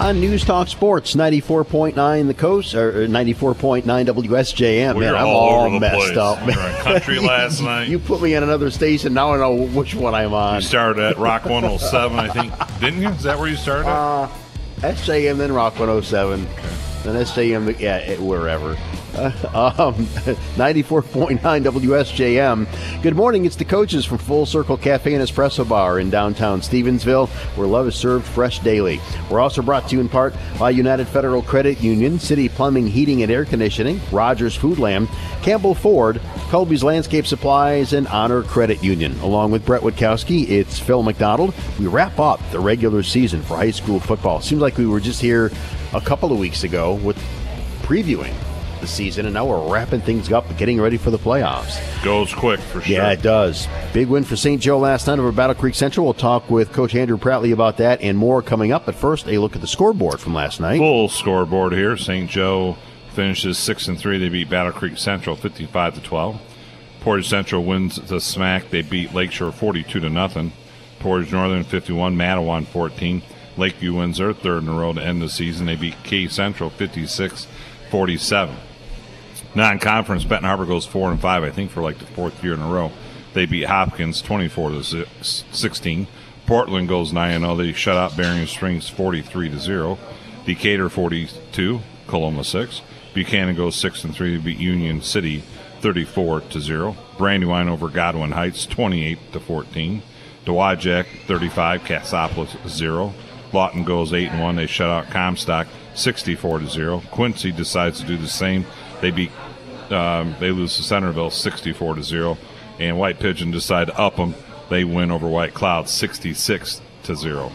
on News Talk Sports 94.9 the coast or 94.9 WSJM. We man, I'm all all messed place. up. We were in country last night. You put me on another station. Now I know which one I'm on. You started at Rock 107, I think, didn't you? Is that where you started? Uh, SJM, then Rock 107. Then SJM, yeah, wherever. Um, 94.9 WSJM. Good morning. It's the coaches from Full Circle Cafe and Espresso Bar in downtown Stevensville, where love is served fresh daily. We're also brought to you in part by United Federal Credit Union, City Plumbing, Heating, and Air Conditioning, Rogers Foodland, Campbell Ford, Colby's Landscape Supplies, and Honor Credit Union. Along with Brett Witkowski, it's Phil McDonald. We wrap up the regular season for high school football. Seems like we were just here a couple of weeks ago with previewing the season, and now we're wrapping things up, getting ready for the playoffs. Goes quick for sure. Yeah, it does. Big win for St. Joe last night over Battle Creek Central. We'll talk with Coach Andrew Pratley about that and more coming up. But first, a look at the scoreboard from last night. Full scoreboard here. St. Joe finishes six and three. They beat Battle Creek Central fifty-five to twelve. Portage Central wins the SMAC. They beat Lakeshore forty-two to nothing. Portage Northern fifty-one, Mattawan fourteen. Lakeview wins their third in a row to end the season. They beat K Central 56 47. Non conference, Benton Harbor goes 4 and 5, I think, for like the fourth year in a row. They beat Hopkins 24 to 16. Portland goes 9 0. They shut out Berrien Springs 43 to 0. Decatur 42, Coloma 6. Buchanan goes 6 and 3. They beat Union City 34 to 0. Brandywine over Godwin Heights 28 to 14. Dowagiac 35, Cassopolis 0. Lawton goes 8 and 1. They shut out Comstock 64 to 0. Quincy decides to do the same. They beat um, they lose to Centerville 64 to 0 and White Pigeon decide to up them. They win over White Cloud 66 to 0.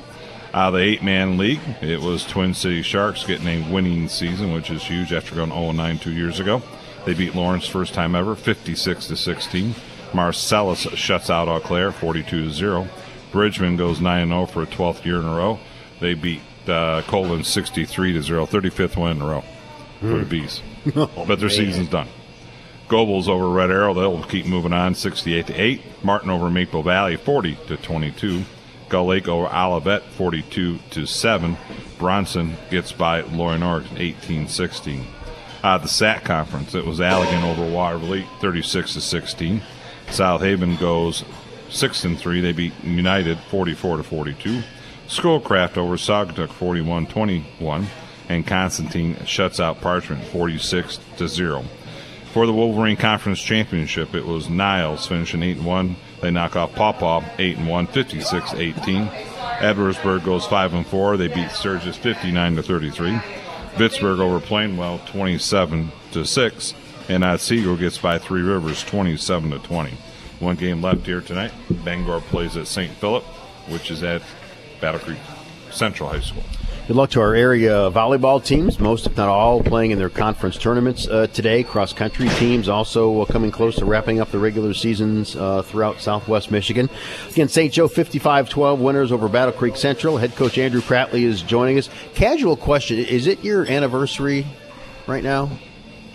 Out of the eight-man league, it was Twin City Sharks getting a winning season, which is huge after going 0-9 two years ago. They beat Lawrence first time ever, 56 to 16. Marcellus shuts out Eau Claire, 42 to 0. Bridgman goes 9 0 for a 12th year in a row. They beat uh, Colon 63 to 0, 35th win in a row for the Bees. but their season's done. Gobles over Red Arrow, they'll keep moving on, 68 to 8. Martin over Maple Valley, 40 to 22. Gull Lake over Olivet, 42 to 7. Bronson gets by Lorin Org, 18 16. Uh, the SAC conference, it was Allegan over Watervliet, 36 to 16. South Haven goes 6 and 3. They beat United 44 to 42. Schoolcraft over Saugatuck 41 21. And Constantine shuts out Parchment 46 to 0. For the Wolverine Conference Championship, it was Niles finishing 8 and 1. They knock off Paw Paw 8 and 1, 56 18. Edwardsburg goes 5 and 4. They beat Sturgis 59 to 33. Vicksburg over Plainwell 27 to 6. And Otsego gets by Three Rivers 27 to 20. One game left here tonight. Bangor plays at St. Philip, which is at Battle Creek Central High School. Good luck to our area volleyball teams, most if not all playing in their conference tournaments uh, today. Cross country teams also uh, coming close to wrapping up the regular seasons uh, throughout southwest Michigan. Again, St. Joe 55 12 winners over Battle Creek Central. Head coach Andrew Pratley is joining us. Casual question Is it your anniversary right now?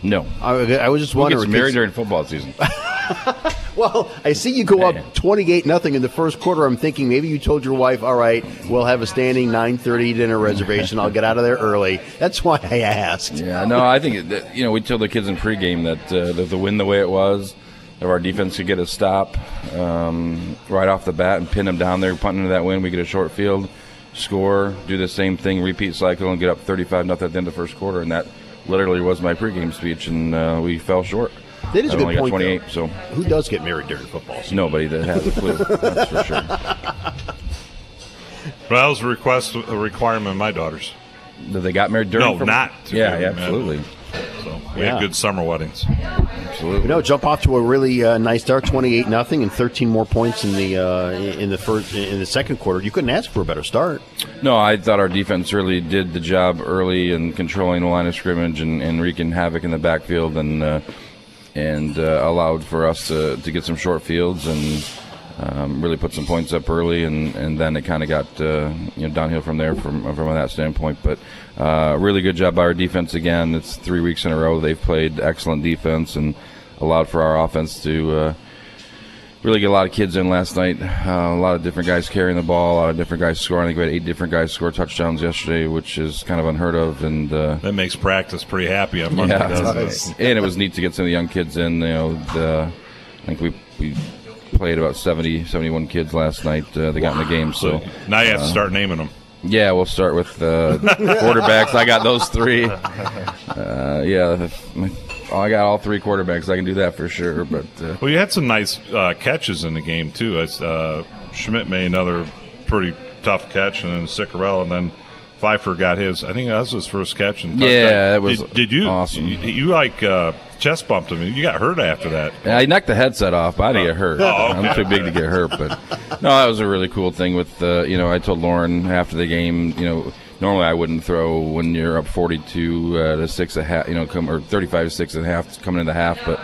No. I, I was just Who wondering. gets married 'cause- during football season? Well, I see you go up 28 nothing in the first quarter. I'm thinking maybe you told your wife, "All right, we'll have a standing 9:30 dinner reservation. I'll get out of there early." That's why I asked. yeah, no, I think, that, you know, we told the kids in pregame that, uh, that the win the way it was, if our defense could get a stop um, right off the bat and pin them down there, punting into that win, we get a short field, score, do the same thing, repeat cycle, and get up 35 nothing at the end of the first quarter. And that literally was my pregame speech, and uh, we fell short. That is a I good only got point. 28, though. so Who does get married during football season? nobody that has a clue, that's for sure. Well, that was a request, a requirement of my daughters. That they got married during No, football? not to Yeah, yeah, absolutely. So we Yeah. had good summer weddings. Absolutely. You know, jump off to a really uh, nice start, 28 nothing, and 13 more points in the uh, in the first in the second quarter. You couldn't ask for a better start. No, I thought our defense really did the job early in controlling the line of scrimmage and, and wreaking havoc in the backfield, and uh, and uh, allowed for us to, to get some short fields and um, really put some points up early, and, and then it kind of got uh, you know downhill from there from from that standpoint. But uh, really good job by our defense again. It's three weeks in a row they've played excellent defense and allowed for our offense to. Uh, really get a lot of kids in last night. Uh, a lot of different guys carrying the ball, a lot of different guys scoring. I think we had eight different guys score touchdowns yesterday, which is kind of unheard of. And uh, That makes practice pretty happy on Monday. yeah, doesn't and it was neat to get some of the young kids in. You know, the, I think we we played about 70, 71 kids last night. Uh, they got in the game, so. Now you have to start naming them. Yeah, we'll start with uh, quarterbacks. I got those three. Uh, yeah, I got all three quarterbacks. I can do that for sure. But uh, Well, you had some nice uh, catches in the game too. Uh, Schmidt made another pretty tough catch, and then Ciccarella, and then Pfeiffer got his. I think that was his first catch. And Yeah, that was Did, did you? awesome. You, you like uh, chest bumped him. You got hurt after that. Yeah, I knocked the headset off. But I didn't get hurt. Oh, okay. I'm too big to get hurt. But no, that was a really cool thing. With uh, you know, I told Lauren after the game, you know. Normally, I wouldn't throw when you're up 42 uh, to six a half, you know, come or 35 to six and a half coming into half. But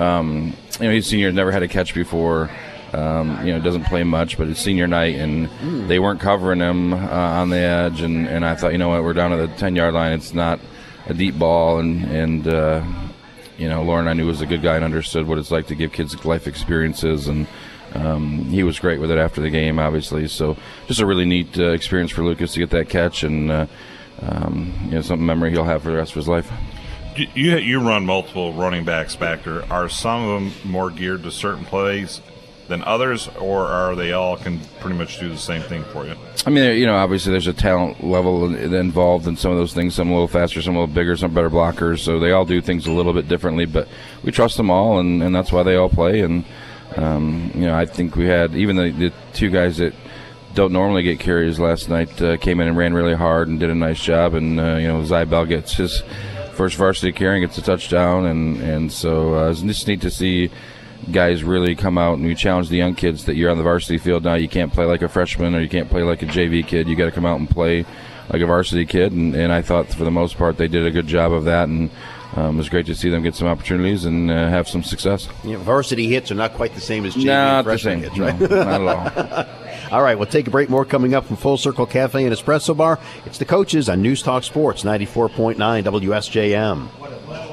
um, you know, he's senior, never had a catch before. Um, you know, doesn't play much, but it's senior night, and they weren't covering him uh, on the edge. And, and I thought, you know what, we're down to the 10 yard line. It's not a deep ball, and and uh, you know, Lauren I knew was a good guy and understood what it's like to give kids life experiences, and um, he was great with it after the game, obviously. So just a really neat uh, experience for Lucas to get that catch, and uh, um, you know, something memory he'll have for the rest of his life. You you, you run multiple running backs back there. Are some of them more geared to certain plays than others, or are they all can pretty much do the same thing for you? I mean, you know, obviously there's a talent level involved in some of those things. Some a little faster, some a little bigger, some better blockers. So they all do things a little bit differently, but we trust them all, and, and that's why they all play. And um, you know, I think we had even the, the two guys that don't normally get carries last night uh, came in and ran really hard and did a nice job. And uh, you know, Zybel gets his first varsity carry and gets a touchdown, and and so uh, it's just neat to see guys really come out and you challenge the young kids that you're on the varsity field now. You can't play like a freshman or you can't play like a JV kid. You got to come out and play like a varsity kid. And, and I thought for the most part they did a good job of that. And um, it was great to see them get some opportunities and uh, have some success. Know, varsity hits are not quite the same as JV Not freshman hits, right? No, not at all. All right, we'll take a break. More coming up from Full Circle Cafe and Espresso Bar. It's the coaches on News Talk Sports 94.9 WSJM.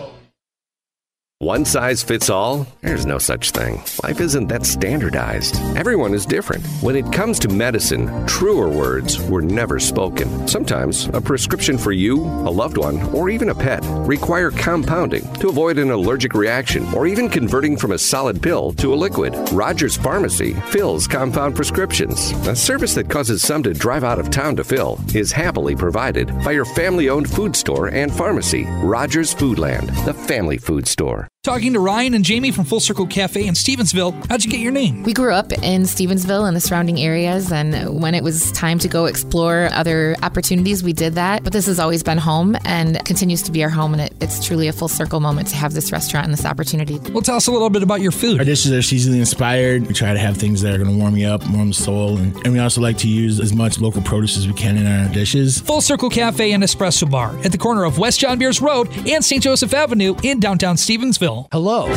One size fits all? There's no such thing. Life isn't that standardized. Everyone is different. When it comes to medicine, truer words were never spoken. Sometimes a prescription for you, a loved one, or even a pet require compounding to avoid an allergic reaction or even converting from a solid pill to a liquid. Rogers Pharmacy fills compound prescriptions. A service that causes some to drive out of town to fill is happily provided by your family owned food store and pharmacy, Rogers Foodland, the family food store. Talking to Ryan and Jamie from Full Circle Cafe in Stevensville. How'd you get your name? We grew up in Stevensville and the surrounding areas, and when it was time to go explore other opportunities, we did that. But this has always been home and continues to be our home, and it, it's truly a full circle moment to have this restaurant and this opportunity. Well, tell us a little bit about your food. Our dishes are seasonally inspired. We try to have things that are going to warm you up, warm the soul, and, and we also like to use as much local produce as we can in our dishes. Full Circle Cafe and Espresso Bar at the corner of West John Beers Road and St. Joseph Avenue in downtown Stevensville. Hello.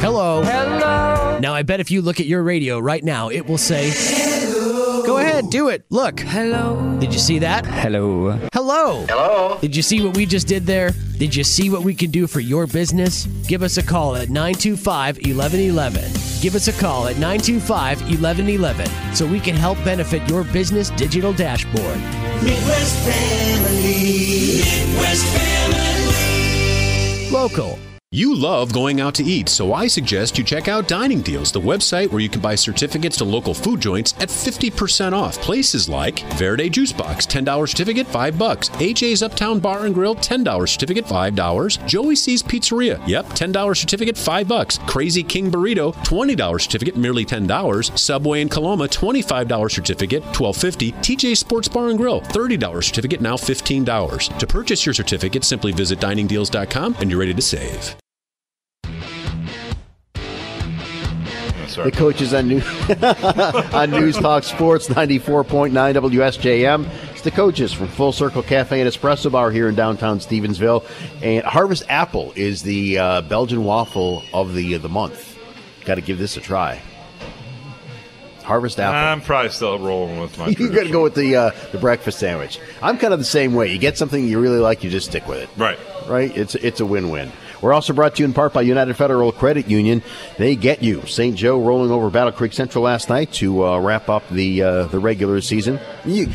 Hello. Hello. Now, I bet if you look at your radio right now, it will say, Go ahead, do it. Look. Hello. Did you see that? Hello. Hello. Hello. Did you see what we just did there? Did you see what we can do for your business? Give us a call at 925 1111. Give us a call at 925 1111 so we can help benefit your business digital dashboard. Midwest Family. Midwest Family. Local. You love going out to eat, so I suggest you check out Dining Deals, the website where you can buy certificates to local food joints at 50% off. Places like Verde Juice Box, $10 certificate, 5 bucks. AJ's Uptown Bar and Grill, $10 certificate, $5. Joey C's Pizzeria, yep, $10 certificate, 5 bucks. Crazy King Burrito, $20 certificate, merely $10. Subway in Coloma, $25 certificate, $12.50. TJ Sports Bar and Grill, $30 certificate, now $15. To purchase your certificate, simply visit diningdeals.com and you're ready to save. The coaches on, New- on News Talk Sports 94.9 WSJM. It's the coaches from Full Circle Cafe and Espresso Bar here in downtown Stevensville. And Harvest Apple is the uh, Belgian waffle of the, the month. Got to give this a try. Harvest Apple. I'm probably still rolling with my. you got to go with the uh, the breakfast sandwich. I'm kind of the same way. You get something you really like, you just stick with it. Right. Right? It's it's a win-win. We're also brought to you in part by United Federal Credit Union. They get you. St. Joe rolling over Battle Creek Central last night to uh, wrap up the uh, the regular season. You,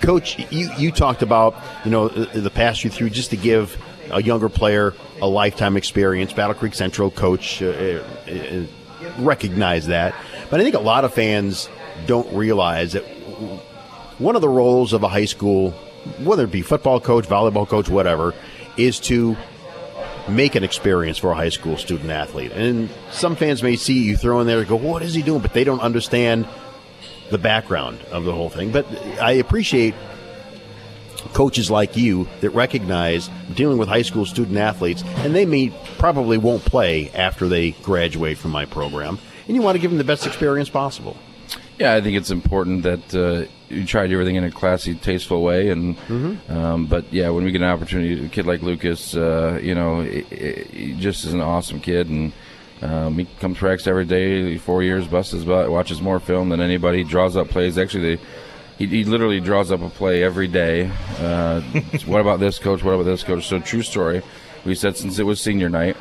Coach, you, you talked about you know the, pass you through just to give a younger player a lifetime experience. Battle Creek Central coach uh, uh, uh recognize that, but I think a lot of fans don't realize that one of the roles of a high school, whether it be football coach, volleyball coach, whatever, is to make an experience for a high school student athlete. And some fans may see you throw in there and go, what is he doing? But they don't understand the background of the whole thing. But I appreciate coaches like you that recognize dealing with high school student athletes, and they may probably won't play after they graduate from my program, and you want to give them the best experience possible. Yeah, I think it's important that uh, you do everything in a classy, tasteful way. And mm-hmm. um, but yeah, when we get an opportunity, a kid like Lucas, uh, you know, he just is an awesome kid, and um, he comes practice every day. Four years, busts his butt, watches more film than anybody, draws up plays. Actually, they, he, he literally draws up a play every day. Uh, what about this coach? What about this coach? So true story. We said since it was senior night.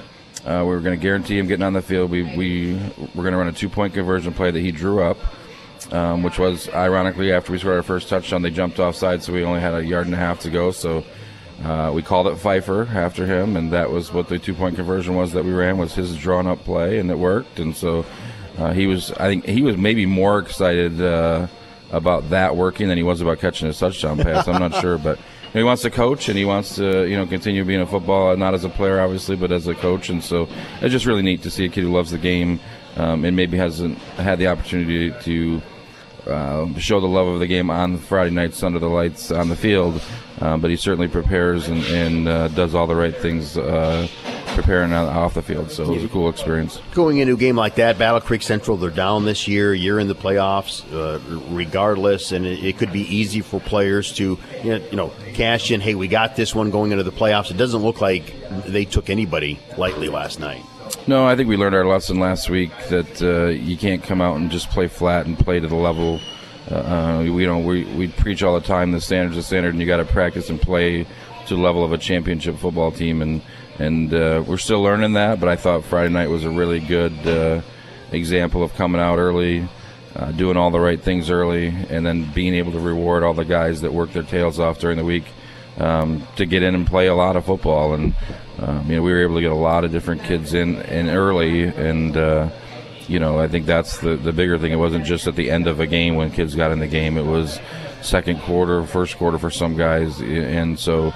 Uh, we were going to guarantee him getting on the field. We, we were going to run a two point conversion play that he drew up um, which was ironically after we scored our first touchdown, they jumped offside, so we only had a yard and a half to go. So uh, we called it Pfeiffer after him, and that was what the two point conversion was that we ran was his drawn up play, and it worked. And so uh, he was, I think, he was maybe more excited uh, about that working than he was about catching his touchdown pass. I'm not sure, but. He wants to coach and he wants to, you know, continue being a football, not as a player, obviously, but as a coach. And so it's just really neat to see a kid who loves the game um, and maybe hasn't had the opportunity to uh, show the love of the game on Friday nights under the lights on the field. Uh, but he certainly prepares and, and uh, does all the right things uh, preparing off the field. So it was a cool experience. Going into a game like that, Battle Creek Central, they're down this year. You're in the playoffs, uh, regardless, and it, it, could be easy for players to you know, you know cash in. Hey, we got this one going into the playoffs. It doesn't look like they took anybody lightly last night. No, I think we learned our lesson last week that uh, you can't come out and just play flat and play to the level. Uh, uh we, know, we, we preach all the time the standard's the standard, and you got to practice and play to the level of a championship football team. And and uh, we're still learning that. But I thought Friday night was a really good uh, example of coming out early, uh, doing all the right things early, and then being able to reward all the guys that worked their tails off during the week um, to get in and play a lot of football. And um, you know, we were able to get a lot of different kids in in early, and uh, you know, I think that's the the bigger thing. It wasn't just at the end of a game when kids got in the game. It was second quarter, first quarter for some guys, and so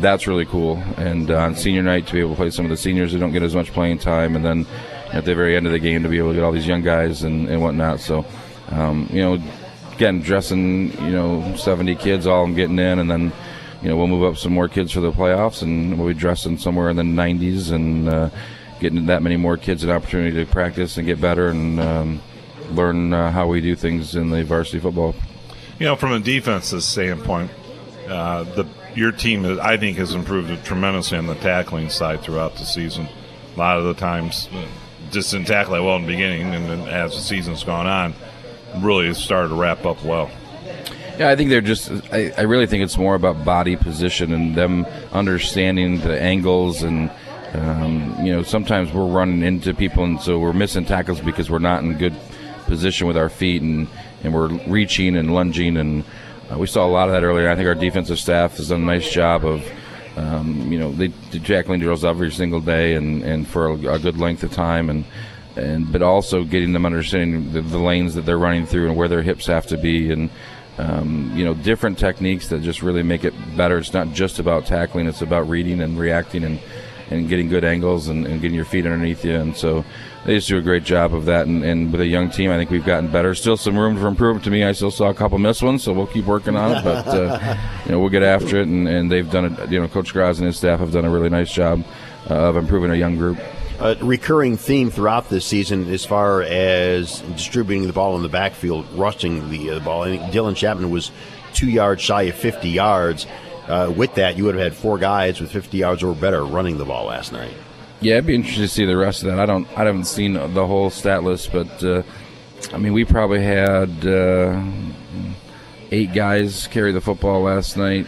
that's really cool. And uh, on senior night, to be able to play some of the seniors who don't get as much playing time, and then at the very end of the game to be able to get all these young guys and, and whatnot. So, um, you know, again, dressing, you know, 70 kids, all them getting in, and then you know, we'll move up some more kids for the playoffs, and we'll be dressing somewhere in the 90s and uh, getting that many more kids an opportunity to practice and get better and um, learn uh, how we do things in the varsity football. You know, from a defensive standpoint, uh, the your team, I think, has improved tremendously on the tackling side throughout the season. A lot of the times, just didn't tackle that well in the beginning, and then as the season's gone on, really started to wrap up well. Yeah, I think they're just. I, I really think it's more about body position and them understanding the angles and. Um, you know, sometimes we're running into people, and so we're missing tackles because we're not in good position with our feet, and, and we're reaching and lunging, and uh, we saw a lot of that earlier. I think our defensive staff has done a nice job of, um, you know, they do tackling drills every single day, and, and for a, a, good length of time, and and but also getting them understanding the, the lanes that they're running through and where their hips have to be, and um, you know, different techniques that just really make it better. It's not just about tackling; it's about reading and reacting and, and getting good angles and, and getting your feet underneath you. And so they just do a great job of that. And, and, with a young team, I think we've gotten better. Still some room for improvement. To me, I still saw a couple missed ones, so we'll keep working on it. But uh, you know, we'll get after it. And, and they've done it. You know, Coach Graz and his staff have done a really nice job uh, of improving a young group a recurring theme throughout this season as far as distributing the ball in the backfield, rushing the, uh, ball. I think Dylan Chapman was two yards shy of 50 yards. Uh, with that, you would have had four guys with 50 yards or better running the ball last night. Yeah, it'd be interesting to see the rest of that. I don't, I haven't seen the whole stat list, but uh, I mean, we probably had uh, eight guys carry the football last night.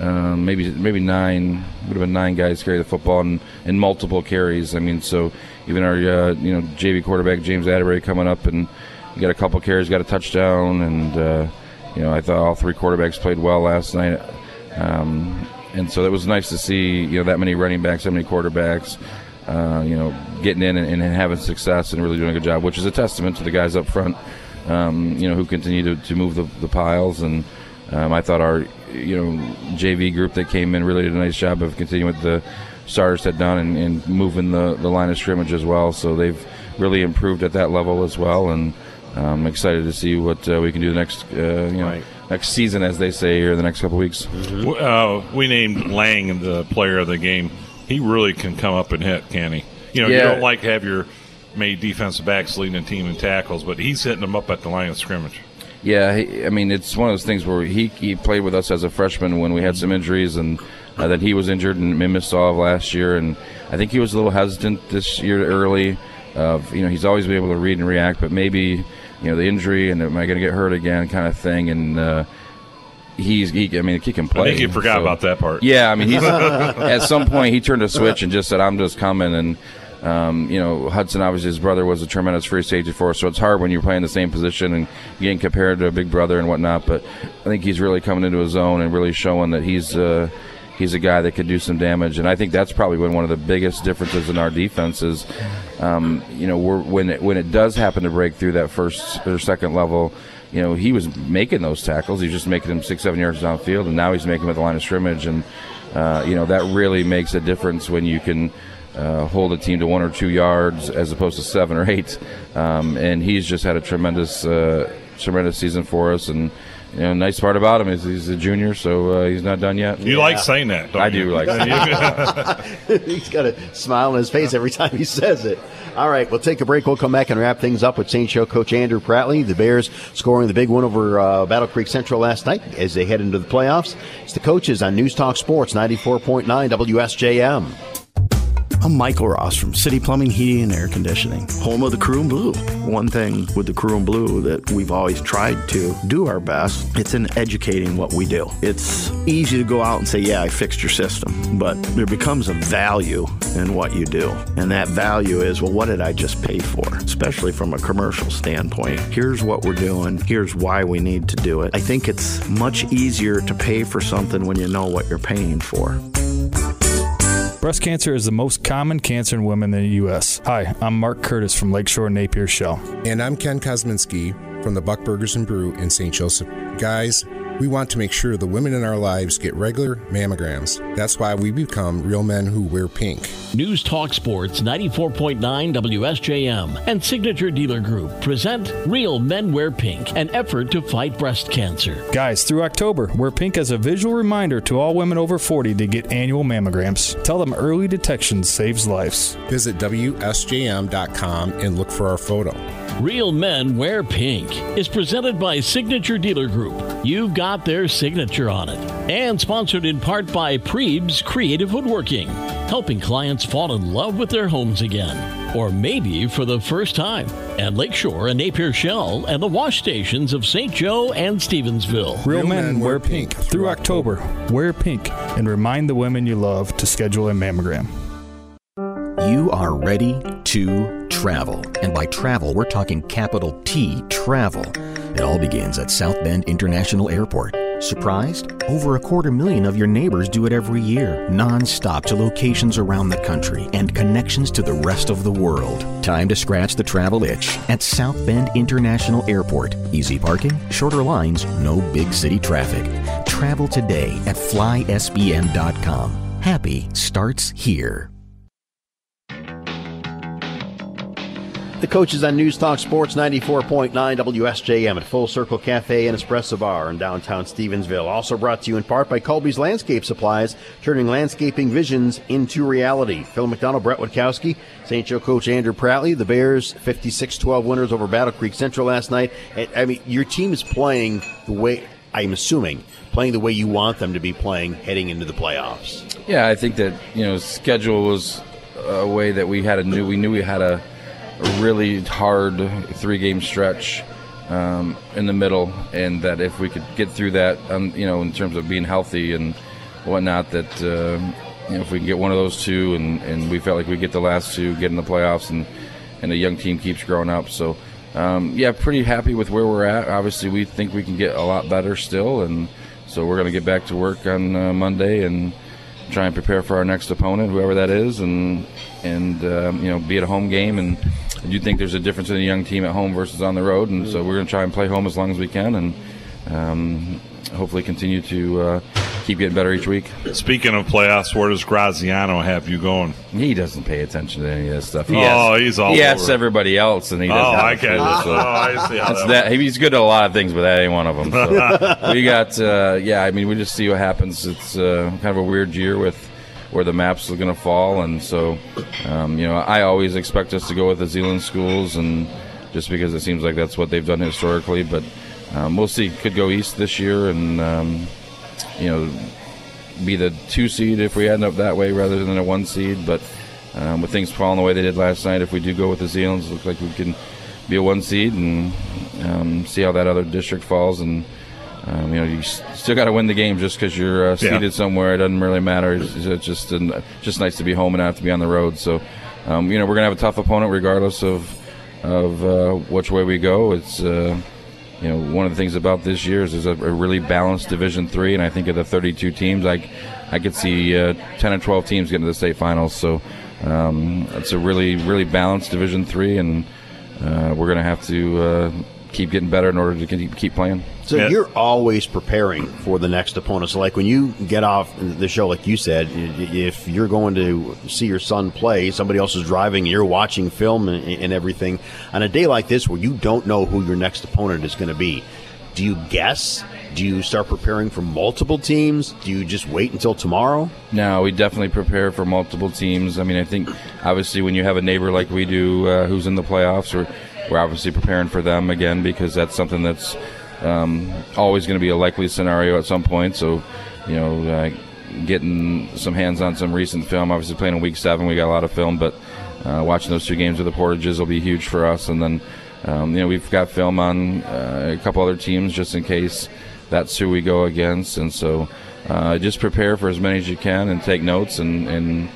um, maybe maybe nine would have been nine guys carry the football and, and multiple carries. I mean, so even our uh, you know JV quarterback James Atterbury coming up and got a couple carries, got a touchdown, and uh, you know I thought all three quarterbacks played well last night. Um, and so it was nice to see you know that many running backs, that many quarterbacks, uh, you know, getting in and, and, having success and really doing a good job, which is a testament to the guys up front, um, you know, who continue to, to move the, the piles. And um, I thought our you know JV group that came in really did a nice job of continuing with the starters had done and, and moving the, the line of scrimmage as well. So they've really improved at that level as well, and I'm excited to see what uh, we can do the next uh, you know right. next season, as they say here, the next couple weeks. Mm-hmm. Uh, we named Lang the player of the game. He really can come up and hit, can he? You know, yeah. you don't like have your made defensive backs leading the team in tackles, but he's hitting them up at the line of scrimmage. Yeah, he, I mean, it's one of those things where he, he played with us as a freshman when we had some injuries, and uh, that he was injured and missed all of last year. And I think he was a little hesitant this year early. Of you know, he's always been able to read and react, but maybe you know the injury and am I going to get hurt again, kind of thing. And uh, he's he, I mean he can play. I think you forgot so, about that part. Yeah, I mean he's at some point he turned a switch and just said I'm just coming and um, you know, Hudson, obviously, his brother was a tremendous free safety for us, so it's hard when you're playing the same position and getting compared to a big brother and whatnot. But I think he's really coming into his own and really showing that he's uh, he's a guy that could do some damage. And I think that's probably been one of the biggest differences in our defense is, um, you know, when it, when it does happen to break through that first or second level. You know, he was making those tackles. He was just making them six, seven yards downfield, and now he's making them at the line of scrimmage. And, uh, you know, that really makes a difference when you can uh, hold a team to one or two yards as opposed to seven or eight. Um, and he's just had a tremendous, uh, tremendous season for us. And you know, nice part about him is he's a junior, so uh, he's not done yet. You yeah. like saying that? I you? do like. he's got a smile on his face every time he says it. All right, we'll take a break. We'll come back and wrap things up with St. Joe coach Andrew Pratley. The Bears scoring the big one over uh, Battle Creek Central last night as they head into the playoffs. It's the coaches on News Talk Sports 94.9 WSJM. I'm Michael Ross from City Plumbing, Heating, and Air Conditioning, home of the Crew and Blue. One thing with the Crew and Blue that we've always tried to do our best, it's in educating what we do. It's easy to go out and say, yeah, I fixed your system, but there becomes a value in what you do. And that value is, well, what did I just pay for? Especially from a commercial standpoint. Here's what we're doing. Here's why we need to do it. I think it's much easier to pay for something when you know what you're paying for. Breast cancer is the most common cancer in women in the U.S. Hi, I'm Mark Curtis from Lakeshore Napier Shell. And I'm Ken Kosminski from the Buck Burgers and Brew in St. Joseph. Guys, we want to make sure the women in our lives get regular mammograms. That's why we become real men who wear pink. News Talk Sports 94.9 WSJM and Signature Dealer Group present Real Men Wear Pink, an effort to fight breast cancer. Guys, through October, wear pink as a visual reminder to all women over 40 to get annual mammograms. Tell them early detection saves lives. Visit WSJM.com and look for our photo. Real Men Wear Pink is presented by Signature Dealer Group. You've got their signature on it. And sponsored in part by Prebes Creative Woodworking, helping clients fall in love with their homes again. Or maybe for the first time at Lakeshore and Napier Shell and the wash stations of St. Joe and Stevensville. Real, Real men, men, wear pink, pink through October. October. Wear pink and remind the women you love to schedule a mammogram. You are ready to travel. And by travel, we're talking capital T travel. It all begins at South Bend International Airport. Surprised? Over a quarter million of your neighbors do it every year, non-stop to locations around the country and connections to the rest of the world. Time to scratch the travel itch at South Bend International Airport. Easy parking, shorter lines, no big city traffic. Travel today at flysbn.com. Happy starts here. The coaches on News Talk Sports 94.9 WSJM at Full Circle Cafe and Espresso Bar in downtown Stevensville. Also brought to you in part by Colby's Landscape Supplies, turning landscaping visions into reality. Phil McDonald, Brett Witkowski, St. Joe coach Andrew Pratley. The Bears 56-12 winners over Battle Creek Central last night. I mean, your team is playing the way, I'm assuming, playing the way you want them to be playing heading into the playoffs. Yeah, I think that, you know, schedule was a way that we had a new, we knew we had a, really hard three game stretch um, in the middle, and that if we could get through that, um, you know, in terms of being healthy and whatnot, that uh, you know, if we can get one of those two, and, and we felt like we get the last two, get in the playoffs, and and the young team keeps growing up. So, um, yeah, pretty happy with where we're at. Obviously, we think we can get a lot better still, and so we're going to get back to work on uh, Monday and try and prepare for our next opponent, whoever that is, and and um, you know, be at a home game. And do think there's a difference in a young team at home versus on the road, and so we're going to try and play home as long as we can, and um, hopefully continue to uh, keep getting better each week. Speaking of playoffs, where does Graziano have you going? He doesn't pay attention to any of that stuff. He Oh, asks- he's all He asks over. everybody else, and he Oh, doesn't. have I get it. so Oh, I see how that that. He's good at a lot of things, but that ain't one of them. So we got, uh, yeah. I mean, we just see what happens. It's uh, kind of a weird year with where the maps are going to fall, and so um, you know, I always expect us to go with the Zeeland schools, and just because it seems like that's what they've done historically, but um, we'll see. Could go east this year, and um, you know, be the two seed if we end up that way rather than a one seed. But um, with things falling the way they did last night, if we do go with the Zeelands, it looks like we can be a one seed and um, see how that other district falls. And um, you know, you still got to win the game just because you're uh, Yeah. seated somewhere. It doesn't really matter. It's, it's just uh, just nice to be home and not have to be on the road. So um, you know, we're gonna have a tough opponent regardless of of uh, which way we go. It's uh, you know one of the things about this year is there's a, a really balanced Division Three, and I think of the 32 teams, I I could see uh, 10 or 12 teams getting to the state finals. So um, it's a really really balanced Division Three, and uh, we're gonna have to uh, keep getting better in order to keep, keep playing. So you're always preparing for the next opponent. So, like when you get off the show, like you said, if you're going to see your son play, somebody else is driving, and you're watching film and, and everything. On a day like this, where you don't know who your next opponent is going to be, do you guess? Do you start preparing for multiple teams? Do you just wait until tomorrow? No, we definitely prepare for multiple teams. I mean, I think obviously when you have a neighbor like we do uh, who's in the playoffs, we're, we're obviously preparing for them again because that's something that's um, always going to be a likely scenario at some point. So, you know, uh, getting some hands on some recent film. Obviously, playing in week seven, we got a lot of film, but uh, watching those two games with the Portages will be huge for us. And then, um, you know, we've got film on uh, a couple other teams just in case that's who we go against. And so, uh, just prepare for as many as you can and take notes and, and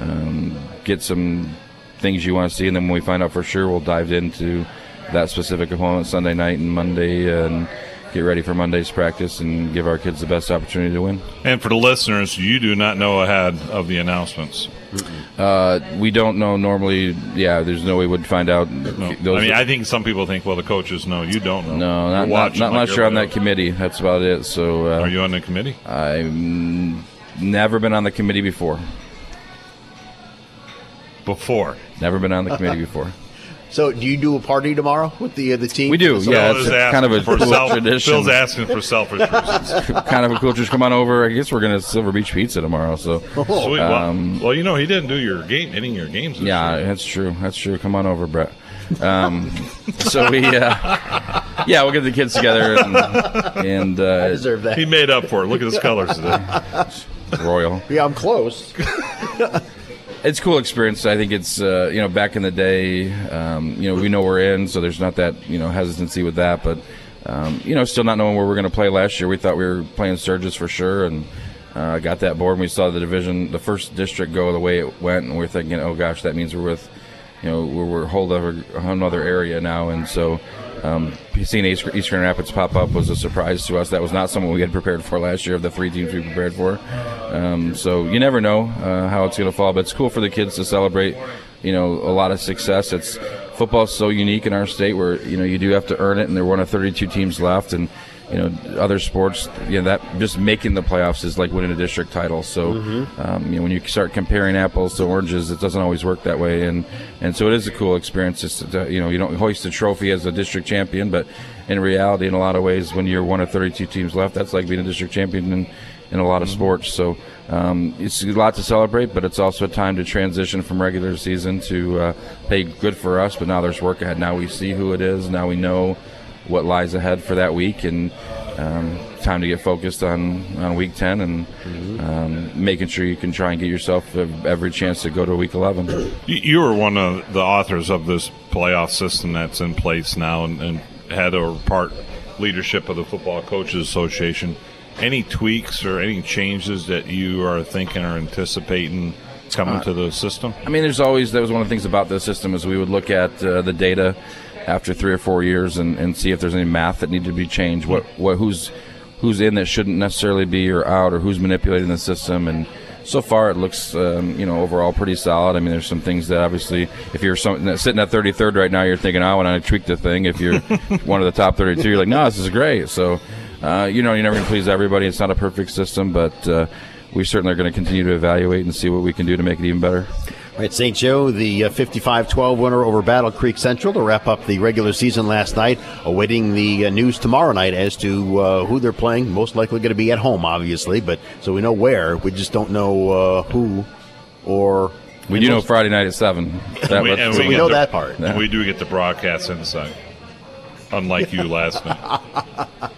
um, get some things you want to see. And then when we find out for sure, we'll dive into that specific opponent Sunday night and Monday and get ready for Monday's practice and give our kids the best opportunity to win. And for the listeners, you do not know ahead of the announcements. Uh, we don't know normally. Yeah, there's no way we'd find out. No. Those I mean, I think some people think, well, the coaches know. You don't know. No, not, not, not like unless you're on that committee. That's about it. So, uh, Are you on the committee? I've never been on the committee before. Before, never been on the committee before. So, do you do a party tomorrow with the uh, the team? We do, So- yeah. It's kind of a cool self- tradition. Phil's asking for selfish reasons. kind of a cool. Just come on over. I guess we're gonna Silver Beach Pizza tomorrow. So. Well, um, well, you know, he didn't do your game, any of your games. Yeah, year. that's true. That's true. Come on over, Brett. Um, so we, uh, yeah, we'll get the kids together and, and uh, I deserve that. He made up for it. Look at his colors today. Royal. Yeah, I'm close. It's cool experience. I think it's uh, you know back in the day, um, you know we know we're in, so there's not that you know hesitancy with that. But um, you know, still not knowing where we're going to play last year, we thought we were playing Sturgis for sure, and uh, got that board. And we saw the division, the first district go the way it went, and we're thinking, oh gosh, that means we're with you know we're, we're hold over another area now, and so. Um, seeing East- Eastern Rapids pop up was a surprise to us. That was not something we had prepared for last year of the three teams we prepared for. Um, so you never know uh, how it's going to fall, but it's cool for the kids to celebrate. You know, a lot of success. It's football's so unique in our state where you know you do have to earn it, and there are one of 32 teams left, and you know other sports. You know that just making the playoffs is like winning a district title. So um, you know when you start comparing apples to oranges, it doesn't always work that way, and and so it is a cool experience. Just to, you know you don't hoist a trophy as a district champion, but in reality, in a lot of ways, when you're one of 32 teams left, that's like being a district champion in, in a lot of sports. So um, it's a lot to celebrate, but it's also a time to transition from regular season to uh, pay good for us. But now there's work ahead. Now we see who it is. Now we know what lies ahead for that week, and um, time to get focused on, on week 10 and um, making sure you can try and get yourself every chance to go to week 11. You, you were one of the authors of this playoff system that's in place now, and, and head or part leadership of the Football Coaches Association. Any tweaks or any changes that you are thinking or anticipating coming Uh, to the system? I mean, there's always that was one of the things about the system is we would look at uh, the data after three or four years and, and see if there's any math that needed to be changed. What what who's who's in that shouldn't necessarily be or out, or who's manipulating the system. And so far, it looks um, you know overall pretty solid. I mean, there's some things that obviously, if you're some, sitting at 33rd right now, you're thinking, I want to tweak the thing. If you're one of the top 32, you're like, no, this is great. So. Uh, you know, you're never going to please everybody. It's not a perfect system, but uh, we certainly are going to continue to evaluate and see what we can do to make it even better. All right, St. Joe, the uh, 55-12 winner over Battle Creek Central to wrap up the regular season last night, awaiting the uh, news tomorrow night as to uh, who they're playing. Most likely going to be at home, obviously, but so we know where. We just don't know uh, who or. We do know Friday night at seven. That we, was- and so we get know the- that part. and we do get the broadcast insight, unlike you last night.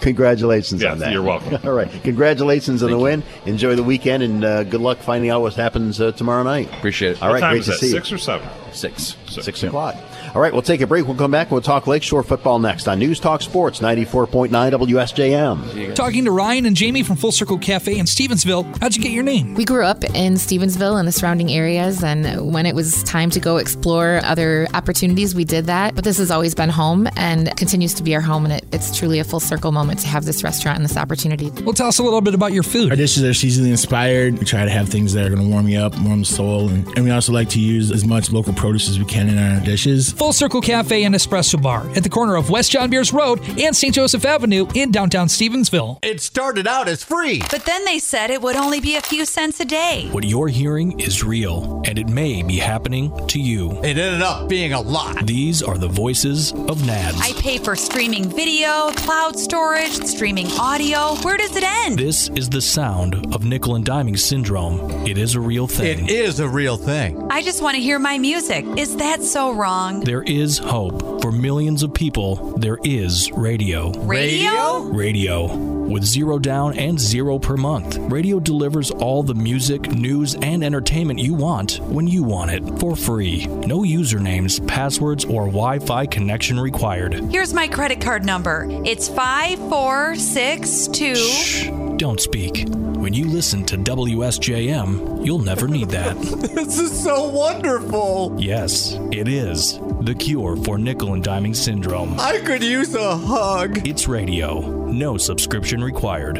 Congratulations Yes, on that. you're welcome. All right. Congratulations on the win. Enjoy the weekend and uh, good luck finding out what happens uh, tomorrow night. Appreciate it. All right. what time great is to that? see Six you. or seven? Six. Six o'clock. All right, we'll take a break. We'll come back and we'll talk Lakeshore football next on News Talk Sports 94.9 WSJM. Talking to Ryan and Jamie from Full Circle Cafe in Stevensville. How'd you get your name? We grew up in Stevensville and the surrounding areas, and when it was time to go explore other opportunities, we did that. But this has always been home and continues to be our home, and it, it's truly a full circle moment to have this restaurant and this opportunity. Well, tell us a little bit about your food. Our dishes are seasonally inspired. We try to have things that are going to warm you up, warm the soul, and, and we also like to use as much local produce as we can in our dishes. Full Circle Cafe and Espresso Bar at the corner of West John Beers Road and St. Joseph Avenue in downtown Stevensville. It started out as free. But then they said it would only be a few cents a day. What you're hearing is real, and it may be happening to you. It ended up being a lot. These are the voices of NADS. I pay for streaming video, cloud storage, streaming audio. Where does it end? This is the sound of nickel and diming syndrome. It is a real thing. It is a real thing. I just want to hear my music. Is that so wrong? There is hope. For millions of people, there is radio. Radio? Radio. With zero down and zero per month, radio delivers all the music, news, and entertainment you want when you want it for free. No usernames, passwords, or Wi Fi connection required. Here's my credit card number. It's 5462. Don't speak. When you listen to WSJM, you'll never need that. this is so wonderful. Yes, it is. The cure for nickel and diming syndrome. I could use a hug. It's radio. No subscription required.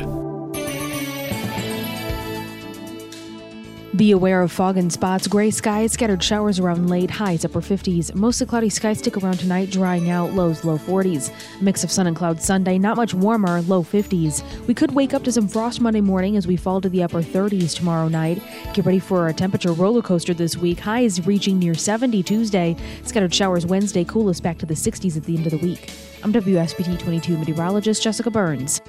Be aware of fog and spots, gray skies, scattered showers around late, highs upper 50s. Mostly cloudy skies stick around tonight, drying out, lows low 40s. A mix of sun and clouds Sunday, not much warmer, low 50s. We could wake up to some frost Monday morning as we fall to the upper 30s tomorrow night. Get ready for a temperature roller coaster this week, highs reaching near 70 Tuesday. Scattered showers Wednesday, coolest back to the 60s at the end of the week. I'm WSBT 22 meteorologist Jessica Burns.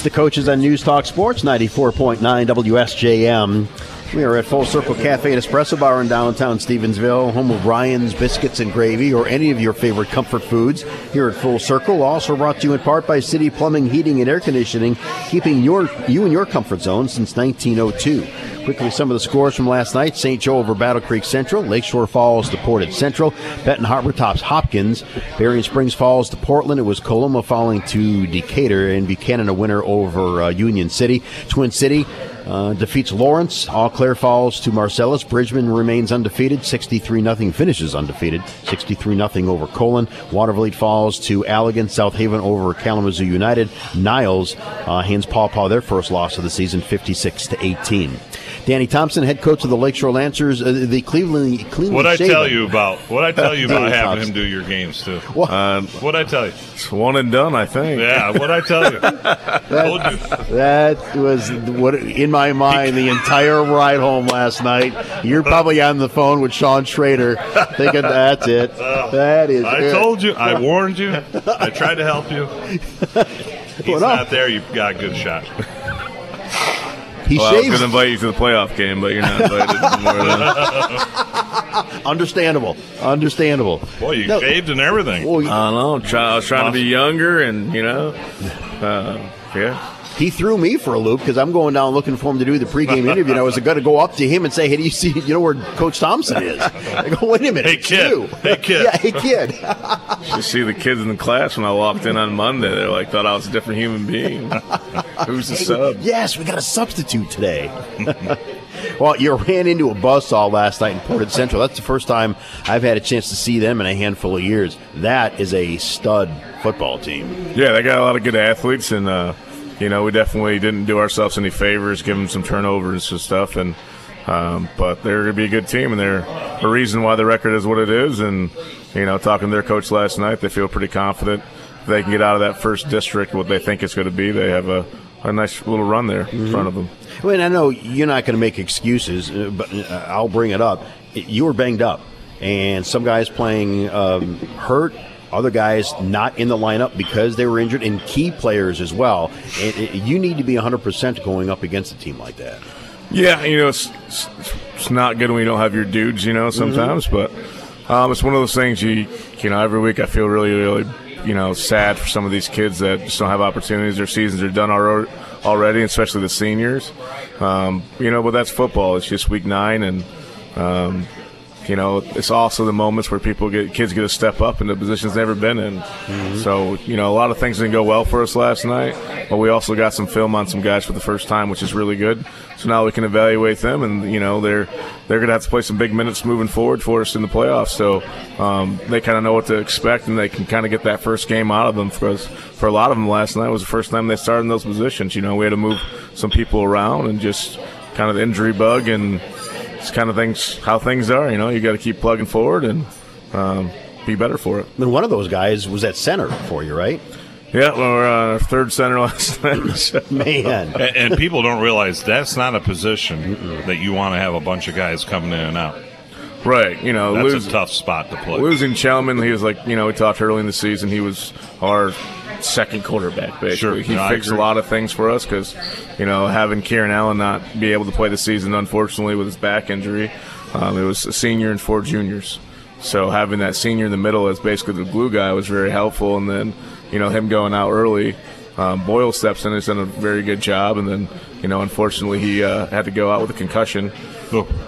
It's the coaches on News Talk Sports 94.9 WSJM. We are at Full Circle Cafe and Espresso Bar in downtown Stevensville, home of Ryan's Biscuits and Gravy, or any of your favorite comfort foods. Here at Full Circle, also brought to you in part by City Plumbing, Heating, and Air Conditioning, keeping your you in your comfort zone since 1902. Quickly, some of the scores from last night: St. Joe over Battle Creek Central, Lakeshore Falls to Portage Central, Benton Harbor tops Hopkins, Berrien Springs Falls to Portland. It was Coloma falling to Decatur, and Buchanan a winner over uh, Union City. Twin City uh, defeats Lawrence. Eau Claire falls to Marcellus. Bridgman remains undefeated. 63 0 finishes undefeated. 63 0 over Colon. Watervliet falls to Allegan. South Haven over Kalamazoo United. Niles uh, hands Paw Paw their first loss of the season, 56 to 18. Danny Thompson, head coach of the Lakeshore Lancers, uh, the Cleveland Cleveland. What I tell you about what I tell you about having Thompson. him do your games too. Um, what I tell you? It's one and done, I think. Yeah, what I tell you. Told you. That was what in my mind the entire ride home last night. You're probably on the phone with Sean Schrader, thinking that's it. That is. I it. told you. I warned you. I tried to help you. He's Well, not there. You've got a good shot. He well, I was going to invite you to the playoff game, but you're not invited. Than- Understandable. Understandable. Boy, you No. shaved and everything. Well, I don't know. Try, I was trying to be younger, and you know, uh, yeah. He threw me for a loop because I'm going down looking for him to do the pregame interview. And I was going to go up to him and say, "Hey, do you see? You know where Coach Thompson is?" I go, "Wait a minute, Hey, kid. you." Hey, kid. yeah, hey kid. You see the kids in the class when I walked in on Monday. They're like, thought I was a different human being. Who's the Hey, sub? Yes, we got a substitute today. well, you ran into a buzzsaw last night in Portage Central. That's the first time I've had a chance to see them in a handful of years. That is a stud football team. Yeah, they got a lot of good athletes, and uh, you know we definitely didn't do ourselves any favors, give them some turnovers and stuff, and um, but they're going to be a good team, and they're a reason why the record is what it is. And you know, talking to their coach last night, they feel pretty confident they can get out of that first district what they think it's going to be. They have a, a nice little run there in front of them. Well, and I know you're not going to make excuses, uh, but uh, I'll bring it up. You were banged up, and some guys playing um, hurt, other guys not in the lineup because they were injured, and key players as well. And uh, you need to be 100% going up against a team like that. Yeah, you know, it's, it's, it's not good when you don't have your dudes, you know, sometimes, but um, it's one of those things you, you know, every week I feel really, really, you know, sad for some of these kids that just don't have opportunities. Their seasons are done already, especially the seniors. Um, you know, but that's football. It's just week nine, and, um, you know, it's also the moments where people get kids get to step up into positions they've never been in. So, you know, a lot of things didn't go well for us last night, but we also got some film on some guys for the first time, which is really good. So now we can evaluate them, and you know, they're they're going to have to play some big minutes moving forward for us in the playoffs. So um, they kind of know what to expect, and they can kind of get that first game out of them. Because for a lot of them, last night was the first time they started in those positions. You know, we had to move some people around and just kind of the injury bug and it's kind of things how things are. You know, you got to keep plugging forward and um, be better for it. And one of those guys was at center for you, right? Yeah, well, we're on our third center last night. Man. And, and people don't realize that's not a position that you want to have a bunch of guys coming in and out. Right, you know, That's lose- a tough spot to play. Losing Chelman, he was like, you know, we talked early in the season, he was our second quarterback, basically. Sure, he no, fixed a lot of things for us because, you know, having Kieran Allen not be able to play the season, unfortunately, with his back injury, um, it was a senior and four juniors. So having that senior in the middle as basically the glue guy was very helpful. And then, you know, him going out early, um, Boyle steps in, has done a very good job. And then, you know, unfortunately, he uh, had to go out with a concussion.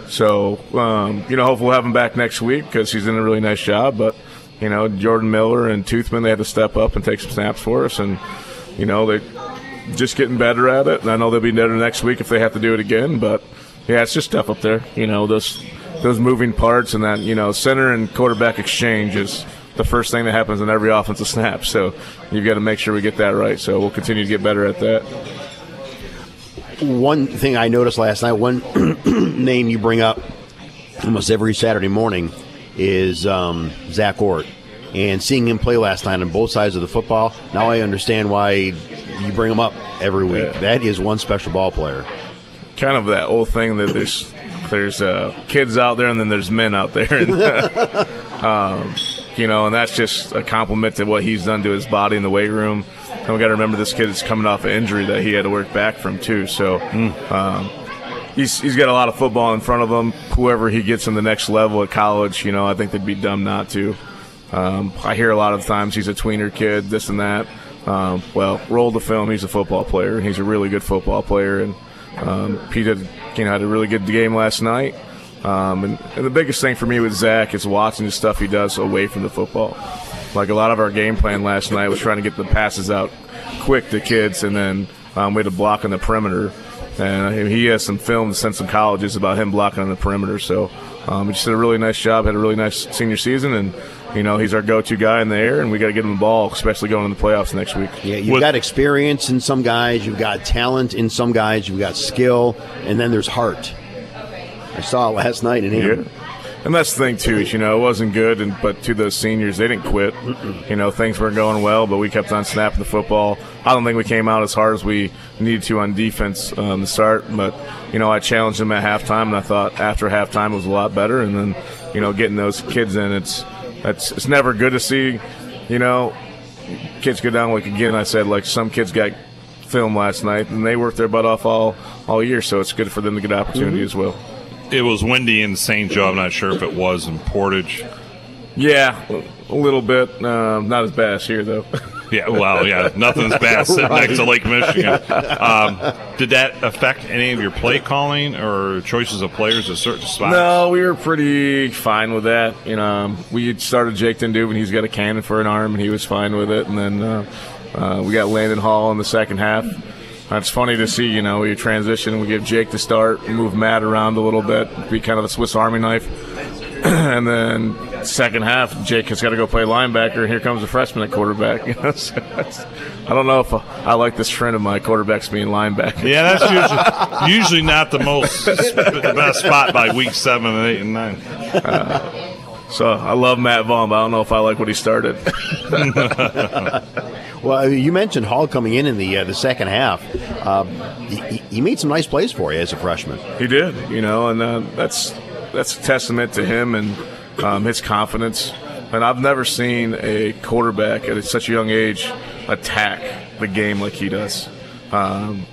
So, um, you know, hopefully we'll have him back next week because he's doing a really nice job. But, you know, Jordan Miller and Toothman, they had to step up and take some snaps for us. And, you know, they're just getting better at it. And I know they'll be better next week if they have to do it again. But, yeah, it's just tough up there. You know, those those moving parts and that, you know, center and quarterback exchange is the first thing that happens in every offensive snap. So you've got to make sure we get that right. So we'll continue to get better at that. One thing I noticed last night, one name you bring up almost every Saturday morning is um, Zach Ort. And seeing him play last night on both sides of the football, now I understand why you bring him up every week. That is one special ball player. kind of that old thing that there's there's uh, kids out there and then there's men out there, and, um, you know, and that's just a compliment to what he's done to his body in the weight room. And we got to remember this kid is coming off an injury that he had to work back from too. So. Um, He's, he's got a lot of football in front of him. Whoever he gets in the next level at college, you know, I think they'd be dumb not to. Um, I hear a lot of times he's a tweener kid, this and that. Um, well, roll the film. He's a football player, he's a really good football player. And um, he did, you know, had a really good game last night. Um, and, and the biggest thing for me with Zach is watching the stuff he does away from the football. Like a lot of our game plan last night was trying to get the passes out quick to kids, and then um, we had to block on the perimeter. And he has some film since some colleges about him blocking on the perimeter. So um, he just did a really nice job. Had a really nice senior season, and you know he's our go-to guy in the air, and we got to get him the ball, especially going into the playoffs next week. Yeah, you've got experience in some guys, you've got talent in some guys, you've got skill, and then there's heart. I saw it last night in him. Yeah. And that's the thing too, is you know, it wasn't good, and but to those seniors, they didn't quit. You know, things weren't going well, but we kept on snapping the football. I don't think we came out as hard as we needed to on defense um, to start, but you know, I challenged them at halftime, and I thought after halftime it was a lot better. And then, you know, getting those kids in, it's it's it's never good to see, you know, kids go down. Like again, I said, like some kids got film last night, and they worked their butt off all all year, so it's good for them to get opportunity Mhm. as well. It was windy in St. Joe. I'm not sure if it was in Portage. Yeah, a little bit. Um, not as bad as here, though. Yeah, well, yeah, nothing's bad sitting Right. next to Lake Michigan. Um, did that affect any of your play calling or choices of players at certain spots? No, we were pretty fine with that. You know, um, we started Jake Dindubin. He's got a cannon for an arm, and he was fine with it. And then uh, uh, we got Landon Hall in the second half. Uh, It's funny to see, you know, we transition, we give Jake to start, move Matt around a little bit, be kind of a Swiss Army knife. and then second half, Jake has got to go play linebacker, and here comes a freshman at quarterback. You know, so I don't know if I like this trend of my quarterbacks being linebacker. Yeah, that's usually, usually not the most the best spot by week seven and eight and nine. Uh, so I love Matt Vaughn, but I don't know if I like what he started. Well, you mentioned Hall coming in in the uh, the second half. He, he- he made some nice plays for you as a freshman. He did, you know, and uh, that's that's a testament to him and um, his confidence. And I've never seen a quarterback at such a young age attack the game like he does. Um,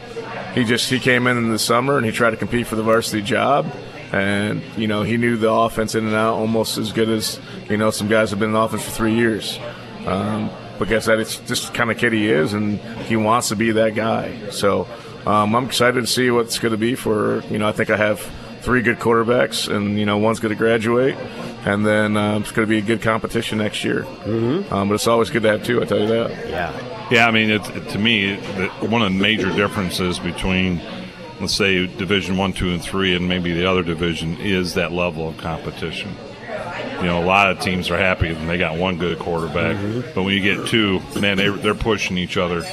he just he came in in the summer and he tried to compete for the varsity job, and you know he knew the offense in and out almost as good as you know some guys have been in offense for three years. Um, because that is just the kind of kid he is, and he wants to be that guy. So um, I'm excited to see what's going to be for you know. I think I have three good quarterbacks, and you know one's going to graduate, and then um, it's going to be a good competition next year. Mm-hmm. Um, but it's always good to have two. I tell you that. Yeah. Yeah, I mean, it, to me, the, one of the major differences between, let's say, Division One, Two, and Three, and maybe the other division is that level of competition. You know, a lot of teams are happy when they got one good quarterback, but when you get two, man, they, they're pushing each other,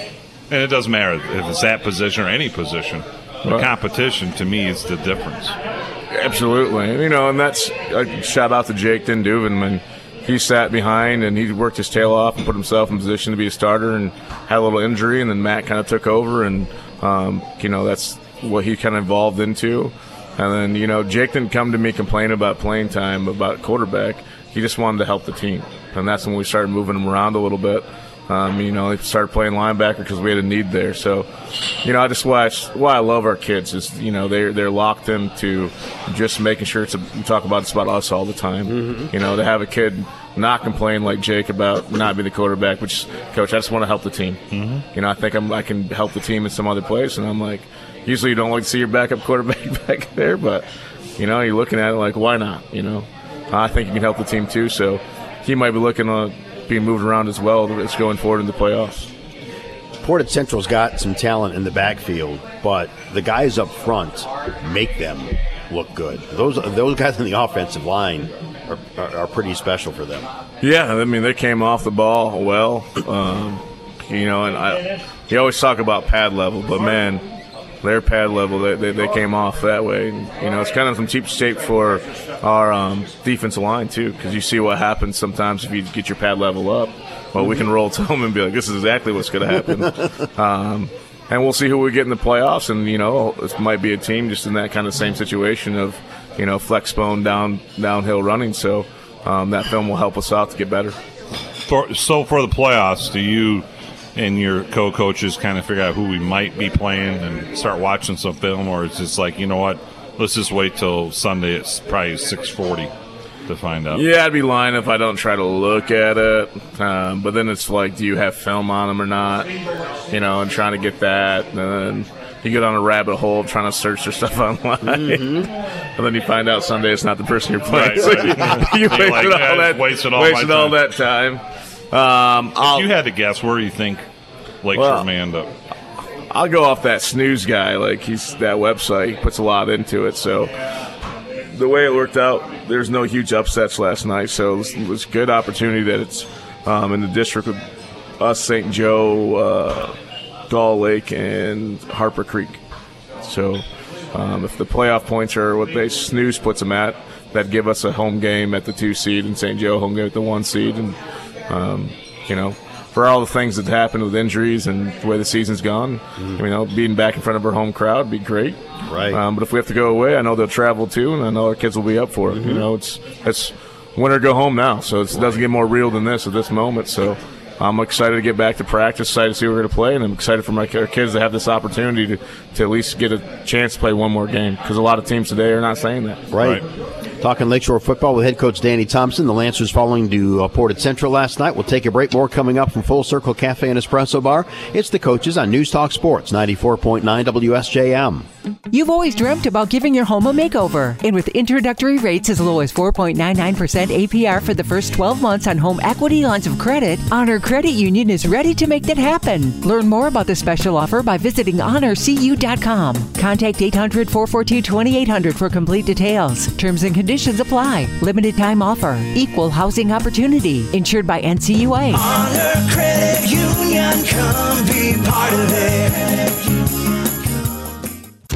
and it doesn't matter if it's that position or any position. The Right. competition, to me, is the difference. Absolutely, you know, and that's a shout out to Jake Dinduvin. Man, he sat behind and he worked his tail off and put himself in position to be a starter, and had a little injury, and then Matt kind of took over, and um, you know that's what he kind of evolved into. And then you know Jake didn't come to me complaining about playing time about quarterback. He just wanted to help the team, and that's when we started moving him around a little bit. Um, you know, he started playing linebacker because we had a need there. So, you know, I just why I, why I love our kids is you know they're they're locked into just making sure it's a, we talk about it's about us all the time. You know, to have a kid not complain like Jake about not being the quarterback, which coach, I just want to help the team. You know, I think I'm, I can help the team in some other place, and I'm like, usually you don't like to see your backup quarterback back there, but you know, you're looking at it like, why not? You know, I think he can help the team too. So he might be looking on being moved around as well. It's going forward in the playoffs. Portage Central's got some talent in the backfield, but the guys up front make them look good. Those those guys in the offensive line are, are, are pretty special for them. Yeah, I mean they came off the ball well. Um, you know, and I you always talk about pad level, but man, their pad level they, they, they came off that way. And, you know, it's kind of some cheap shape for our um, defensive line too, because you see what happens sometimes if you get your pad level up. Well, we can roll to them and be like, this is exactly what's going to happen. um, and we'll see who we get in the playoffs. And you know, it might be a team just in that kind of same situation of you know flex bone down downhill running. So um, that film will help us out to get better. For, so for the playoffs, do you and your co-coaches kind of figure out who we might be playing and start watching some film, or it's just like you know what? Let's just wait till Sunday. It's probably six forty to find out. Yeah, I'd be lying if I don't try to look at it. Um, but then it's like, do you have film on them or not? You know, and trying to get that. And then you get on a rabbit hole trying to search for stuff online. and then you find out Sunday it's not the person you're playing. Right, So right. you, you wasted, like, all "I that, wasted all wasted all time." that time. Um, If you had to guess, where do you think Lakeshore Well, may end up? I'll go off that snooze guy. Like he's that website. He puts a lot into it. So the way it worked out, there's no huge upsets last night. So it was, a good opportunity that it's um, in the district with us, St. Joe, uh, Gull Lake, and Harper Creek. So um, if the playoff points are what they snooze puts them at, that'd give us a home game at the two seed and St. Joe home game at the one seed. And um, you know, for all the things that happened with injuries and the way the season's gone, you know, being back in front of our home crowd would be great. Right. Um, but if we have to go away, I know they'll travel too, and I know our kids will be up for it. You know, it's it's win or go home now, so it's, it doesn't get more real than this at this moment. So I'm excited to get back to practice, excited to see what we're going to play, and I'm excited for my kids to have this opportunity to, to at least get a chance to play one more game because a lot of teams today are not saying that. Right. Talking Lakeshore football with head coach Danny Thompson. The Lancers falling to uh, Portage Central last night. We'll take a break. More coming up from Full Circle Cafe and Espresso Bar. It's the coaches on News Talk Sports 94.9 WSJM. You've always dreamt about giving your home a makeover. And with introductory rates as low as 4.99% APR for the first 12 months on home equity lines of credit, Honor Credit Union is ready to make that happen. Learn more about the special offer by visiting honorcu.com. Contact 800 442 2800 for complete details. Terms and conditions apply. Limited time offer. Equal housing opportunity. Insured by NCUA. Honor Credit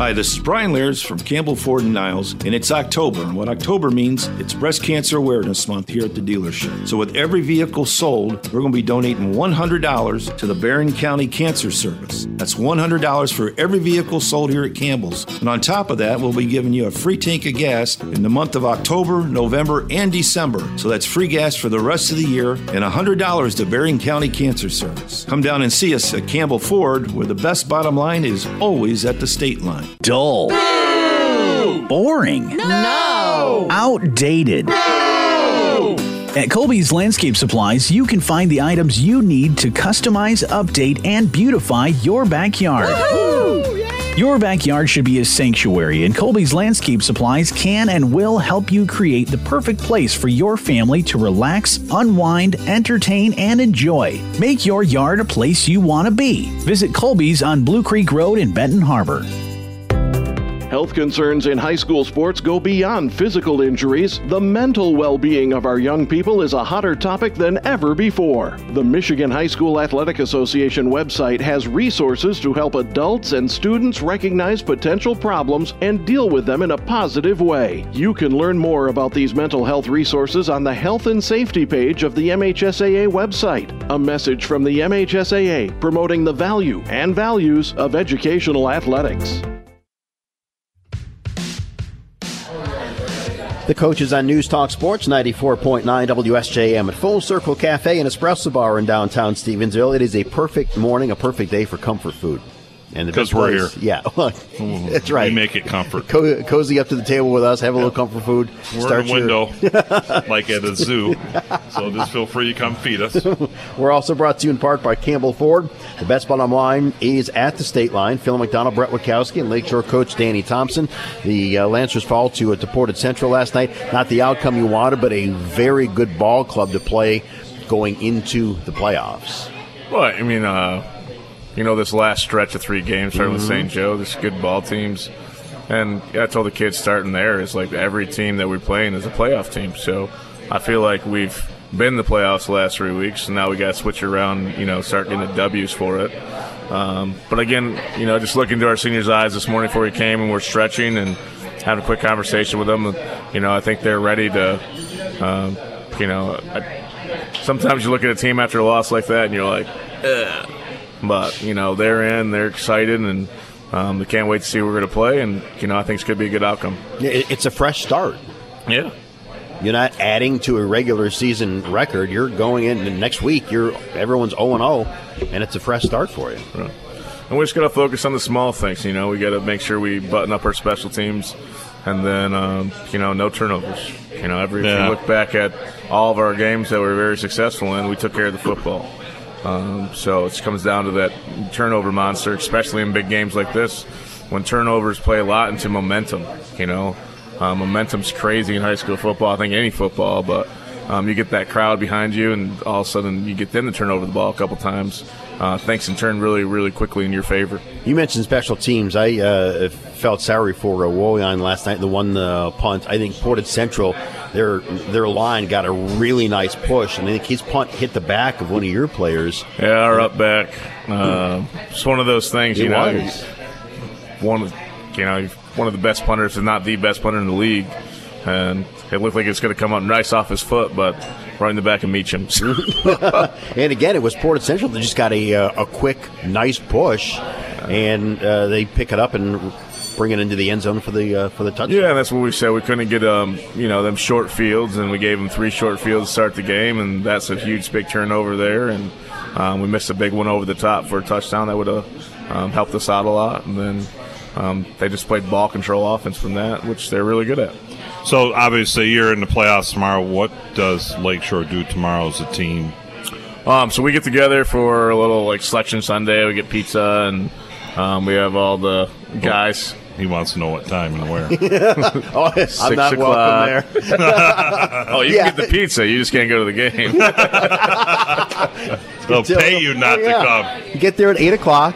Hi, this is Brian Lears from Campbell Ford and Niles, and it's October. And what October means, it's Breast Cancer Awareness Month here at the dealership. So, with every vehicle sold, we're going to be donating $100 to the Berrien County Cancer Service. That's $100 for every vehicle sold here at Campbell's. And on top of that, we'll be giving you a free tank of gas in the month of October, November, and December. So, that's free gas for the rest of the year and $100 to Berrien County Cancer Service. Come down and see us at Campbell Ford, where the best bottom line is always at the state line. Dull. Boring. No. Outdated. At Colby's Landscape Supplies, you can find the items you need to customize, update, and beautify your backyard. Your backyard should be a sanctuary, and Colby's Landscape Supplies can and will help you create the perfect place for your family to relax, unwind, entertain, and enjoy. Make your yard a place you want to be. Visit Colby's on Blue Creek Road in Benton Harbor. Health concerns in high school sports go beyond physical injuries. The mental well being of our young people is a hotter topic than ever before. The Michigan High School Athletic Association website has resources to help adults and students recognize potential problems and deal with them in a positive way. You can learn more about these mental health resources on the Health and Safety page of the MHSAA website. A message from the MHSAA promoting the value and values of educational athletics. The coaches on News Talk Sports 94.9 WSJM at Full Circle Cafe and Espresso Bar in downtown Stevensville. It is a perfect morning, a perfect day for comfort food. And the 'Cause best we're place- here. Yeah, that's right. We make it comfort. Co- cozy up to the table with us, have a little comfort food. We're start in a window, like at a zoo. So just feel free to come feed us. We're also brought to you in part by Campbell Ford. The best bottom line is at the state line. Phil McDonald, Brett Wachowski, and Lakeshore coach Danny Thompson. The uh, Lancers fall to, a Portage Central last night. Not the outcome you wanted, but a very good ball club to play going into the playoffs. Well, I mean, uh, you know, this last stretch of three games, starting with Mhm. St. Joe, this good ball teams. And I told the kids starting there is like every team that we're playing is a playoff team. So I feel like we've been the playoffs the last three weeks, and now we got to switch around, you know, start getting the W's for it. Um, but again, you know, just looking into our seniors' eyes this morning before we came and we're stretching and having a quick conversation with them, you know, I think they're ready to, um, you know, I, sometimes you look at a team after a loss like that and you're like, Ugh. But you know they're in, they're excited, and um, they can't wait to see who we're going to play, and you know I think it's going to be a good outcome. It's a fresh start. Yeah. You're not adding to a regular season record. You're going in and next week. You're everyone's 0 and 0, and it's a fresh start for you. And we're just got to focus on the small things. You know, we got to make sure we button up our special teams, and then um, you know no turnovers. You know, every if Yeah. you look back at all of our games that we were very successful in, we took care of the football. Um, so it comes down to that turnover monster, especially in big games like this, when turnovers play a lot into momentum. You know, uh, momentum's crazy in high school football. I think any football, but um, you get that crowd behind you, and all of a sudden you get them to turn over the ball a couple times. Uh, things can turn really, really quickly in your favor. You mentioned special teams. I uh, felt sorry for Woyan last night. The one uh, punt. I think Portage Central, their their line got a really nice push, and I think his punt hit the back of one of your players. Yeah, our up back. Uh, it's one of those things, you know. was. One, of- you know, one of the best punters, if not the best punter in the league, and it looked like it's going to come up nice off his foot, but right in the back of Meacham. and again, it was Portage Central that just got a uh, a quick, nice push, and uh, they pick it up and bring it into the end zone for the uh, for the touchdown. Yeah, that's what we said. We couldn't get um, you know, them short fields, and we gave them three short fields to start the game, and that's a huge big turnover there. And um, we missed a big one over the top for a touchdown that would have um, helped us out a lot. And then um, they just played ball control offense from that, which they're really good at. So obviously you're in the playoffs tomorrow. What does Lakeshore do tomorrow as a team? Um, so we get together for a little like selection Sunday. We get pizza and um, we have all the guys. He wants to know what time and where. oh, I'm not welcome there. oh, you Yeah. can get the pizza. You just can't go to the game. They'll pay you not yeah. to come. You get there at eight o'clock.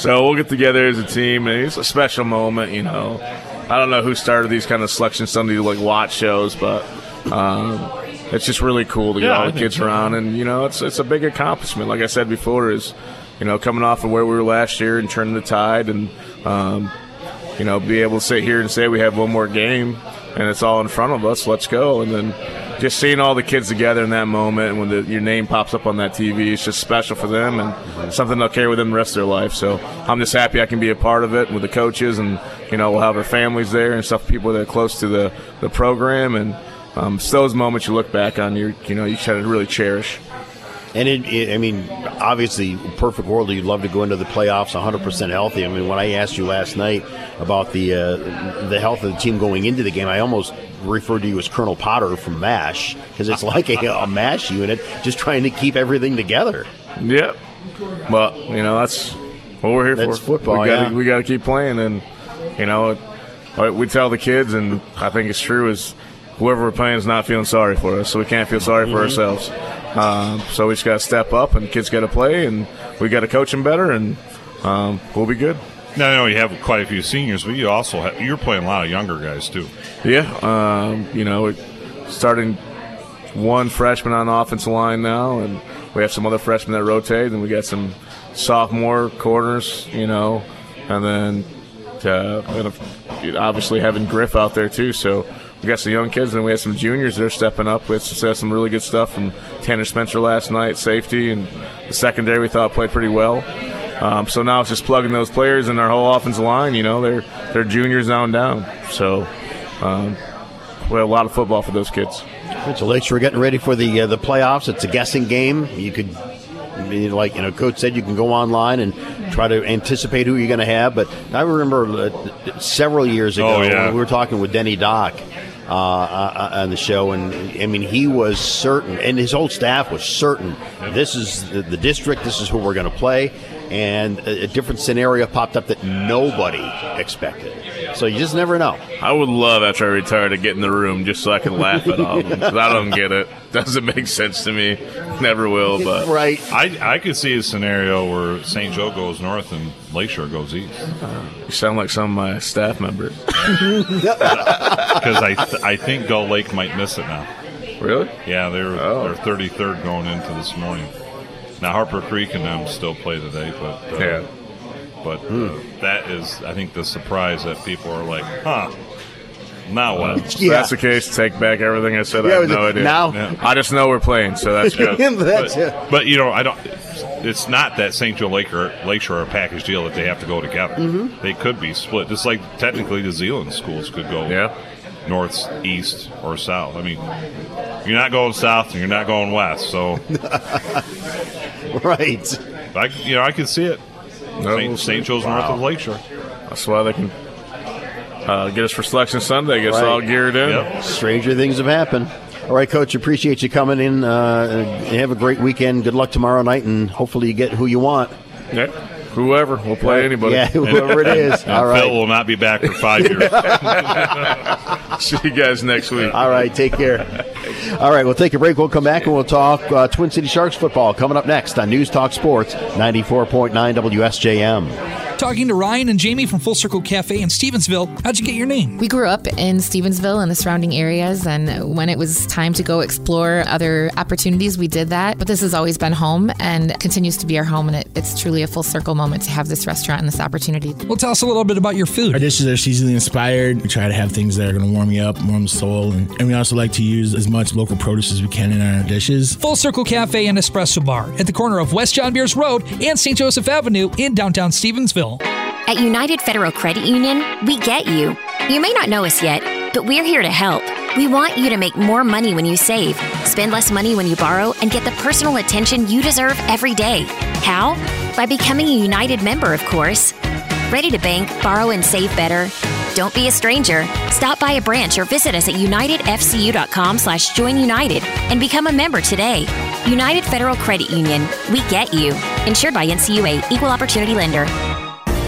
so we'll get together as a team, and it's a special moment. You know, I don't know who started these kind of selection Sunday like watch shows, but um, it's just really cool to get Yeah, all the think kids so. around, and you know, it's it's a big accomplishment. Like I said before, is you know coming off of where we were last year and turning the tide, and um, you know, be able to sit here and say we have one more game and it's all in front of us. Let's go. And then just seeing all the kids together in that moment and when the, your name pops up on that TV, it's just special for them and something they'll carry with them the rest of their life. So I'm just happy I can be a part of it with the coaches and, you know, we'll have our families there and stuff, people that are close to the, the program. And um, it's those moments you look back on, you you know, you try to really cherish. And it, it, I mean, obviously, perfect world, you'd love to go into the playoffs 100% healthy. I mean, when I asked you last night about the uh, the health of the team going into the game, I almost referred to you as Colonel Potter from MASH because it's like a, a MASH unit just trying to keep everything together. Yep. Well, you know that's what we're here That's for. football, We got yeah. to we got to keep playing, and you know, what we tell the kids, and I think it's true is whoever we're playing is not feeling sorry for us, so we can't feel sorry for Mhm. ourselves. Um, so we just got to step up, and kids got to play, and we got to coach them better, and um, we'll be good. Now, I know you have quite a few seniors, but you also have, you're playing a lot of younger guys too. Yeah, um, you know, starting one freshman on the offensive line now, and we have some other freshmen that rotate, and we got some sophomore corners, you know, and then uh, and obviously having Griff out there too. So we got some young kids, and we had some juniors that are stepping up. We had some some really good stuff from Tanner Spencer last night, safety, and the secondary we thought played pretty well. Um, so now it's just plugging those players in our whole offensive line. You know, they're they're juniors now and down. So um, we have a lot of football for those kids. So Lakeshore getting ready for the uh, the playoffs. It's a guessing game. You could, I mean, like you know, coach said, you can go online and try to anticipate who you're going to have. But I remember uh, several years ago Oh, yeah. when we were talking with Denny Dock uh, uh, on the show, and I mean, he was certain, and his whole staff was certain. This is the, the district. This is who we're going to play. And a, a different scenario popped up that nobody expected. So you just never know. I would love after I retire to get in the room just so I can laugh at all of them I don't get it. Doesn't make sense to me. Never will. But right, I I could see a scenario where St. Joe goes north and Lakeshore goes east. you sound like some of my staff members. Because I th- I think Gull Lake might miss it now. Really? Yeah, they're they're 33rd going into this morning. Now Harper Creek and them still play today, but uh, Yeah. but uh, that is I think the surprise that people are like, huh? Now what? If that's the case, take back everything I said. I have no idea. now- Yeah. I just know we're playing, so that's good. but, but, you know, I don't. It's not that St. Joe Lake or Lakeshore are a package deal that they have to go together. Mhm. They could be split, just like technically the Zeeland schools could go north, east, or south. I mean, you're not going south and you're not going west, so right. I, you know, I can see it. St. we'll St. see. Joe's north Wow. of Lakeshore. That's why they can uh, get us for selection Sunday. Get us all geared in. Stranger things have happened. All right, Coach, appreciate you coming in. Uh, have a great weekend. Good luck tomorrow night, and hopefully you get who you want. Yeah, whoever. We'll play Right. anybody. Yeah, whoever it is. All right. Phil will not be back for five years. See you guys next week. All right, take care. All right, we'll take a break. We'll come back and we'll talk uh, Twin City Sharks football coming up next on News Talk Sports 94.9 WSJM. Talking to Ryan and Jamie from Full Circle Cafe in Stevensville. How'd you get your name? We grew up in Stevensville and the surrounding areas, and when it was time to go explore other opportunities, we did that. But this has always been home and continues to be our home, and it, it's truly a full circle moment to have this restaurant and this opportunity. Well, tell us a little bit about your food. Our dishes are seasonally inspired. We try to have things that are going to warm you up, warm the soul, and, and we also like to use as much local produce as we can in our dishes. Full Circle Cafe and Espresso Bar at the corner of West John Beers Road and St. Joseph Avenue in downtown Stevensville. At United Federal Credit Union, we get you. You may not know us yet, but we're here to help. We want you to make more money when you save, spend less money when you borrow, and get the personal attention you deserve every day. How? By becoming a United member, of course. Ready to bank, borrow, and save better? Don't be a stranger. Stop by a branch or visit us at unitedfcu.com slash join united and become a member today. United Federal Credit Union. We get you. Insured by NCUA, Equal Opportunity Lender.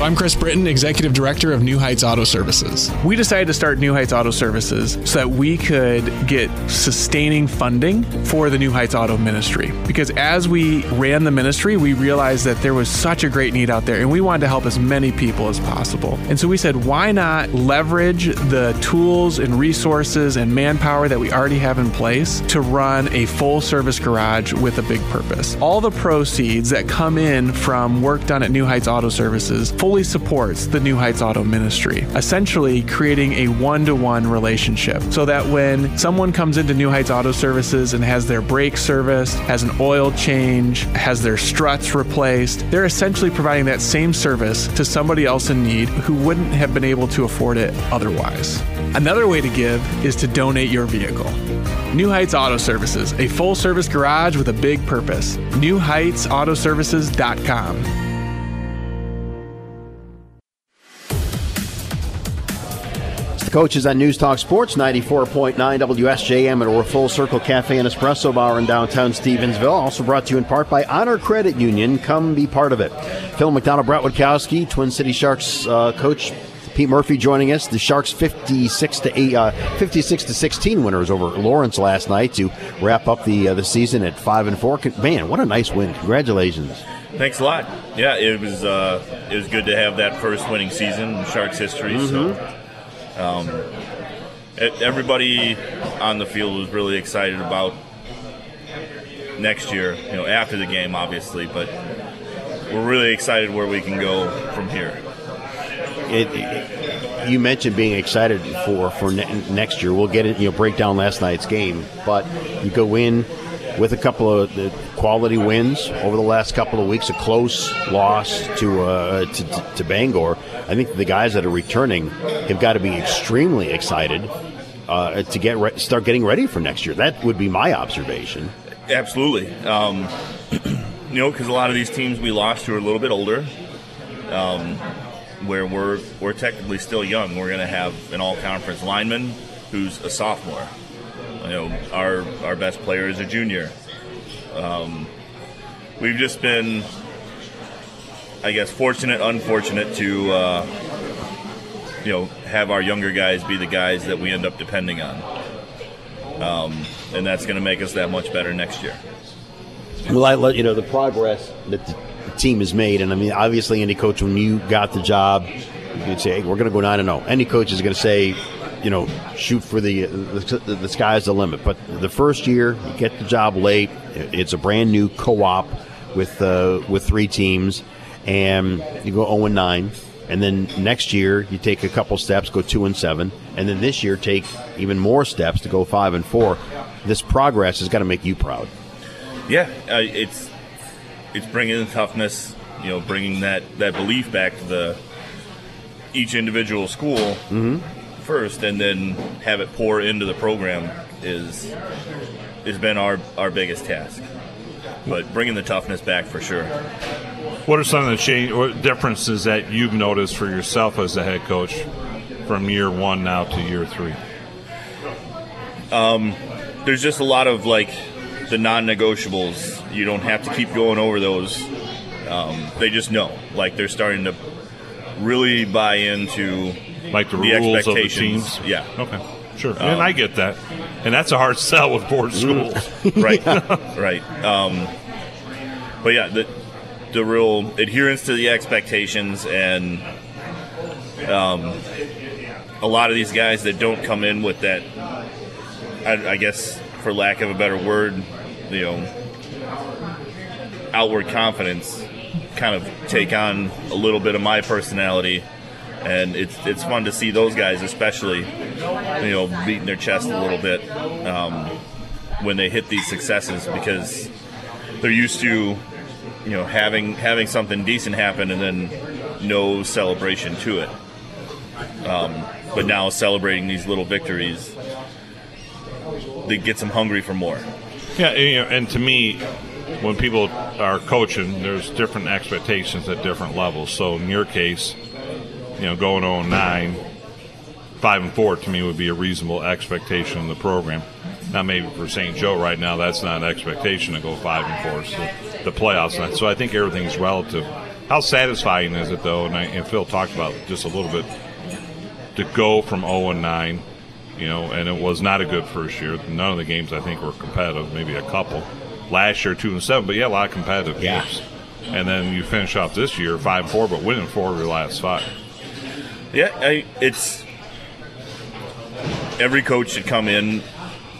I'm Chris Britton, Executive Director of New Heights Auto Services. We decided to start New Heights Auto Services so that we could get sustaining funding for the New Heights Auto Ministry. Because as we ran the ministry, we realized that there was such a great need out there and we wanted to help as many people as possible. And so we said, why not leverage the tools and resources and manpower that we already have in place to run a full service garage with a big purpose? All the proceeds that come in from work done at New Heights Auto Services fully supports the New Heights Auto Ministry, essentially creating a one to one relationship so that when someone comes into New Heights Auto Services and has their brakes serviced, has an oil change, has their struts replaced, they're essentially providing that same service to somebody else in need who wouldn't have been able to afford it otherwise. Another way to give is to donate your vehicle. New Heights Auto Services, a full service garage with a big purpose. NewHeightsAutoservices.com. coaches on News Talk Sports 94.9 WSJM at our Full Circle Cafe and Espresso Bar in downtown Stevensville. Also brought to you in part by Honor Credit Union. Come be part of it. Phil McDonald, Brett Witkowski, Twin City Sharks uh, coach. Pete Murphy joining us. The Sharks 56 to 8, uh, 56 to 16 winners over Lawrence last night to wrap up the uh, the season at five and four. Man, what a nice win! Congratulations. Thanks a lot. Yeah, it was uh, it was good to have that first winning season in Sharks history. So, um, e- everybody on the field was really excited about next year. You know, after the game, obviously, but we're really excited where we can go from here. It, it- you mentioned being excited for for ne- next year. We'll get it. You know, break down last night's game, but you go in with a couple of uh, quality wins over the last couple of weeks. A close loss to uh, to, to, to Bangor. I think the guys that are returning have got to be extremely excited uh, to get re- start getting ready for next year. That would be my observation. Absolutely. Um, you know, because a lot of these teams we lost to are a little bit older, um, where we're we're technically still young. We're going to have an all-conference lineman who's a sophomore. You know, our our best player is a junior. Um, we've just been, I guess, fortunate, unfortunate to. Uh, you know, have our younger guys be the guys that we end up depending on, um, and that's going to make us that much better next year. Well, I let you know the progress that the team has made, and I mean, obviously, any coach when you got the job, you'd say, hey, "We're going to go nine and zero." Any coach is going to say, you know, shoot for the, the the sky's the limit. But the first year, you get the job late. It's a brand new co-op with uh, with three teams, and you go zero and nine. And then next year you take a couple steps, go two and seven, and then this year take even more steps to go five and four. This progress has got to make you proud. Yeah, uh, it's it's bringing the toughness, you know, bringing that that belief back to the each individual school first, and then have it pour into the program is has been our our biggest task. But bringing the toughness back for sure. What are some of the change or differences that you've noticed for yourself as a head coach from year one now to year three? Um, there's just a lot of like the non-negotiables. You don't have to keep going over those. Um, they just know. Like they're starting to really buy into like the, rules of the teams. Yeah. Okay. Sure. Um, and I get that. And that's a hard sell with board schools. right, right. Um, but yeah, the the real adherence to the expectations and um, a lot of these guys that don't come in with that, I, I guess, for lack of a better word, you know, outward confidence, kind of take on a little bit of my personality. And it's it's fun to see those guys, especially, you know, beating their chest a little bit um, when they hit these successes because they're used to, you know, having having something decent happen and then no celebration to it. Um, but now celebrating these little victories, that gets them hungry for more. Yeah, and, to me, when people are coaching, there's different expectations at different levels. So in your case, you know, going 0 9, 5 and 4 to me would be a reasonable expectation in the program. Now, maybe for St. Joe right now, that's not an expectation to go 5 and 4. So the playoffs. So I think everything's relative. How satisfying is it, though? And, I, and Phil talked about just a little bit to go from 0 and 9 you know, and it was not a good first year. None of the games I think were competitive, maybe a couple. Last year, two and seven, but yeah, a lot of competitive Yeah. games. And then you finish off this year five and four, but winning four of your last five. Yeah, I, it's every coach should come in,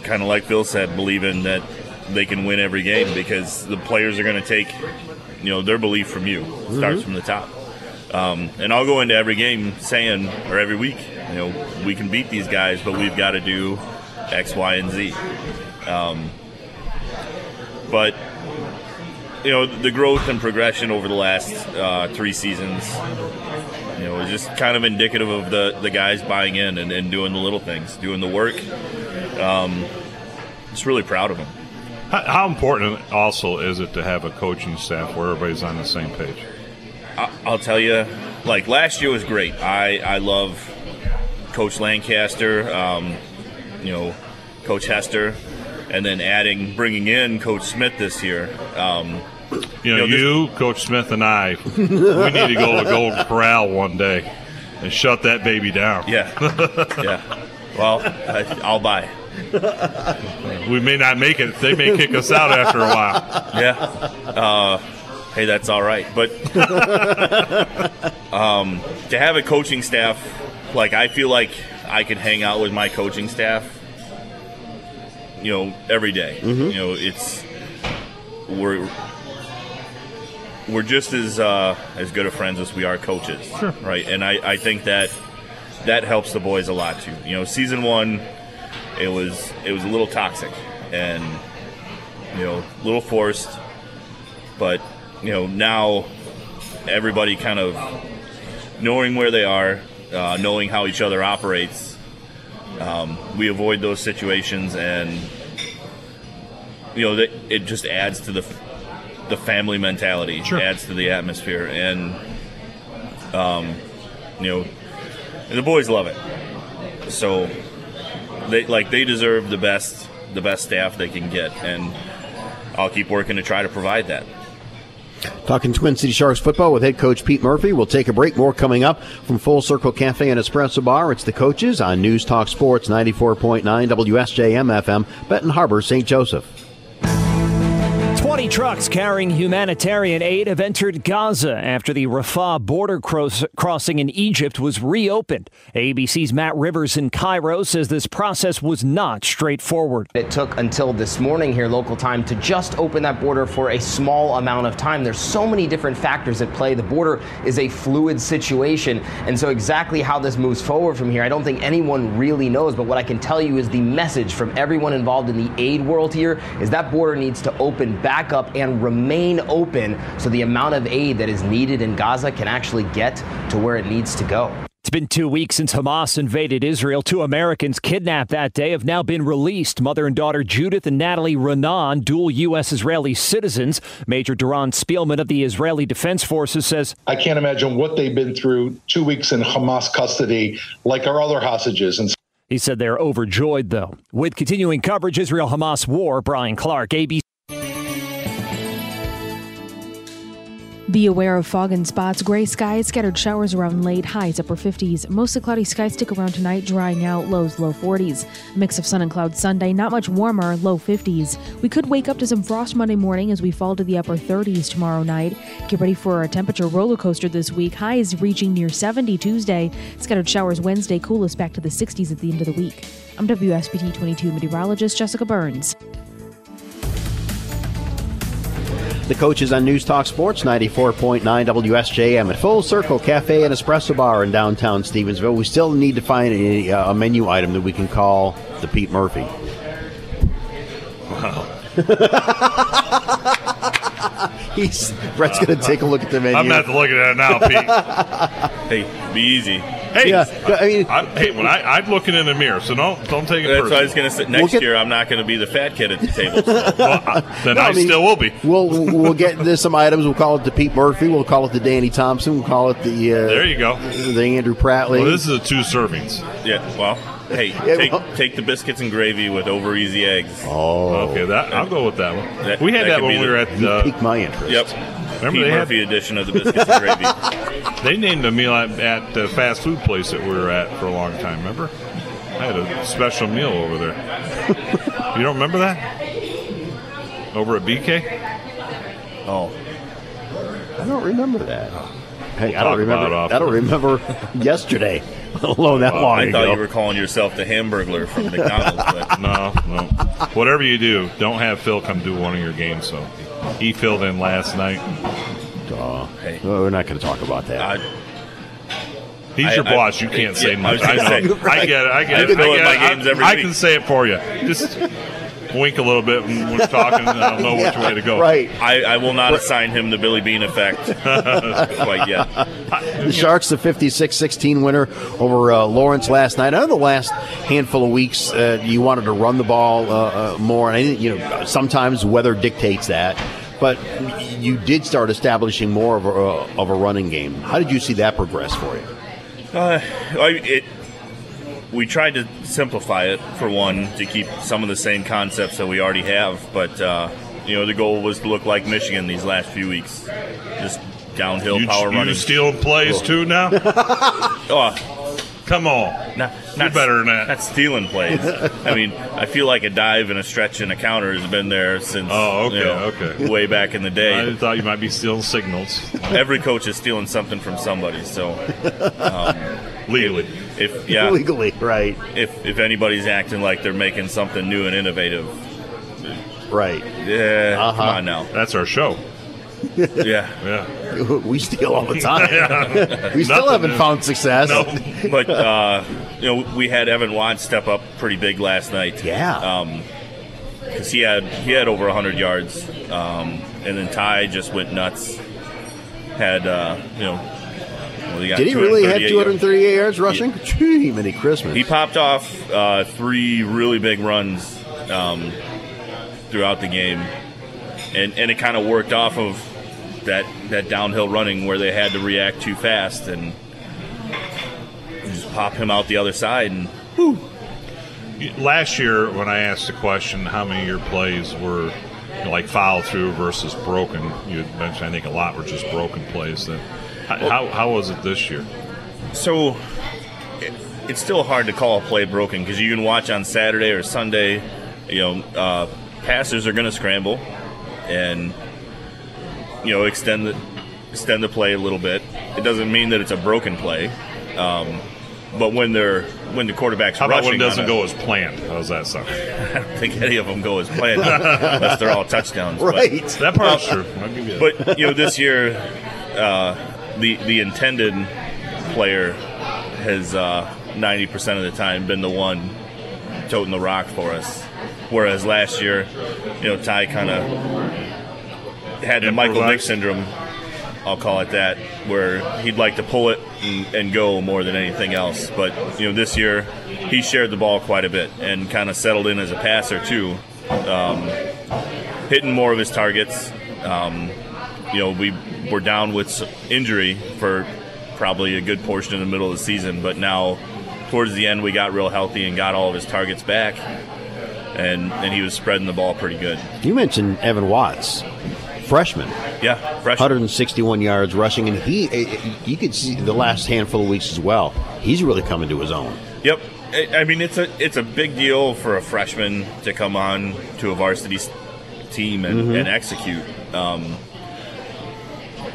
kind of like Phil said, believing that they can win every game because the players are going to take, you know, their belief from you. It starts from the top. Um, and I'll go into every game saying, or every week, you know, we can beat these guys, but we've got to do X, Y, and Z. Um, but you know, the growth and progression over the last uh, three seasons, you know, just kind of indicative of the, the guys buying in and, and doing the little things, doing the work. Um, just really proud of them. How, how important also is it to have a coaching staff where everybody's on the same page? I, I'll tell you, like last year was great. I, I love Coach Lancaster, um, you know, Coach Hester, and then adding, bringing in Coach Smith this year. Um, You know, this- you, Coach Smith, and I, we need to go to Golden Corral one day and shut that baby down. Yeah. yeah. Well, I, I'll buy. We may not make it. They may kick us out after a while. Yeah. Uh, hey, that's all right. But um, to have a coaching staff, like I feel like I could hang out with my coaching staff, you know, every day. You know, it's we're we're just as uh, as good of friends as we are coaches, Sure. right? And I, I think that that helps the boys a lot too. You know, season one, it was it was a little toxic and you know a little forced, but you know now everybody kind of knowing where they are, uh, knowing how each other operates. Um, we avoid those situations, and you know it just adds to the the family mentality, adds to the atmosphere, and um, you know the boys love it. So they like they deserve the best the best staff they can get, and I'll keep working to try to provide that. Talking Twin City Sharks football with head coach Pete Murphy. We'll take a break. More coming up from Full Circle Cafe and Espresso Bar. It's the coaches on News Talk Sports 94.9 WSJM FM, Benton Harbor, St. Joseph. 20 trucks carrying humanitarian aid have entered Gaza after the Rafah border cross- crossing in Egypt was reopened. ABC's Matt Rivers in Cairo says this process was not straightforward. It took until this morning here, local time, to just open that border for a small amount of time. There's so many different factors at play. The border is a fluid situation. And so, exactly how this moves forward from here, I don't think anyone really knows. But what I can tell you is the message from everyone involved in the aid world here is that border needs to open back up and remain open so the amount of aid that is needed in Gaza can actually get to where it needs to go. It's been two weeks since Hamas invaded Israel. Two Americans kidnapped that day have now been released. Mother and daughter Judith and Natalie Raanan, dual U.S. Israeli citizens. Major Doron Spielman of the Israeli Defense Forces says I can't imagine what they've been through two weeks in Hamas custody, like our other hostages. And He said they're overjoyed, though. With continuing coverage, Israel Hamas war, Brian Clark, ABC. Be aware of fog and spots, gray skies, scattered showers around late, highs upper 50s. Mostly cloudy skies stick around tonight, drying out, lows low 40s. Mix of sun and clouds Sunday, not much warmer, low 50s. We could wake up to some frost Monday morning as we fall to the upper 30s tomorrow night. Get ready for a temperature roller coaster this week, highs reaching near 70 Tuesday. Scattered showers Wednesday, coolest back to the 60s at the end of the week. I'm WSBT 22 meteorologist Jessica Burns. The coaches on News Talk Sports 94.9 WSJM at Full Circle Cafe and Espresso Bar in downtown Stevensville. We still need to find a, uh, a menu item that we can call the Pete Murphy. Wow. He's Brett's going to take a look at the menu. I'm not looking at it now, Pete. hey, be easy. Hey, Yeah, I mean, I'm, hey, when I, I'm looking in the mirror, so don't don't take it That's personal. why I was going to say. Next get- year, I'm not going to be the fat kid at the table. then No, I, I mean- still will be. We'll we'll get into some items. We'll call it the Pete Murphy. We'll call it the Danny Thompson. We'll call it the uh, There you go. the Andrew Pratley. Well, this is a two servings. yeah. Well, hey, take, take the biscuits and gravy with over easy eggs. Oh, Okay, that I'll go with that one. That- we had that that, when we were at. you Uh, piqued my interest. Yep. Remember Pete they had- Murphy edition of the biscuits and gravy. they named a meal at, at the fast food place that we were at for a long time. Remember? I had a special meal over there. you don't remember that? Over at BK? Oh, I don't remember that. Hey, We'll I don't remember. about it off I don't remember yesterday, alone that long I ago. thought you were calling yourself the Hamburglar from McDonald's. But No, no. Whatever you do, don't have Phil come do one of your games. So he filled in last night. Oh, Hey. well, we're not going to talk about that. I, He's I- your I- boss. You can't say much. I, know. say, I get it. I get I it. I, go at get it. I- I can say it for you. Just wink a little bit when we're talking. and I don't know which way to go. Right. I, I will not assign him the Billy Beane effect quite yet. The Sharks, the 56-16 winner over uh, Lawrence last night. I know the last handful of weeks uh, you wanted to run the ball uh, uh, more, and I think you know sometimes weather dictates that. But you did start establishing more of a, uh, of a running game. How did you see that progress for you? Uh, I, it, we tried to simplify it for one to keep some of the same concepts that we already have, but uh, you know the goal was to look like Michigan these last few weeks, just downhill You, power you running. stealing plays too now? Oh, Come on. not, not better than that. Not stealing plays. I mean, I feel like a dive and a stretch and a counter has been there since. Oh, okay, you know, okay. Way back in the day. I thought you might be stealing signals Every coach is stealing something from somebody. So um, legally. If yeah, Legally, right, if if anybody's acting like they're making something new and innovative, right. yeah, Uh-huh. come on now. That's our show. Yeah, Yeah. We steal all the time. Yeah. we still Nothing haven't is- found success. No. but uh, you know we had Evan Watts step up pretty big last night. Yeah. Um, because he had he had over 100 yards, um, and then Ty just went nuts. Had uh, you know, well, he got Did he really have 238 238 yards rushing? Gee, many Christmas. He popped off uh, three really big runs um, throughout the game, and and it kind of worked off of that that downhill running where they had to react too fast and just pop him out the other side and Last year, when I asked the question, how many of your plays were you know, like foul through versus broken? You mentioned, I think, a lot were just broken plays. Then, how, how, how was it this year? So it, it's still hard to call a play broken because you can watch on Saturday or Sunday. You know, uh, passers are going to scramble and you know extend the extend the play a little bit. It doesn't mean that it's a broken play, um, but when they're when the quarterback's How about rushing when it doesn't a- go as planned? How's that sound? I don't think any of them go as planned unless they're all touchdowns. but- Right. That part's true. I'll give you that. but you know, this year, uh, the the intended player has ninety percent of the time been the one toting the rock for us, whereas last year, you know, Ty kind of had the Michael Vick syndrome. I'll call it that, where he'd like to pull it and, and go more than anything else. But you know, this year he shared the ball quite a bit and kind of settled in as a passer too, um, hitting more of his targets. Um, you know, we were down with injury for probably a good portion in the middle of the season, but now towards the end we got real healthy and got all of his targets back, and and he was spreading the ball pretty good. You mentioned Evan Watts, freshman. Yeah, fresh. 161 yards rushing, and he, eh, eh, you could see the last handful of weeks as well. He's really coming to his own. Yep. I mean, it's a it's a big deal for a freshman to come on to a varsity team and, Mhm. and execute. Um,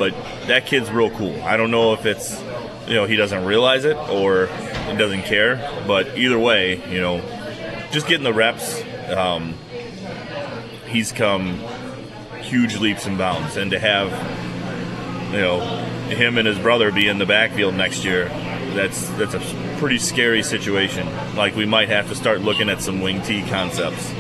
but that kid's real cool. I don't know if it's you know he doesn't realize it or he doesn't care, but either way, you know, just getting the reps, um, he's come huge leaps and bounds, and to have you know him and his brother be in the backfield next year that's that's a pretty scary situation. Like we might have to start looking at some wing t concepts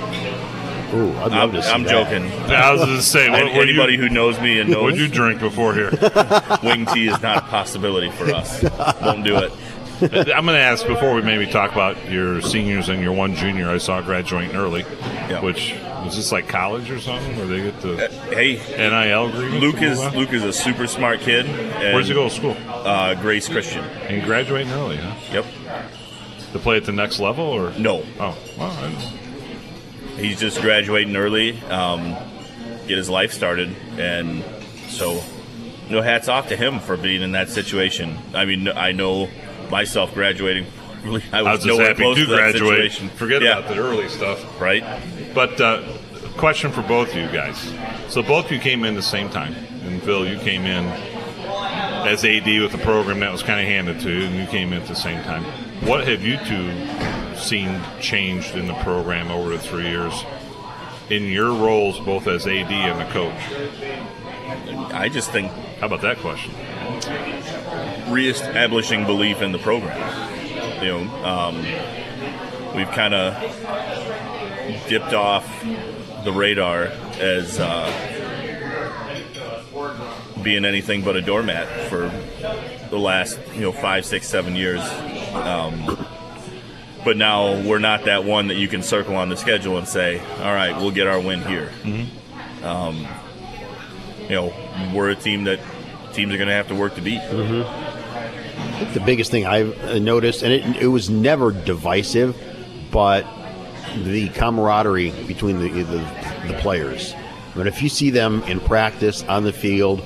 Ooh, I'd love I'm, to see I'm that. joking. Yeah, I was gonna say, what- Any- what do you- anybody who knows me and knows What'd you drink before here? wing T is not a possibility for us. Won't do it. I'm going to ask before we maybe talk about your seniors and your one junior I saw graduating early, which was this like college or something, where they get the Hey, NIL agreement? Luke is? Luke is a super smart kid. and- Where's he go to school? Uh, Grace Christian. And graduating early, huh? Yep. To play at the next level, or no? Oh, well, I He's just graduating early, um, get his life started, and so you know, hats off to him for being in that situation. I mean, I know myself graduating. Really, I was, I was just happy close to to graduate. Forget Yeah. about the early stuff, right? But uh, question for both of you guys. So both of you came in the same time, and Phil, you came in as AD with a program that was kind of handed to you, and you came in at the same time. What have you two seen changed in the program over the three years in your roles, both as AD and the coach? I just think. How about that question? reestablishing belief in the program. You know, um, we've kind of dipped off the radar as uh, being anything but a doormat for the last you know five, six, seven years. Um, but now we're not that one that you can circle on the schedule and say, "All right, we'll get our win here." Um, you know, we're a team that teams are going to have to work to beat. I think the biggest thing I've uh, noticed, and it, it was never divisive, but the camaraderie between the, the, the players. But if you see them in practice, on the field,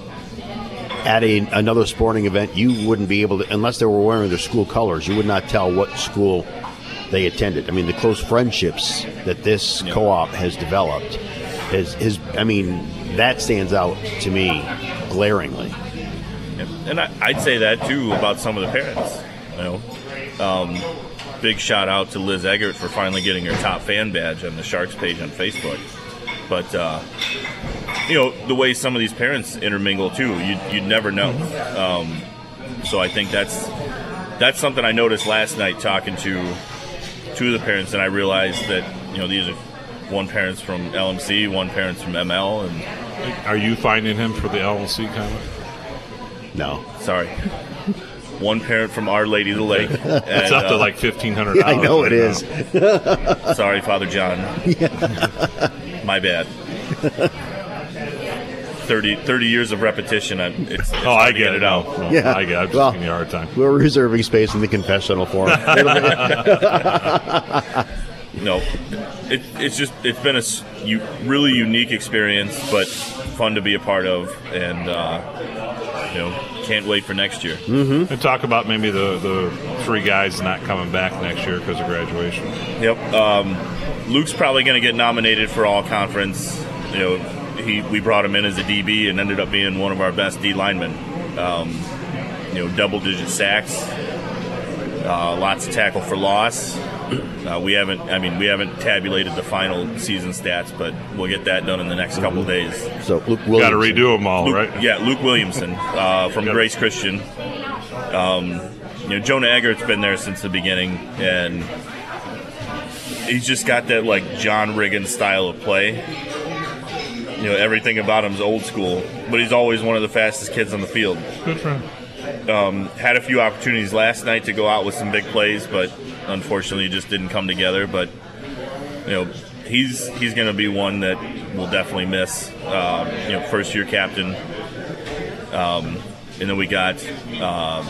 at a, another sporting event, you wouldn't be able to, unless they were wearing their school colors, you would not tell what school they attended. I mean, the close friendships that this co op has developed is, is, I mean, that stands out to me glaringly. And I, I'd say that too about some of the parents. You know, um, big shout out to Liz Eggert for finally getting her top fan badge on the Sharks page on Facebook. But uh, you know, the way some of these parents intermingle too, you you'd never know. Um, so I think that's that's something I noticed last night talking to two of the parents, and I realized that you know these are one parents from LMC, one parents from ML, and Are you finding him for the LLC comment? No, sorry. One parent from Our Lady of the Lake. It's up to uh, like $1,500 Yeah, I know it right is. sorry, Father John. My bad. 30, 30 years of repetition. I, it's, it's Oh, I to get it, it out. now. Yeah. I get it. I'm just well, giving you a hard time. We're reserving space in the confessional for him. no, it, it's just it's been a s- u- really unique experience, but fun to be a part of, and uh, you know, can't wait for next year. Mm-hmm. And talk about maybe the, the three guys not coming back next year because of graduation. Yep. Um, Luke's probably going to get nominated for all conference. You know, he we brought him in as a DB and ended up being one of our best D linemen. Um, you know, double digit sacks, uh, lots of tackle for loss. Uh, we haven't, I mean, we haven't tabulated the final season stats, but we'll get that done in the next couple of days. So Luke Got to redo them all, Luke- right? Yeah, Luke Williamson uh, from Grace Christian. Um, you know, Jonah Eggert's been there since the beginning, and he's just got that like John Riggins style of play. You know, everything about him's old school, but he's always one of the fastest kids on the field. Good for him. Um, had a few opportunities last night to go out with some big plays, but unfortunately, just didn't come together. But you know, he's he's going to be one that we'll definitely miss. Um, you know, first year captain. Um, and then we got um,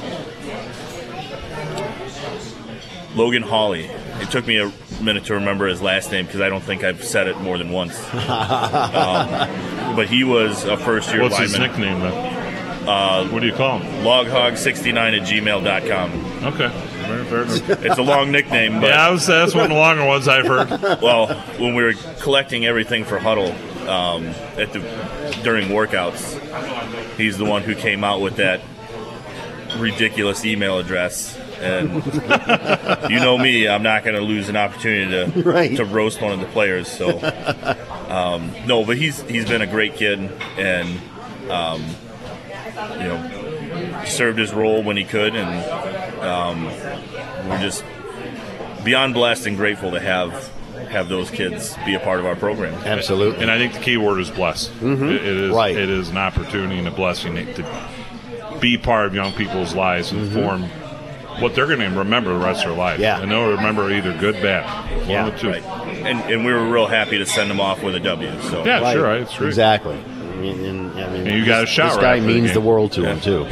Logan Hawley. It took me a minute to remember his last name because I don't think I've said it more than once. um, but he was a first year What's lineman. his nickname then? Uh, what do you call him? Loghog69 at gmail.com. Okay. Very fair. It's a long nickname, but Yeah, I was- that's one of the longer ones I've heard. well, when we were collecting everything for Huddle um, at the during workouts, he's the one who came out with that ridiculous email address. And you know me, I'm not going to lose an opportunity to Right. to roast one of the players. So um, no, but he's he's been a great kid, and um, you know served his role when he could, and um, we're just beyond blessed and grateful to have have those kids be a part of our program. Absolutely. And I think the key word is bless. Mhm. It- it is Right. it is an opportunity and a blessing to be part of young people's lives and Mhm. form what they're going to remember the rest of their life. Yeah. And they'll remember either good, bad. One Yeah, of the two. right. And, and we were real happy to send them off with a W. So Yeah, sure, right, it's great. Exactly. I mean, and, I mean, And you got a this- shower This guy after the means game. the world to Yeah. him too.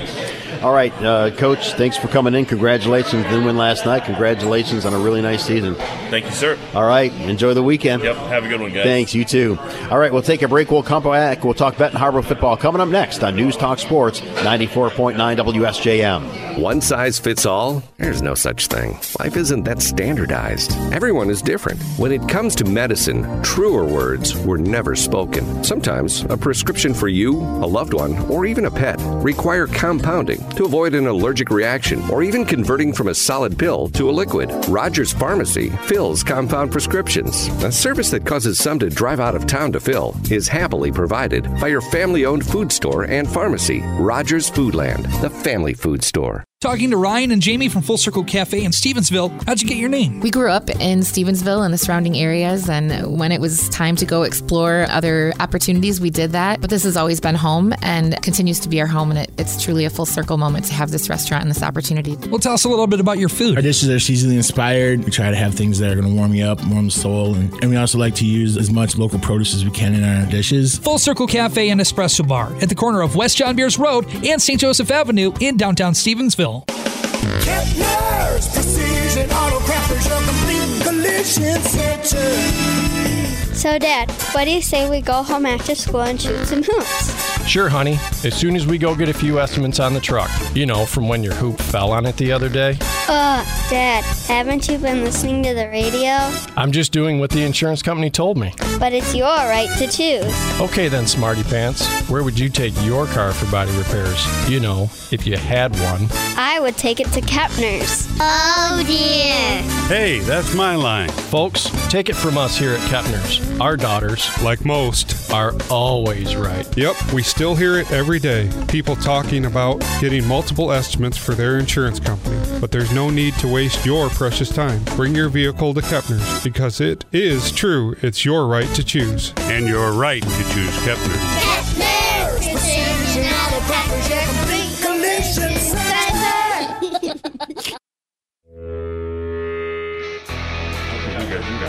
All right, uh, Coach. Thanks for coming in. Congratulations. Didn't win last night. Congratulations on a really nice season. Thank you, sir. All right. Enjoy the weekend. Yep. Have a good one, guys. Thanks. You too. All right. We'll take a break. We'll come back. We'll talk Benton Harbor football coming up next on News Talk Sports 94.9 WSJM. One size fits all? There's no such thing. Life isn't that standardized. Everyone is different. When it comes to medicine, truer words were never spoken. Sometimes a prescription for you, a loved one, or even a pet require compounding to avoid an allergic reaction or even converting from a solid pill to a liquid. Rogers Pharmacy fills compound prescriptions. A service that causes some to drive out of town to fill is happily provided by your family owned food store and pharmacy, Rogers Foodland, the family food store. Talking to Ryan and Jamie from Full Circle Cafe in Stevensville. How'd you get your name? We grew up in Stevensville and the surrounding areas, and when it was time to go explore other opportunities, we did that. But this has always been home and continues to be our home, and it, it's truly a full circle moment to have this restaurant and this opportunity. Well, tell us a little bit about your food. Our dishes are seasonally inspired. We try to have things that are going to warm you up, warm the soul, and, and we also like to use as much local produce as we can in our dishes. Full Circle Cafe and Espresso Bar at the corner of West John Beers Road and St. Joseph Avenue in downtown Stevensville. Kepler's Precision Auto Crafters, your complete collision center. So, Dad, what do you say we go home after school and shoot some hoops? Sure, honey. As soon as we go get a few estimates on the truck. You know, from when your hoop fell on it the other day. Uh, Dad, haven't you been listening to the radio? I'm just doing what the insurance company told me. But it's your right to choose. Okay then, Smarty Pants. Where would you take your car for body repairs? You know, if you had one. I would take it to Kepner's. Oh, dear. Hey, that's my line. Folks, take it from us here at Kepner's. Our daughters, like most, are always right. Yep, we still hear it every day. People talking about getting multiple estimates for their insurance company. But there's no need to waste your precious time. Bring your vehicle to Kepner's because it is true. It's your right to choose. And you're right to choose Kepner's.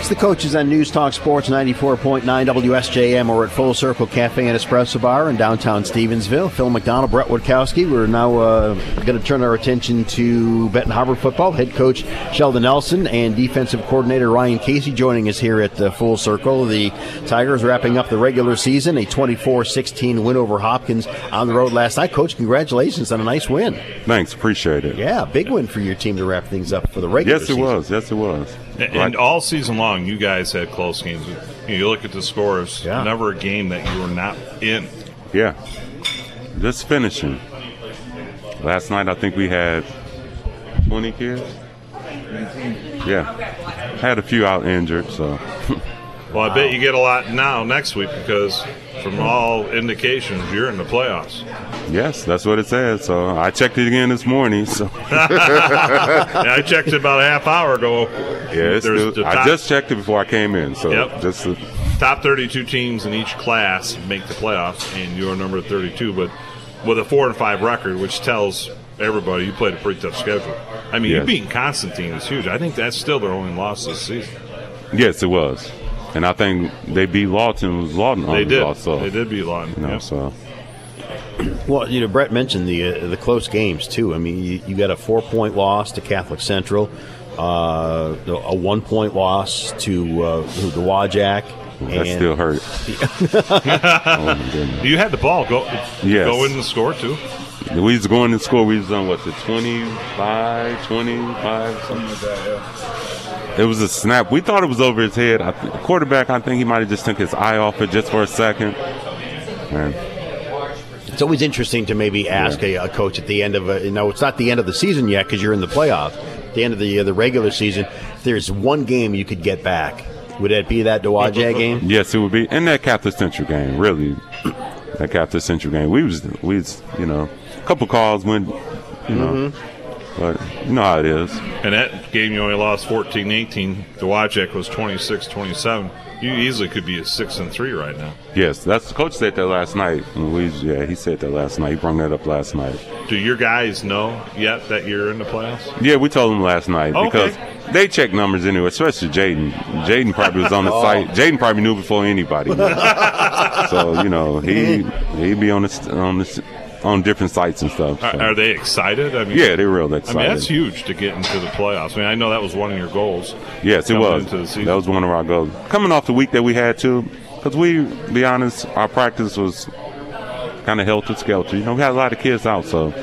It's the coaches on News Talk Sports 94.9 WSJM. We're at Full Circle Cafe and Espresso Bar in downtown Stevensville. Phil McDonald, Brett Witkowski. We're now uh, going to turn our attention to Benton Harbor football. Head coach Sheldon Nelson and defensive coordinator Ryan Casey joining us here at the Full Circle. The Tigers wrapping up the regular season, a 24-16 win over Hopkins on the road last night. Coach, congratulations on a nice win. Thanks, appreciate it. Yeah, big win for your team to wrap things up for the regular season. Yes, it season. was. Yes, it was. And, Right. all season long, you guys had close games. You look at the scores. yeah. Never a game that you were not in. Yeah. Just finishing. Last night, I think we had 20 kids. Yeah. Had a few out injured, so. Well, I bet you get a lot now next week because, from all indications, you're in the playoffs. yes, that's what it says. So I checked it again this morning. So. yeah, I checked it about a half hour ago. Yeah, still- the I just checked it before I came in. So Yep. just to, top 32 teams in each class make the playoffs, and you're number 32. But with a four and five record, which tells everybody you played a pretty tough schedule. I mean, you Yes. beating Constantine is huge. I think that's still their only loss this season. yes, it was. And I think they beat Lawton. Was Lawton They did. Loss, so, They did beat Lawton. You know, Yep. so Well, you know, Brett mentioned the uh, the close games too. I mean, you, you got a four point loss to Catholic Central, uh, a one point loss to uh, who, Dowagiac. That still hurt. oh. You had the ball go Yes. go in the score too. We was going to score. We was on what the 25, 25, something like that. Yeah. It was a snap. We thought it was over his head. I th- quarterback, I think he might have just took his eye off it just for a second. Man, It's always interesting to maybe ask a, a coach at the end of a. You know, it's not the end of the season yet because you're in the playoff. At the end of the uh, the regular season, there's one game you could get back. Would that be that Dowagiac game? Yes, it would be. And that Catholic Central game, really, that Catholic Central game. We was, we was, you know, a couple calls went you know, But you know how it is. And that game you only lost 14-18. Dowagiac was 26-27. You easily could be at six and three right now. Yes, that's the coach said that last night. We, yeah, he said that last night. He brought that up last night. Do your guys know yet that you're in the playoffs? Yeah, we told them last night Okay. because they check numbers anyway, especially Jaden. Jaden probably was on the Oh. site. Jaden probably knew before anybody. so you know he he'd be on the on the on different sites and stuff. Are, so. are they excited? I mean, Yeah, they're real excited. I mean, that's huge to get into the playoffs. I mean, I know that was one of your goals. Yes, it was. Into the. That was one of our goals. Coming off the week that we had too, because we, be honest, our practice was kind of helter skelter. You know, we had a lot of kids out, so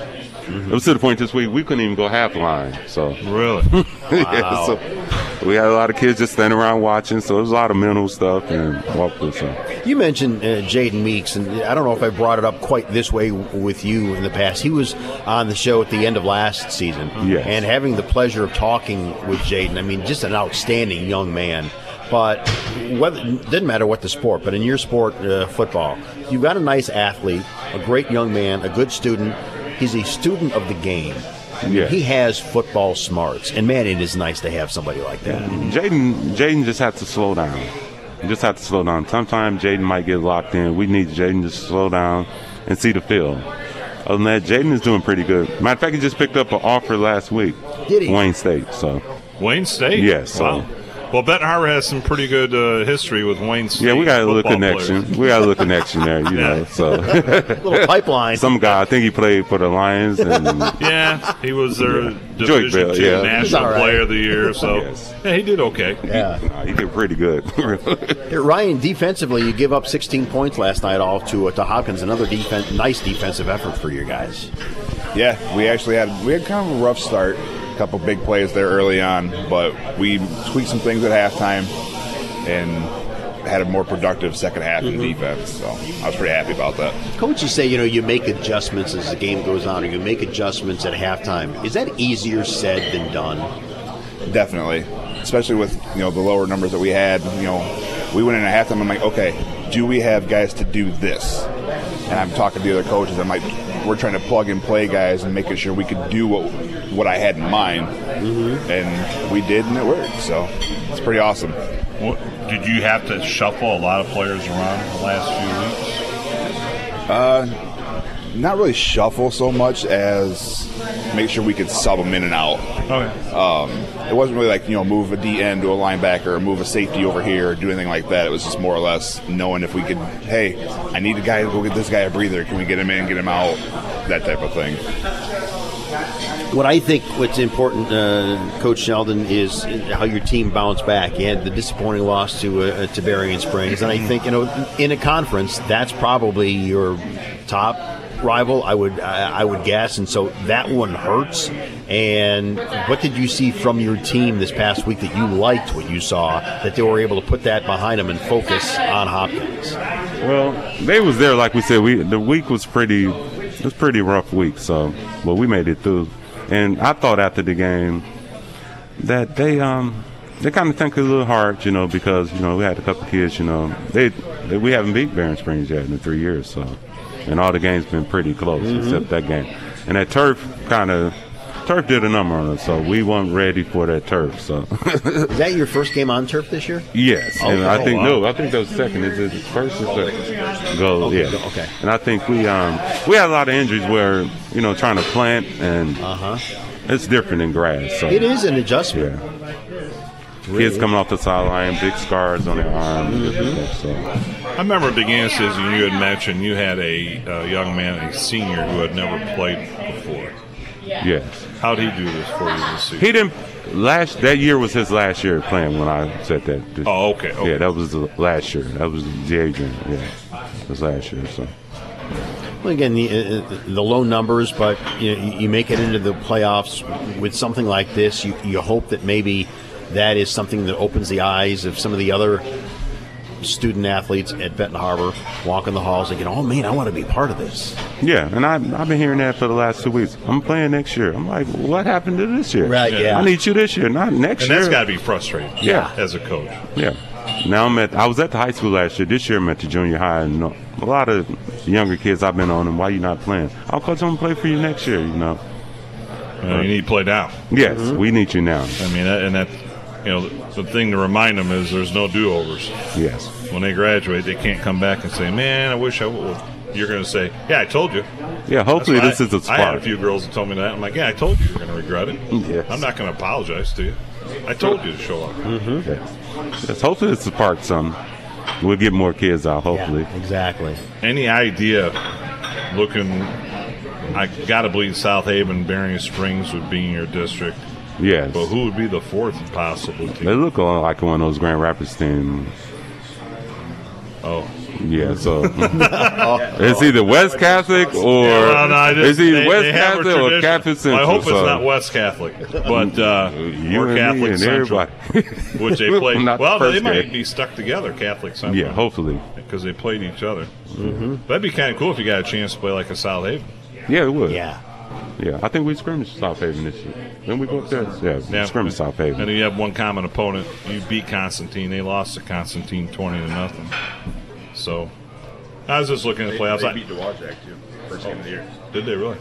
it was to the point this week we couldn't even go half line. So really, yeah, Wow. so we had a lot of kids just standing around watching. So it was a lot of mental stuff and walkthrough. So You mentioned uh, Jaden Meeks, and I don't know if I brought it up quite this way with you in the past. He was on the show at the end of last season, Yes. and having the pleasure of talking with Jaden. I mean, just an outstanding young man. But whether didn't matter what the sport, but in your sport, uh, football, you've got a nice athlete, a great young man, a good student. He's a student of the game. Yeah. He has football smarts, and man, it is nice to have somebody like that. Jaden, Jaden just had to slow down. Just have to slow down. Sometimes Jaden might get locked in. We need Jaden to slow down and see the field. Other than that, Jaden is doing pretty good. Matter of fact, he just picked up an offer last week. Did he? Wayne State. So Wayne State. Yes, so- Wow. Well, Benton Harbor has some pretty good uh, history with Wayne State. yeah, we got a little connection. players. We got a little connection there, you know. So Little pipeline. Some guy, I think he played for the Lions and Yeah, he was their Joique Division Bell, two yeah. National He's all right. Player of the Year. So Yes. yeah, he did okay. Yeah. Nah, he did pretty good. Hey, Ryan, defensively, you give up 16 points last night all to uh, to Hopkins. Another defen nice defensive effort for you guys. Yeah, we actually had we had kind of a rough start. A couple big plays there early on, but we tweaked some things at halftime and had a more productive second half in mm-hmm. defense. So I was pretty happy about that. Coaches say you know you make adjustments as the game goes on, or you make adjustments at halftime. Is that easier said than done? Definitely, especially with you know the lower numbers that we had. You know, we went in at halftime. I'm like, okay, do we have guys to do this? And I'm talking to the other coaches. I'm like, we're trying to plug and play guys and making sure we could do what what I had in mind, and we did, and it worked. So it's pretty awesome. What, did you have to shuffle a lot of players around the last few weeks? Uh, not really shuffle so much as make sure we could sub them in and out. Okay. Um, it wasn't really like you know move a D end to a linebacker or move a safety over here or do anything like that. It was just more or less knowing if we could. Hey, I need a guy to go get this guy a breather. Can we get him in, get him out, that type of thing. What I think what's important, uh, Coach Sheldon, is how your team bounced back. You had the disappointing loss to uh, to Berrien Springs, and I think you know in a conference that's probably your top rival. I would I, I would guess, and so that one hurts. And what did you see from your team this past week that you liked? What you saw that they were able to put that behind them and focus on Hopkins. Well, they was there like we said. We the week was pretty, it was pretty rough week. So, but we made it through. And I thought after the game that they um they kind of think a little hard, you know, because you know we had a couple kids, you know, they, they we haven't beat Berrien Springs yet in three years, so and all the games been pretty close Mhm. except that game. And that turf kind of turf did a number on us, so we weren't ready for that turf. So Is that your first game on turf this year? Yes, Oh, and I oh, think wow. no, I think that was second. Is it first or second? Go, Okay, yeah. okay. And I think we um we had a lot of injuries where you know trying to plant and uh-huh. it's different in grass. So It is an adjustment. yeah kids coming off the sideline, big scars on their arms. Mm-hmm. so I remember at the beginning of season you had mentioned you had a, uh young man, a senior, who had never played before. yes, How'd he do this for you this season? he didn't. Last that year was his last year playing when I said that. Oh, okay, okay. Yeah, that was the last year. That was the Adrian. Yeah, it was last year. So. Well, again, the, uh, the low numbers, but you, know, you make it into the playoffs with something like this. You, you hope that maybe that is something that opens the eyes of some of the other student athletes at Benton Harbor, walking the halls, thinking, "Oh man, I want to be part of this." Yeah, and I, I've been hearing that for the last two weeks. I'm playing next year. I'm like, what happened to this year? Right, yeah. I need you this year, not next and year. And that's got to be frustrating. Yeah. as a coach. Yeah. Now I'm at. I was at the high school last year. This year I'm at the junior high, and a lot of younger kids I've been on. And why you not playing? I'll coach. I'm gonna play for you next year. You know. Uh, you need to play now. Yes, we need you now. I mean, and that, you know, the, the thing to remind them is there's no do overs. Yes. When they graduate, they can't come back and say, "Man, I wish I would." You're going to say, "Yeah, I told you." Yeah, hopefully That's this why is a I had a few girls that told me that. I'm like, "Yeah, I told you you're going to regret it." Yes. I'm not going to apologize to you. I told you to show up. Mm-hmm. Yes. yes. Hopefully this sparks some. We'll get more kids out. Hopefully. Yeah, exactly. Any idea looking? I got to believe South Haven, Berrien Springs would be in your district. Yes. But who would be the fourth possible team? They look like one of those Grand Rapids teams. Oh. Yeah, so it's either West Catholic or Yeah, well, no, I just- it's either they- West they Catholic or. Catholic Central. I hope it's so- not West Catholic, but uh, You or Catholic and Central, everybody. which they played. Not the well, they first might game. be stuck together, Catholic Central. Yeah, hopefully. because they played each other. Mhm. That'd be kind of cool if you got a chance to play like a South Haven. Yeah, it would. Yeah. Yeah, I think we scrimmaged South Haven this year. Then we go up there. Yeah, Yeah. scrimmage South Haven. And then you have one common opponent. You beat Constantine. They lost to Constantine twenty to nothing. So I was just looking at the They, playoffs. they I- beat Dowagiac too, first game of the year. Did they really?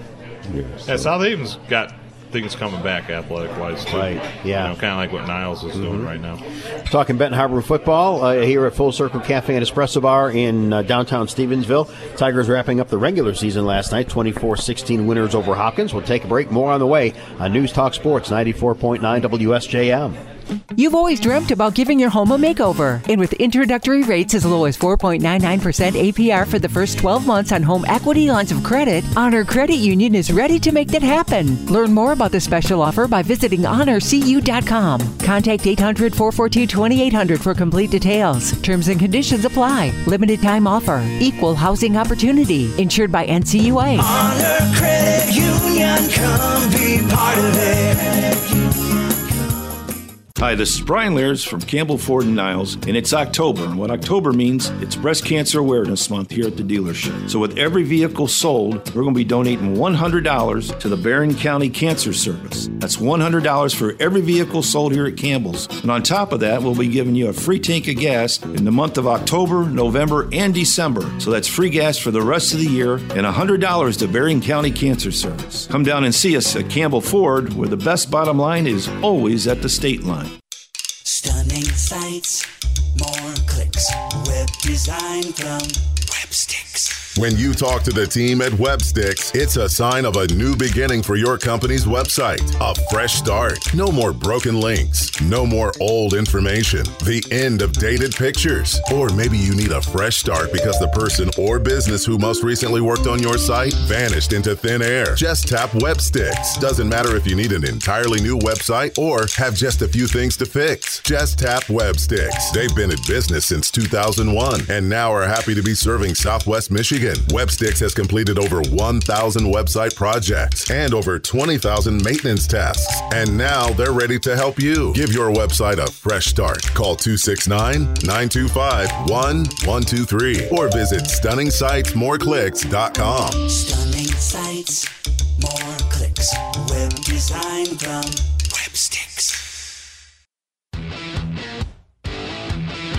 Yeah, Yeah, South Haven's got things coming back athletic wise too. Right, yeah. You know, kind of like what Niles is doing right now. Talking Benton Harbor football uh, here at Full Circle Cafe and Espresso Bar in uh, downtown Stevensville. Tigers wrapping up the regular season last night, 24-16 winners over Hopkins. We'll take a break. More on the way on News Talk Sports 94.9 WSJM. You've always dreamt about giving your home a makeover. And with introductory rates as low as 4.99% APR for the first 12 months on home equity lines of credit, Honor Credit Union is ready to make that happen. Learn more about the special offer by visiting honorcu.com. Contact 800 442 2800 for complete details. Terms and conditions apply. Limited time offer. Equal housing opportunity. Insured by NCUA. Honor Credit Union, come be part of it. Hi, this is Brian Lears from Campbell Ford and Niles, and it's October. And what October means, it's Breast Cancer Awareness Month here at the dealership. So, with every vehicle sold, we're going to be donating $100 to the Berrien County Cancer Service. That's $100 for every vehicle sold here at Campbell's. And on top of that, we'll be giving you a free tank of gas in the month of October, November, and December. So, that's free gas for the rest of the year and $100 to Berrien County Cancer Service. Come down and see us at Campbell Ford, where the best bottom line is always at the state line. Stunning sights, more clicks. Web design from Websticks. When you talk to the team at Websticks, it's a sign of a new beginning for your company's website. A fresh start. No more broken links. No more old information. The end of dated pictures. Or maybe you need a fresh start because the person or business who most recently worked on your site vanished into thin air. Just tap Websticks. Doesn't matter if you need an entirely new website or have just a few things to fix. Just tap Websticks. They've been in business since 2001 and now are happy to be serving Southwest Michigan. Websticks has completed over 1,000 website projects and over 20,000 maintenance tasks. And now they're ready to help you. Give your website a fresh start. Call 269 925 1123 or visit stunningsitesmoreclicks.com. Stunning sites, more clicks. Web design from Websticks.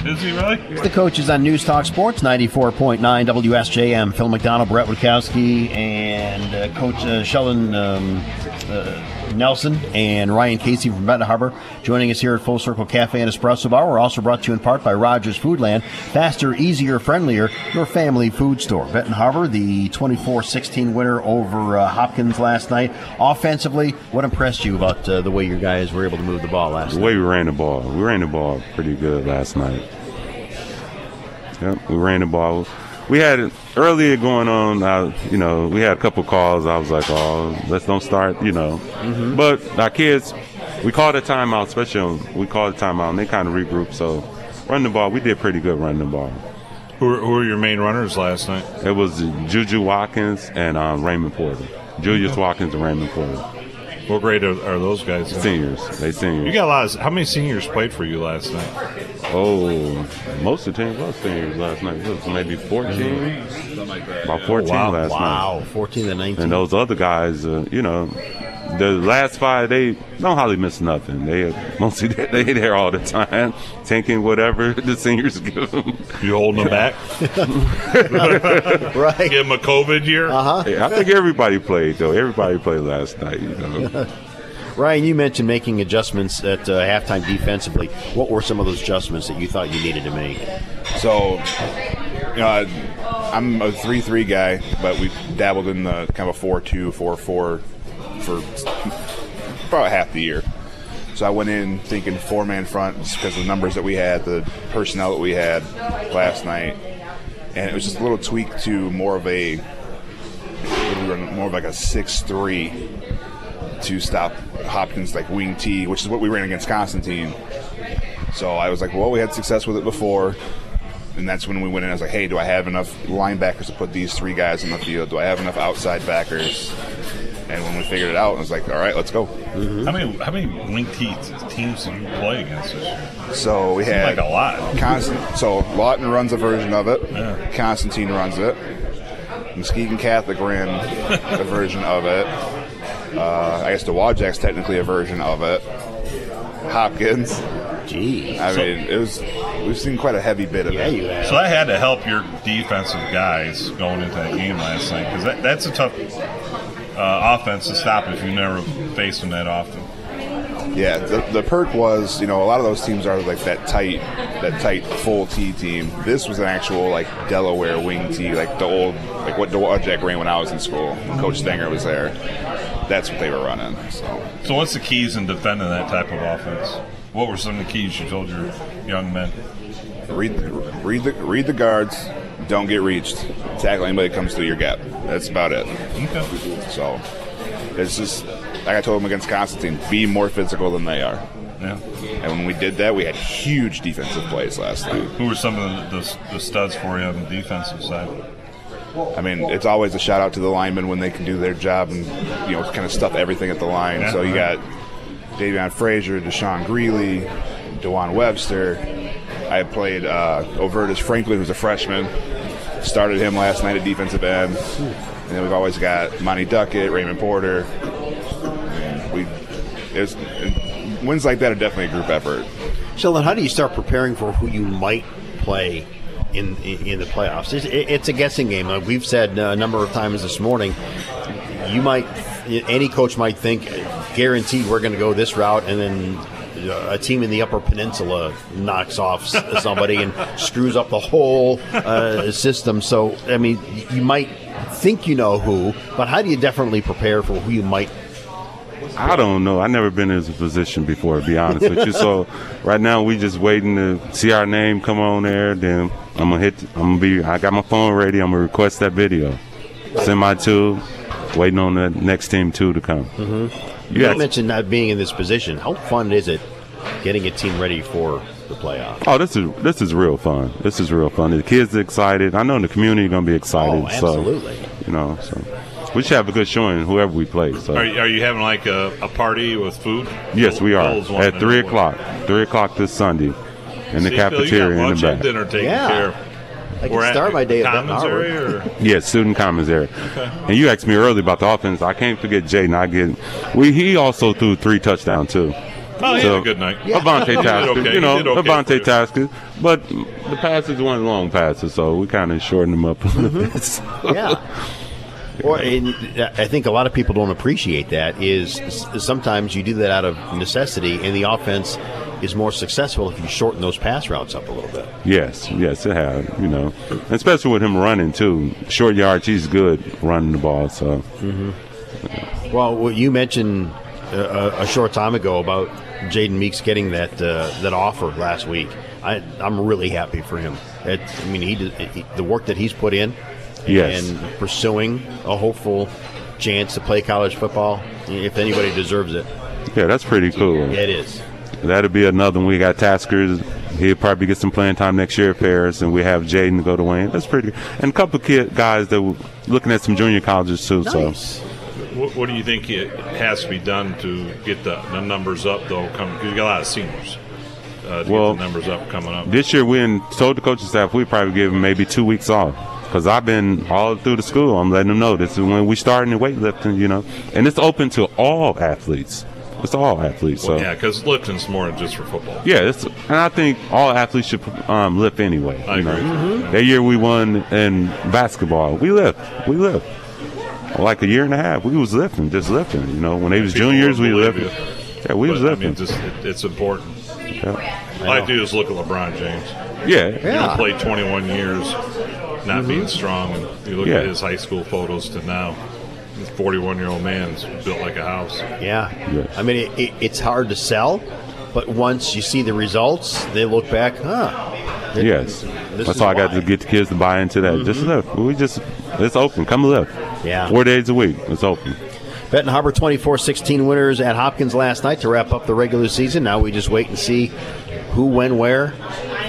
Is he really? It's the coaches on News Talk Sports 94.9 WSJM. Phil McDonald, Brett Witkowski, and uh, Coach uh, Sheldon um, uh, Nelson and Ryan Casey from Benton Harbor joining us here at Full Circle Cafe and Espresso Bar. We're also brought to you in part by Rogers Foodland. Faster, easier, friendlier, your family food store. Benton Harbor, the 24-16 winner over uh, Hopkins last night. Offensively, what impressed you about uh, the way your guys were able to move the ball last The night? way we ran the ball, we ran the ball pretty good last night. Yep, we ran the ball. We had earlier going on. Uh, you know, we had a couple calls. I was like, "Oh, let's don't start." You know, Mm-hmm. but our kids, we called a timeout. Especially we called a timeout, and they kind of regrouped. So, running the ball, we did pretty good running the ball. Who who are your main runners last night? It was Juju Watkins and um, Raymond Porter. Julius Watkins and Raymond Porter. What grade are, are those guys? Seniors. They seniors. You got a lot. Of, how many seniors played for you last night? Oh, most of the team was seniors last night. It was maybe 14. Something like that. About 14 Oh, wow. last Wow, night. 14 to 19. And those other guys, uh, you know, the last five, they don't hardly miss nothing. They mostly they there all the time, taking whatever the seniors give them. You holding them back? right. Give them a COVID year. Uh Yeah, I think everybody played though. Everybody played last night. You know. Ryan, you mentioned making adjustments at uh, halftime defensively. What were some of those adjustments that you thought you needed to make? So, you know, I'm a three-three guy, but we dabbled in the kind of a four-two, four-four for about half the year. So I went in thinking four-man front just because of the numbers that we had, the personnel that we had last night, and it was just a little tweak to more of a more of like a six-three to stop Hopkins like wing T, which is what we ran against Constantine. So I was like, well, we had success with it before. And that's when we went in. I was like, hey, do I have enough linebackers to put these three guys in the field? Do I have enough outside backers? And when we figured it out, I was like, all right, let's go. How many how many wing T teams did you play against this year? So we had like a lot. Constant, so Lawton runs a version of it. Constantine runs it. Muskegon Catholic ran a version of it. Uh, I guess Dowagiac's technically a version of it. Hopkins. Gee. I So- mean, it was. We've seen quite a heavy bit of it. So I had to help your defensive guys going into that game last night because that, that's a tough uh, offense to stop if you never face them that often. Yeah, the, the perk was, you know, a lot of those teams are like that tight, that tight full T team. This was an actual like Delaware wing T, like the old, like what Jack ran when I was in school. Coach Stenger was there. That's what they were running. So So what's the keys in defending that type of offense? What were some of the keys you told your young men? read, read the read the guards. Don't get reached. Tackle anybody that comes through your gap. That's about it. Okay. So it's just like I told them against Constantine, be more physical than they are. Yeah. And when we did that, we had huge defensive plays last night. Who were some of the, the, the studs for you on the defensive side? I mean, it's always a shout out to the linemen when they can do their job and you know kind of stuff everything at the line. Yeah, so you right. got Davion Frazier, Deshaun Greeley, Dewan Webster. I played uh, Overtus Franklin, who's a freshman. Started him last night at defensive end. And then we've always got Monty Duckett, Raymond Porter. We it's, wins like that are definitely a group effort. Sheldon, how do you start preparing for who you might play in in, the playoffs? It's, it's a guessing game. Like we've said a number of times this morning. You might, any coach might think, guaranteed we're going to go this route, and then uh, a team in the Upper Peninsula knocks off somebody and screws up the whole uh, system. So, I mean, you might think you know who, but how do you definitely prepare for who you might I don't know. I've never been in this position before, to be honest with you. So right now we just waiting to see our name come on there. Then I'm gonna hit. I'm gonna be. I got my phone ready. I'm gonna request that video. Send my two. Waiting on the next team two to come. Mm-hmm. You You asked- mentioned not being in this position. How fun is it getting a team ready for the playoffs? Oh, this is this is real fun. This is real fun. The kids are excited. I know the community gonna be excited. Oh, absolutely. So, you know, so we should have a good showing whoever we play. So Are, are you having like a, a party with food? yes, we are at three o'clock. Three o'clock this Sunday in the See, Bill, cafeteria you got in lunch the and back. dinner taken Yeah. care of. I can We're at start my day at Benton Commons Harbor. area, or? Yeah, student commons area. Okay. And you asked me earlier about the offense. I can't forget Jaden. I get we he also threw three touchdowns too. Oh, he had a good night. Avante Tasker, okay. you know, did okay Avante you. Tasker. But the passes weren't long passes, so we kind of shortened them up a little mm-hmm. bit. So- yeah. Or and I think a lot of people don't appreciate that. Is sometimes you do that out of necessity, and the offense is more successful if you shorten those pass routes up a little bit. Yes, yes, it had. You know, especially with him running too. Short yards, he's good running the ball. So Mm-hmm. Well, what you mentioned uh, a, a short time ago about Jaden Meeks getting that uh, that offer last week. I, I'm really happy for him. It, I mean, he, he the work that he's put in, Yes. and pursuing a hopeful chance to play college football. If anybody deserves it, yeah, that's pretty cool. it is. That'll be another one. We got Taskers. He'll probably get some playing time next year at Ferris, and we have Jaden to go to Wayne. That's pretty. good. And a couple of kid guys that were looking at some junior colleges too. So What, what do you think it has to be done to get the, the numbers up, though? Come because you got a lot of seniors. Uh, to Well, get the numbers up coming up. this year we in, told the coaching staff we probably give them maybe two weeks off. Because I've been all through the school. I'm letting them know this is when we starting the weightlifting, you know. And it's open to all athletes. It's all athletes. So Well, yeah, because lifting's more than just for football. yeah, it's, and I think all athletes should um, lift anyway. I you know. agree. Mhm. That year we won in basketball. We lift. We lift. Like a year and a half, we was lifting, just lifting. You know, when they was People juniors, we lifted. believe Yeah, we But, was I lifting. mean, just, it, it's important. Yeah. All I do is look at LeBron James. Yeah. You Yeah. know, played 21 years, not being strong, and you look Yeah. at his high school photos to now. This 41 year old man's built like a house. Yeah. I mean, it, it, it's hard to sell, but once you see the results, they look back, huh? th- Yes. That's is all I got why. to get the kids to buy into that. Just mm-hmm. lift. We just, it's open. Come live. Yeah. Four days a week. It's open. Benton Harbor 24 16 winners at Hopkins last night to wrap up the regular season. Now we just wait and see who, when, where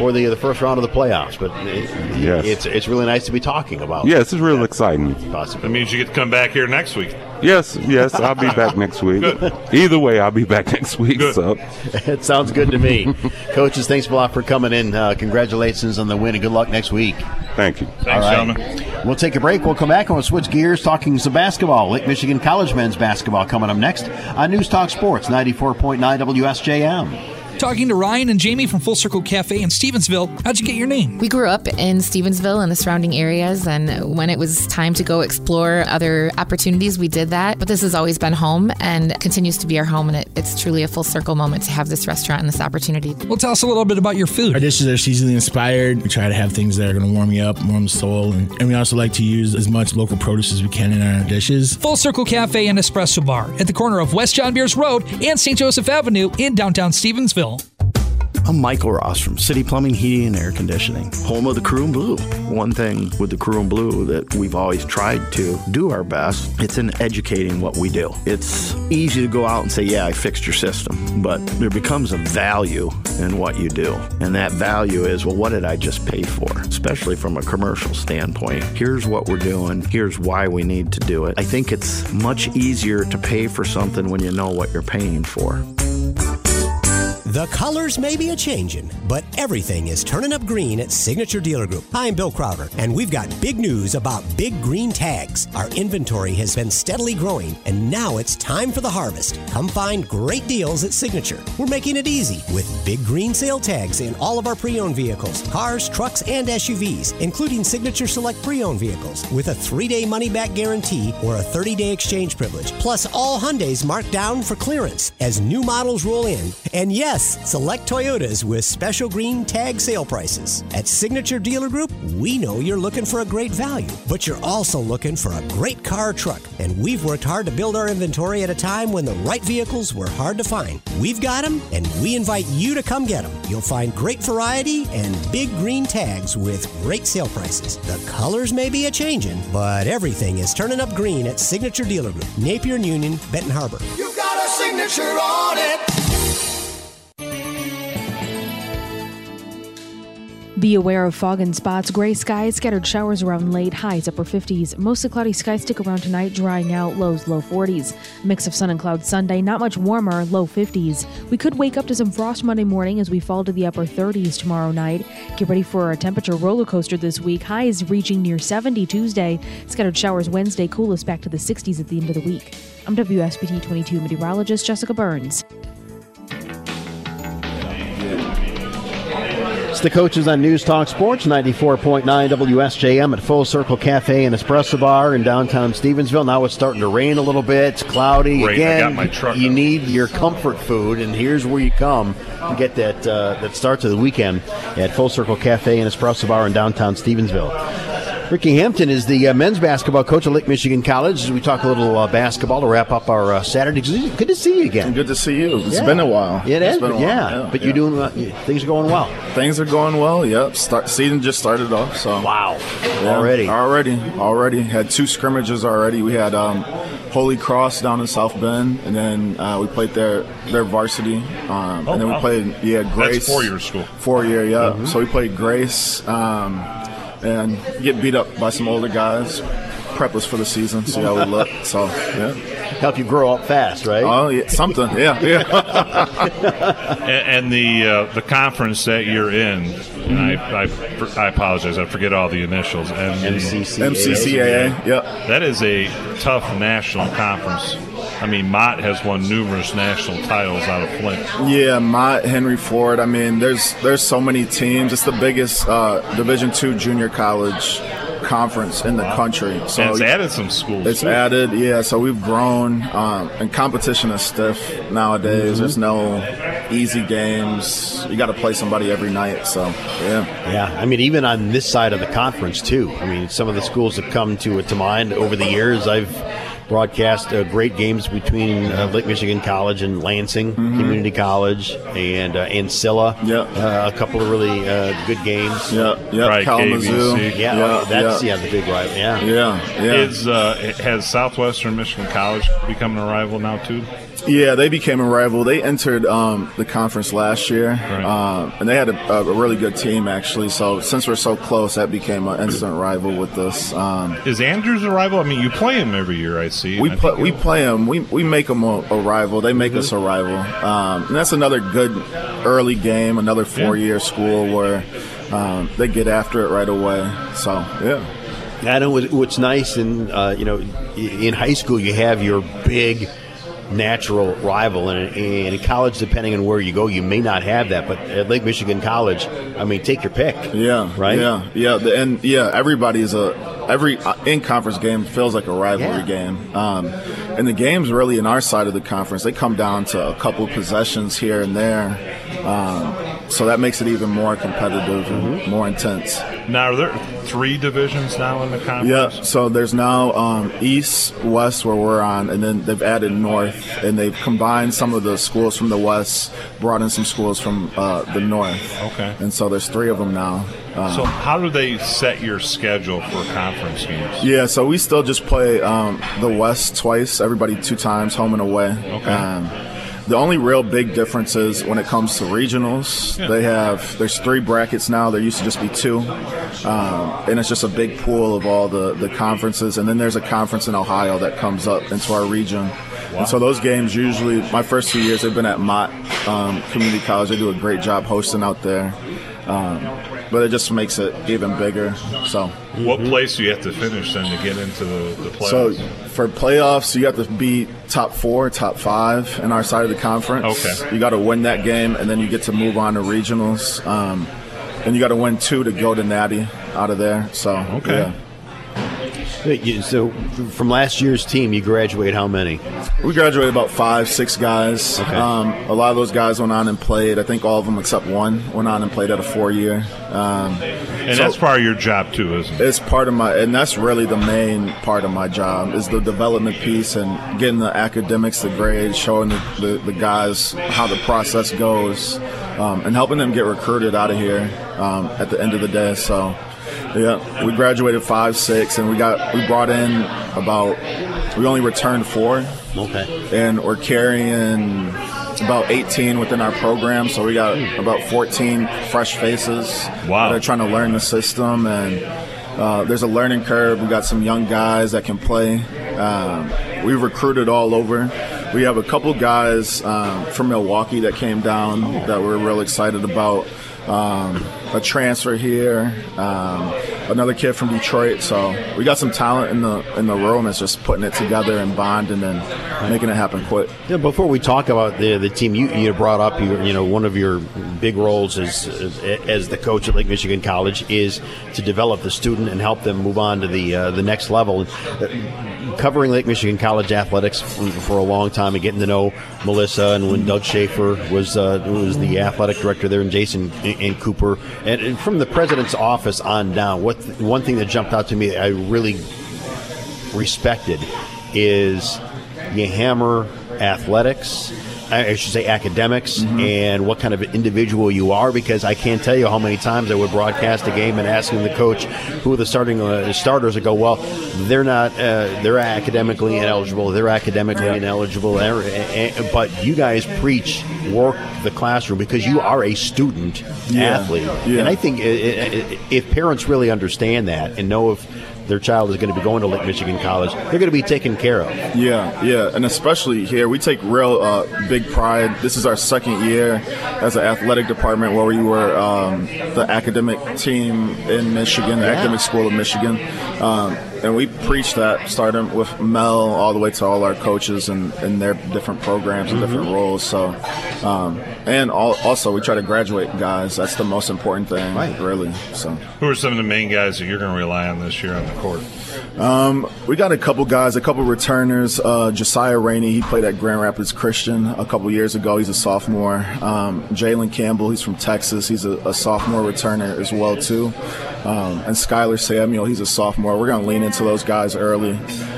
for the the first round of the playoffs. But it, Yes. it's it's really nice to be talking about. Yeah, this is real exciting. It means you get to come back here next week. Yes, yes, I'll be back next week. Either way, I'll be back next week. So it sounds good to me. Coaches, thanks a lot for coming in. Uh, congratulations on the win and good luck next week. Thank you. Thanks, All gentlemen. We'll take a break. We'll come back and we'll switch gears talking some basketball. Lake Michigan College men's basketball coming up next on News Talk Sports 94.9 WSJM. Talking to Ryan and Jamie from Full Circle Cafe in Stevensville. How'd you get your name? We grew up in Stevensville and the surrounding areas, and when it was time to go explore other opportunities, we did that. But this has always been home and continues to be our home, and it, it's truly a full circle moment to have this restaurant and this opportunity. Well, tell us a little bit about your food. Our dishes are seasonally inspired. We try to have things that are going to warm you up, warm the soul, and, and we also like to use as much local produce as we can in our dishes. Full Circle Cafe and Espresso Bar at the corner of West John Beers Road and St. Joseph Avenue in downtown Stevensville. I'm Michael Ross from City Plumbing, Heating, and Air Conditioning, home of the Crew and Blue. One thing with the Crew and Blue that we've always tried to do our best, it's in educating what we do. It's easy to go out and say, yeah, I fixed your system, but there becomes a value in what you do. And that value is, well, what did I just pay for? Especially from a commercial standpoint. Here's what we're doing. Here's why we need to do it. I think it's much easier to pay for something when you know what you're paying for. The colors may be a changing, but everything is turning up green at Signature Dealer Group. I'm Bill Crowder, and we've got big news about Big Green Tags. Our inventory has been steadily growing, and now it's time for the harvest. Come find great deals at Signature. We're making it easy with Big Green sale tags in all of our pre owned vehicles, cars, trucks, and SUVs, including Signature Select pre owned vehicles, with a three day money back guarantee or a 30 day exchange privilege. Plus, all Hyundais marked down for clearance as new models roll in. And yes, select Toyotas with special green tag sale prices. At Signature Dealer Group, we know you're looking for a great value, but you're also looking for a great car truck. And we've worked hard to build our inventory at a time when the right vehicles were hard to find. We've got them, and we invite you to come get them. You'll find great variety and big green tags with great sale prices. The colors may be a changing, but everything is turning up green at Signature Dealer Group, Napier Union, Benton Harbor. You've got a signature on it. Be aware of fog and spots, gray skies, scattered showers around late, highs upper 50s. Mostly cloudy skies stick around tonight, drying out, lows low 40s. Mix of sun and clouds Sunday, not much warmer, low 50s. We could wake up to some frost Monday morning as we fall to the upper 30s tomorrow night. Get ready for a temperature roller coaster this week, highs reaching near 70 Tuesday. Scattered showers Wednesday, coolest back to the 60s at the end of the week. I'm WSBT 22 meteorologist Jessica Burns. The coaches on News Talk Sports 94.9 WSJM at Full Circle Cafe and Espresso Bar in downtown Stevensville. Now it's starting to rain a little bit. It's cloudy. Rain, Again, got my truck you up. need your comfort food, and here's where you come to get that uh, that start to the weekend at Full Circle Cafe and Espresso Bar in downtown Stevensville. Ricky Hampton is the uh, men's basketball coach at Lake Michigan College. As we talk a little uh, basketball to wrap up our uh, Saturday. Good to see you again. Good to see you. It's Yeah. been a while. It It's has been a while. yeah. But you're doing uh, things are going well. Things are going well. Yep. Start season just started off. So wow. Yeah, Already. already, already had two scrimmages already. We had um, Holy Cross down in South Bend, and then uh, we played their their varsity, um, Oh, and then wow. we played yeah Grace. That's Grace four-year school. Four year, yeah. Mhm. So we played Grace, um, and get beat up by some older guys. Prep us for the season, see how we look. So yeah, help you grow up fast, right? Oh yeah, something. Yeah, yeah. and, and the uh, the conference that you're in, and I, I I apologize, I forget all the initials. MCCAA. MCCAA, Yep. That is a tough national conference. I mean, Mott has won numerous national titles out of Flint. Yeah, Mott, Henry Ford. I mean, there's there's so many teams. It's the biggest uh, Division two junior college conference in the country. So And it's added some schools. It's too. added, yeah. So we've grown, um, and competition is stiff nowadays. There's no easy games. You got to play somebody every night. So yeah, Yeah, I mean, even on this side of the conference too. I mean, some of the schools have come to to mind over the years, I've broadcast uh, great games between uh, Lake Michigan College and Lansing Community College and uh, Ancilla. Yeah, uh, a couple of really uh, good games. Yeah, yeah, Right, Kalamazoo. KVC. Yeah, Yeah, that's yeah. yeah. the big rival. Yeah, Yeah, yeah. Is uh, has Southwestern Michigan College become an rival now too? Yeah, they became a rival. They entered um, the conference last year, um, and they had a, a really good team actually. So since we're so close, that became an instant rival with us. Um, Is Andrews a rival? I mean, you play him every year. I see. we I play, we play them. We, we make them a, a rival. They make us a rival, um, and that's another good early game. Another four year school where um, they get after it right away. So yeah. I know what- what's nice, and uh, you know, in high school you have your big natural rival, and in, in college, depending on where you go, you may not have that. But at Lake Michigan College, I mean, take your pick. Yeah, Right? Yeah, yeah, and yeah, everybody's a every uh, in conference game feels like a rivalry Yeah. game. Um, and the games really in our side of the conference they come down to a couple possessions here and there, um, so that makes it even more competitive and more intense. Now, are there three divisions now in the conference? Yeah, so there's now um, East, West, where we're on, and then they've added North, and they've combined some of the schools from the West, brought in some schools from uh, the North. Okay. And so there's three of them now. Um, So, how do they set your schedule for conference games? Yeah, so we still just play um, the West twice, everybody two times, home and away. Okay. The only real big difference is when it comes to regionals, Yeah. they have there's three brackets now. There used to just be two, um, and it's just a big pool of all the the conferences. And then there's a conference in Ohio that comes up into our region. And so those games usually, my first two years, they've been at Mott um, Community College. They do a great job hosting out there. Um, but it just makes it even bigger. So, What place do you have to finish then to get into the, the playoffs? so for playoffs, you have to be top four, top five in our side of the conference. Okay. You got to win that game, and then you get to move on to regionals. Um, and you got to win two to go to Natty out of there. So Okay. yeah. Wait, you- So, from last year's team, you graduate how many? We graduated about five, six guys. Okay. Um, a lot of those guys went on and played. I think all of them except one went on and played at a four year. Um, and so- that's part of your job too, isn't it? It's part of my, and that's really the main part of my job is the development piece and getting the academics, the grades, showing the, the, the guys how the process goes, um, and helping them get recruited out of here um, at the end of the day. So, yeah, we graduated five, six, and we got we brought in about we only returned four. Okay. And we're carrying about 18 within our program, so we got about 14 fresh faces Wow. that are trying to learn the system, and uh, there's a learning curve. We got some young guys that can play. Um, we recruited all over. We have a couple guys um, from Milwaukee that came down that we're real excited about. Um, a transfer here, um, another kid from Detroit. So we got some talent in the in the room. It's just putting it together and bonding and making it happen quick. Yeah, before we talk about the the team, you, you brought up you, you know one of your big roles as, as the coach at Lake Michigan College is to develop the student and help them move on to the uh, the next level. Uh, Covering Lake Michigan College athletics for, a long time and getting to know Melissa and when Doug Schaefer was uh, was the athletic director there and Jason and, Cooper and from the president's office on down. What one thing that jumped out to me I really respected is you hammer athletics. I should say academics and what kind of individual you are because I can't tell you how many times I would broadcast a game and asking the coach who are the starting uh, starters and go, well, they're not, uh, they're academically ineligible, they're academically ineligible, eh, eh, but you guys preach work the classroom because you are a student Yeah. athlete, Yeah. and I think if parents really understand that and know if their child is going to be going to Lake Michigan College, they're going to be taken care of. Yeah, yeah, and especially here, we take real uh, big pride. This is our second year as an athletic department where we were um, the academic team in Michigan, the Yeah. academic school of Michigan. Um, and we preach that starting with Mel all the way to all our coaches and, and their different programs and different Mm-hmm. roles. So, um, and all, also we try to graduate guys. That's the most important thing, really. So. Who are some of the main guys that you're going to rely on this year on the court? Um, we got a couple guys, a couple returners. Uh, Josiah Rainey, he played at Grand Rapids Christian a couple years ago. He's a sophomore. Um, Jalen Campbell, he's from Texas. He's a, a sophomore returner as well too. Um, and Skylar Samuel, he's a sophomore. We're going to lean into those guys early.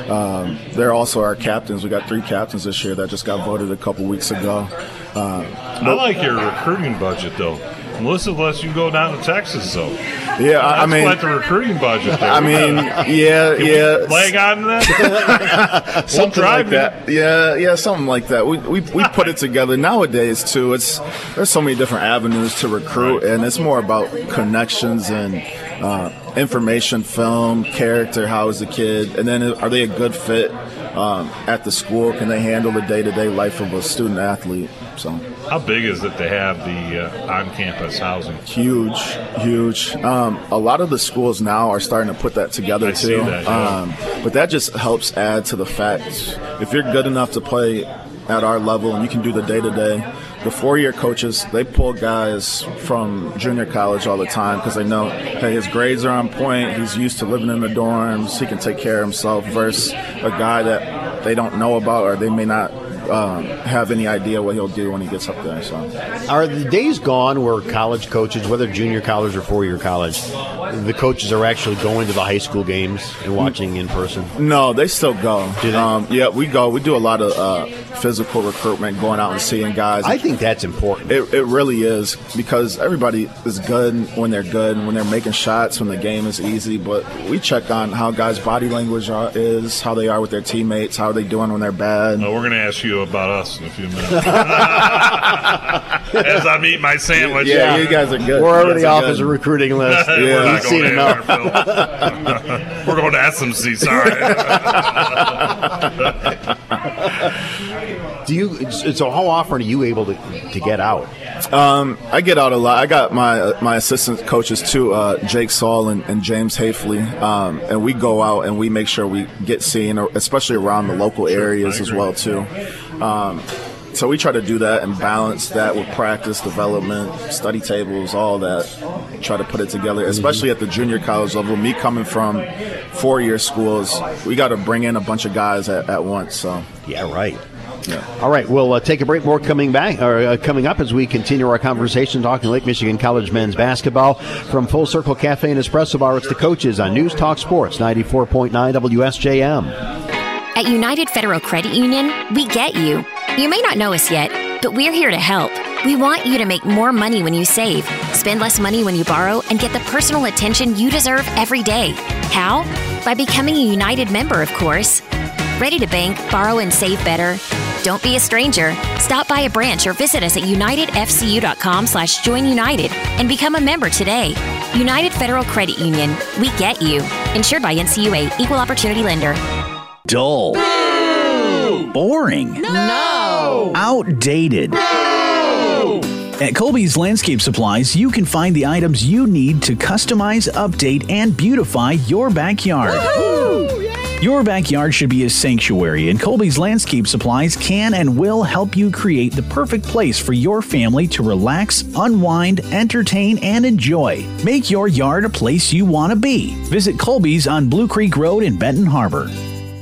Um, they're also our captains. We got three captains this year that just got voted a couple weeks ago. Um, I like your recruiting budget, though. Melissa lets you go down to Texas, though. Yeah, I, I mean, quite the recruiting budget. There. I mean, yeah, Can yeah. leg on that. something drive like that. Yeah, yeah, something like that. We, we, we put it together nowadays too. It's there's so many different avenues to recruit, and it's more about connections and uh, information, film, character. How is the kid, and then are they a good fit um, at the school? Can they handle the day to day life of a student athlete? So How big is it to have the uh, on-campus housing? huge, huge. Um, a lot of the schools now are starting to put that together I too. see that, yeah. um, but that just helps add to the fact if you're good enough to play at our level and you can do the day to day. The four-year coaches they pull guys from junior college all the time because they know, hey, his grades are on point. He's used to living in the dorms. He can take care of himself. Versus a guy that they don't know about or they may not um, have any idea what he'll do when he gets up there. So. Are the days gone where college coaches, whether junior college or four year college, the coaches are actually going to the high school games and watching in person? No, they still go. Um, yeah, we go. We do a lot of uh, physical recruitment, going out and seeing guys. I think that's important. It, it really is because everybody is good when they're good and when they're making shots when the game is easy. But we check on how guys' body language are, is, how they are with their teammates, how are they doing when they're bad. No, we're going to ask you about us in a few minutes. As I'm eating my sandwich. Yeah, you guys are good. We're already off good. as a recruiting list. We're yeah, not we've seen going enough. there, Phil. We're going to SMC. Sorry. Do you? So, how often are you able to to get out? Um, I get out a lot. I got my uh, my assistant coaches too, uh, Jake Saul and, and James Hafley, um, and we go out and we make sure we get seen, especially around the local areas as well too. Um, so we try to do that and balance that with practice, development, study tables, all that. Try to put it together, especially at the junior college level. Me coming from four year schools, we got to bring in a bunch of guys at, at once. So yeah, right. All right, we'll uh, take a break. More coming back or uh, coming up as we continue our conversation talking Lake Michigan College men's basketball from Full Circle Cafe and Espresso Bar. It's the coaches on News Talk Sports ninety four point nine WSJM. At United Federal Credit Union, we get you. You may not know us yet, but we're here to help. We want you to make more money when you save, spend less money when you borrow, and get the personal attention you deserve every day. How? By becoming a United member, of course. Ready to bank, borrow, and save better? Don't be a stranger. Stop by a branch or visit us at unitedfcu.com slash join united and become a member today. United Federal Credit Union. We get you. Insured by NCUA, Equal Opportunity Lender. Dull. Boring. No. Outdated. At Colby's Landscape Supplies, you can find the items you need to customize, update, and beautify your backyard. Your backyard should be a sanctuary, and Colby's Landscape Supplies can and will help you create the perfect place for your family to relax, unwind, entertain, and enjoy. Make your yard a place you want to be. Visit Colby's on Blue Creek Road in Benton Harbor.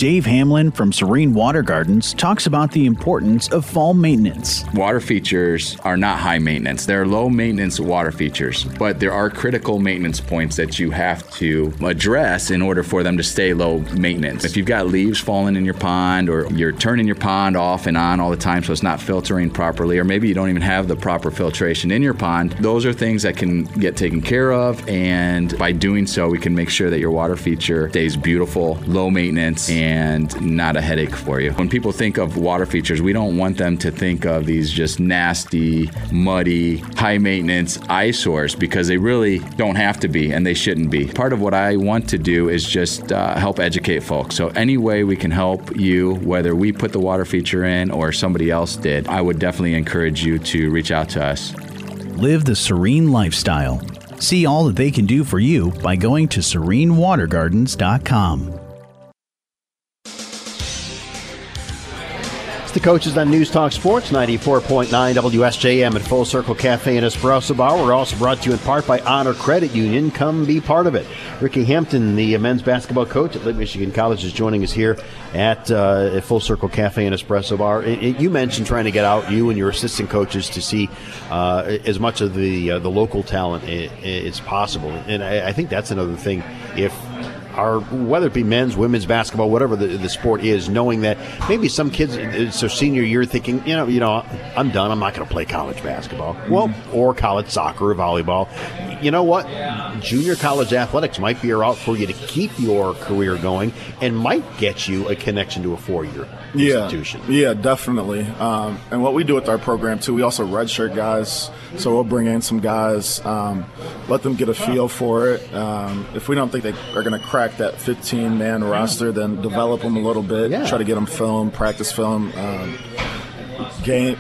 Dave Hamlin from Serene Water Gardens talks about the importance of fall maintenance. Water features are not high maintenance. They're low maintenance water features, but there are critical maintenance points that you have to address in order for them to stay low maintenance. If you've got leaves falling in your pond or you're turning your pond off and on all the time so it's not filtering properly, or maybe you don't even have the proper filtration in your pond, those are things that can get taken care of. And by doing so, we can make sure that your water feature stays beautiful, low maintenance, and and not a headache for you. When people think of water features, we don't want them to think of these just nasty, muddy, high maintenance eyesores because they really don't have to be and they shouldn't be. Part of what I want to do is just uh, help educate folks. So, any way we can help you, whether we put the water feature in or somebody else did, I would definitely encourage you to reach out to us. Live the serene lifestyle. See all that they can do for you by going to serenewatergardens.com. It's the coaches on News Talk Sports 94.9 WSJM at Full Circle Cafe and Espresso Bar. We're also brought to you in part by Honor Credit Union. Come be part of it. Ricky Hampton, the men's basketball coach at Lake Michigan College, is joining us here at, uh, Full Circle Cafe and Espresso Bar. It, it, you mentioned trying to get out, you and your assistant coaches, to see uh, as much of the uh, the local talent as possible. And I, I think that's another thing. If our whether it be men's, women's basketball, whatever the, the sport is, knowing that maybe some kids it's their senior year thinking, you know, you know, I'm done. I'm not going to play college basketball. Mm-hmm. Well, or college soccer or volleyball. You know what? Junior college athletics might be a route for you to keep your career going and might get you a connection to a four year yeah, institution. Yeah, definitely. Um, and what we do with our program too, we also redshirt guys. So we'll bring in some guys, um, let them get a feel for it. Um, if we don't think they are going to crack that 15 man roster, then develop them a little bit. Yeah. Try to get them film, practice film, um, game.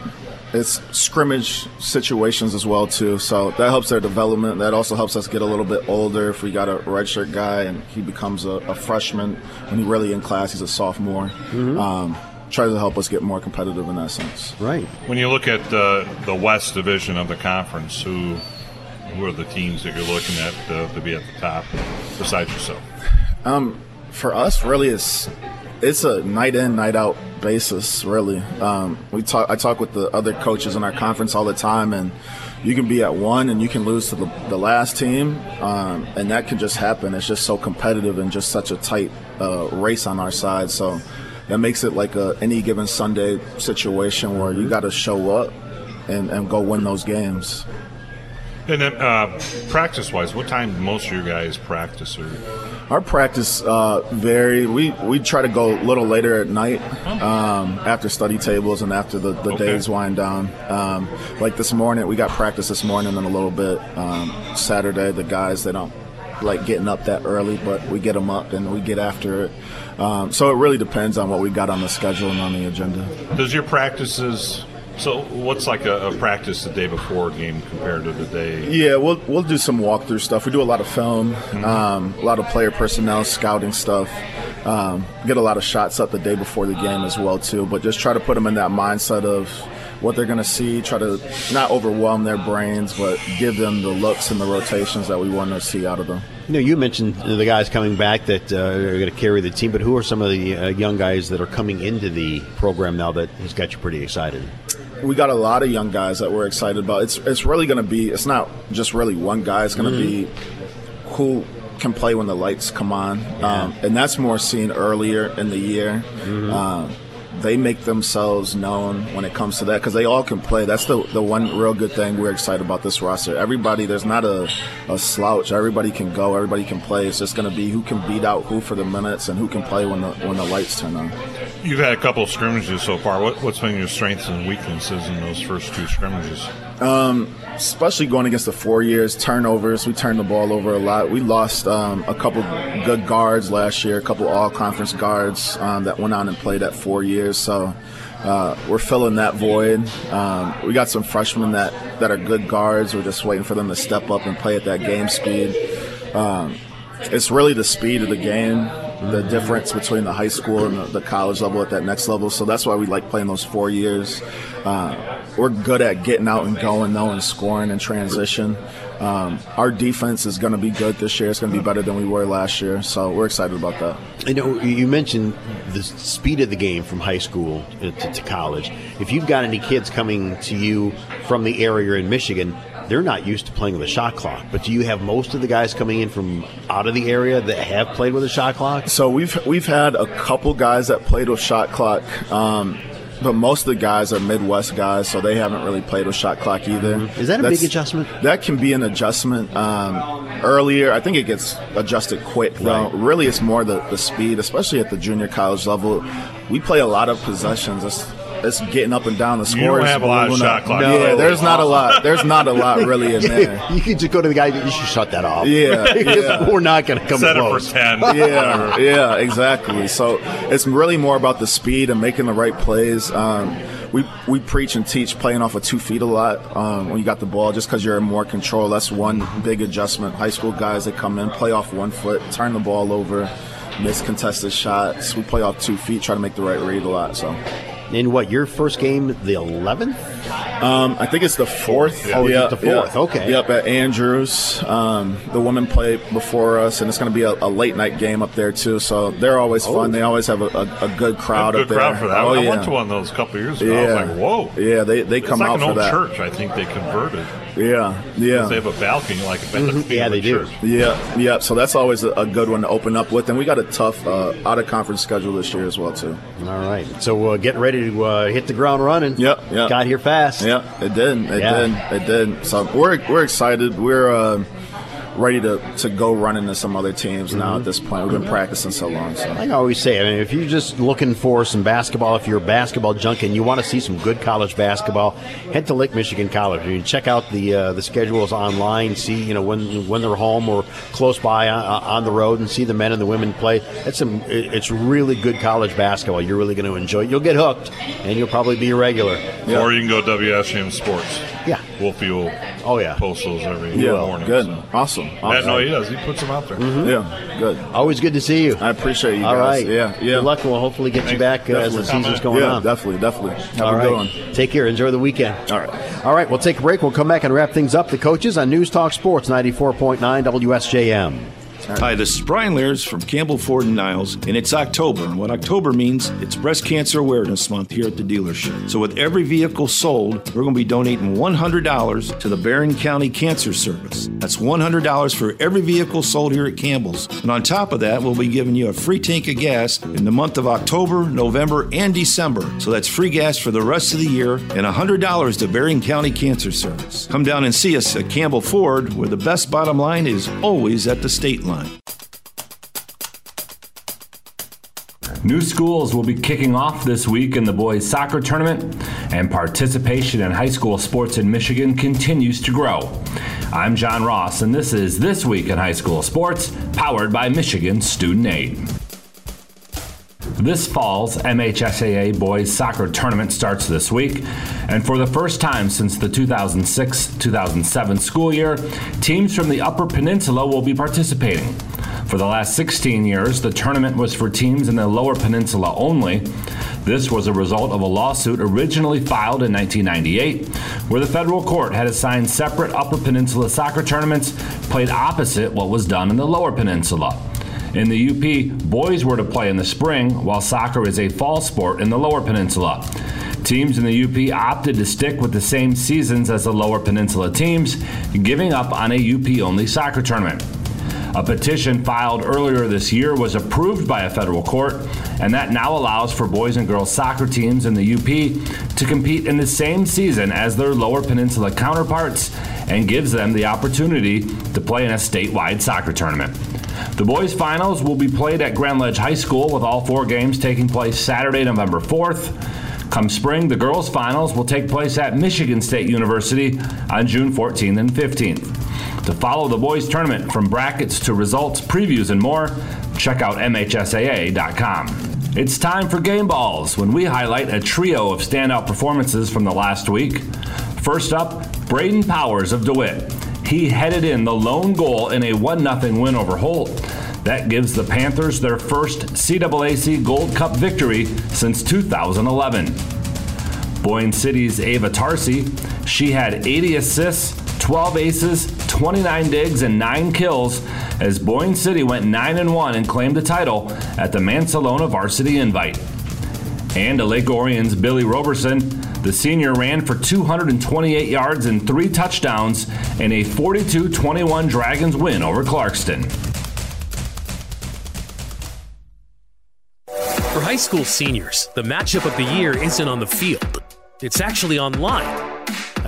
It's scrimmage situations as well too, so that helps their development. That also helps us get a little bit older. If we got a redshirt guy and he becomes a, a freshman, when he really in class, he's a sophomore. Mm-hmm. Um, try to help us get more competitive in that sense. Right. When you look at the the West Division of the conference, who who are the teams that you're looking at to, to be at the top besides yourself? Um, for us, really, it's it's a night in, night out basis. Really, um, we talk. I talk with the other coaches in our conference all the time, and you can be at one and you can lose to the, the last team, um, and that can just happen. It's just so competitive and just such a tight uh, race on our side. So that makes it like a any given Sunday situation where you got to show up and, and go win those games. And then, uh, practice wise, what time most of your guys practice? Or Our practice uh, vary. We we try to go a little later at night um, after study tables and after the, the Okay. days wind down. Um, like this morning, we got practice this morning and a little bit um, Saturday. The guys they don't like getting up that early, but we get them up and we get after it. Um, so it really depends on what we got on the schedule and on the agenda. does your practices? So, what's like a, a practice the day before a game compared to the day? Yeah, we'll we'll do some walkthrough stuff. We do a lot of film, um, a lot of player personnel scouting stuff. Um, get a lot of shots up the day before the game as well too. But just try to put them in that mindset of what they're going to see. Try to not overwhelm their brains, but give them the looks and the rotations that we want to see out of them. You know, you mentioned the guys coming back that uh, are going to carry the team, but who are some of the uh, young guys that are coming into the program now that has got you pretty excited? We got a lot of young guys that we're excited about. It's it's really going to be. It's not just really one guy. It's going to be who can play when the lights come on, um, and that's more seen earlier in the year. Um, they make themselves known when it comes to that because they all can play. That's the the one real good thing we're excited about this roster. Everybody, there's not a, a slouch. Everybody can go. Everybody can play. It's just going to be who can beat out who for the minutes and who can play when the when the lights turn on. You've had a couple of scrimmages so far. What, what's been your strengths and weaknesses in those first two scrimmages? Um, especially going against the four years, turnovers. We turned the ball over a lot. We lost um, a couple good guards last year, a couple all conference guards um, that went on and played at four years. So uh, we're filling that void. Um, we got some freshmen that, that are good guards. We're just waiting for them to step up and play at that game speed. Um, it's really the speed of the game, the difference between the high school and the, the college level at that next level. So that's why we like playing those four years. Uh, we're good at getting out and going, though, and scoring and transition. Um, our defense is going to be good this year. It's going to be better than we were last year. So we're excited about that. You know, you mentioned the speed of the game from high school to, to college. If you've got any kids coming to you from the area in Michigan, they're not used to playing with a shot clock. But do you have most of the guys coming in from out of the area that have played with a shot clock? So we've we've had a couple guys that played with shot clock. Um, but most of the guys are Midwest guys, so they haven't really played with shot clock either. Is that a big adjustment? That can be an adjustment. Um, earlier. I think it gets adjusted quick though. Right. Really, it's more the, the speed, especially at the junior college level. We play a lot of possessions. It's, it's getting up and down the scores. You don't have a lot of shot up. clock. Yeah, there's not a lot. There's not a lot really in there. you can just go to the guy. You should shut that off. Yeah, yeah. we're not going to come Set it close. for 10. yeah, yeah, exactly. So it's really more about the speed and making the right plays. Um, we we preach and teach playing off of two feet a lot um, when you got the ball, just because you're in more control. That's one big adjustment. High school guys that come in, play off one foot, turn the ball over, miss contested shots. We play off two feet, try to make the right read a lot. So. In what your first game, the eleventh? Um, I think it's the fourth. Oh, yeah, the fourth. Okay. Yep, at Andrews. Um, the women play before us, and it's going to be a, a late night game up there too. So they're always Oh. fun. They always have a, a, a good crowd Good up there. crowd for that. Oh, I yeah. went to one of those a couple years ago. I was like, whoa. Yeah, they they It's come like out an for old that. church. I think they converted. Yeah, yeah. They have a balcony like a Mhm. yeah, they do. Yeah, yeah. So that's always a, a good one to open up with, and we got a tough uh, out of conference schedule this year as well too. All right. So uh, getting ready to uh, hit the ground running. Yep, yep. Got here fast. Yeah, it did. It Yeah. did. It did. So we're we're excited. We're uh, ready to, to go run into some other teams now at this point. We've been mm-hmm. practicing so long. So Like I always say, I mean, if you're just looking for some basketball, if you're a basketball junkie and you want to see some good college basketball, head to Lake Michigan College. You can check out the uh, the schedules online, see you know when when they're home or close by on, on the road, and see the men and the women play. It's some it's really good college basketball. You're really going to enjoy. it. You'll get hooked, and you'll probably be a regular. Or you can go WSM Sports. Yeah. Wolfie will oh, yeah. post those every Yeah, morning. good. so. Awesome. Yeah, no, he does. He puts them out there. Yeah, good. Always good to see you. I appreciate you All guys. right. Yeah, yeah. Good luck. We'll hopefully get you back uh, as the season's going yeah, on. definitely, definitely. Have All a right. good one. Take care. Enjoy the weekend. All right. All right. We'll take a break. We'll come back and wrap things up. The coaches on News Talk Sports 94.9 WSJM. Hi, this is Brian Lears from Campbell Ford and Niles, and it's October. And what October means, it's Breast Cancer Awareness Month here at the dealership. So, with every vehicle sold, we're going to be donating $100 to the Berrien County Cancer Service. That's $100 for every vehicle sold here at Campbell's. And on top of that, we'll be giving you a free tank of gas in the month of October, November, and December. So, that's free gas for the rest of the year and $100 to Berrien County Cancer Service. Come down and see us at Campbell Ford, where the best bottom line is always at the state line. New schools will be kicking off this week in the boys soccer tournament, and participation in high school sports in Michigan continues to grow. I'm John Ross, and this is This Week in High School Sports, powered by Michigan Student Aid. This fall's MHSAA boys soccer tournament starts this week, and for the first time since the 2006 2007 school year, teams from the Upper Peninsula will be participating. For the last 16 years, the tournament was for teams in the Lower Peninsula only. This was a result of a lawsuit originally filed in 1998, where the federal court had assigned separate Upper Peninsula soccer tournaments played opposite what was done in the Lower Peninsula. In the UP, boys were to play in the spring, while soccer is a fall sport in the Lower Peninsula. Teams in the UP opted to stick with the same seasons as the Lower Peninsula teams, giving up on a UP only soccer tournament. A petition filed earlier this year was approved by a federal court, and that now allows for boys and girls soccer teams in the UP to compete in the same season as their Lower Peninsula counterparts and gives them the opportunity to play in a statewide soccer tournament. The boys' finals will be played at Grand Ledge High School with all four games taking place Saturday, November 4th. Come spring, the girls' finals will take place at Michigan State University on June 14th and 15th. To follow the boys' tournament from brackets to results, previews, and more, check out MHSAA.com. It's time for Game Balls when we highlight a trio of standout performances from the last week. First up, Braden Powers of DeWitt. He headed in the lone goal in a 1 0 win over Holt. That gives the Panthers their first CAAC Gold Cup victory since 2011. Boyne City's Ava Tarsi, she had 80 assists, 12 aces, 29 digs, and 9 kills as Boyne City went 9 and 1 and claimed the title at the Mancelona Varsity Invite. And to Lake Orion's Billy Roberson, the senior ran for 228 yards and 3 touchdowns in a 42 21 Dragons win over Clarkston. For high school seniors, the matchup of the year isn't on the field, it's actually online.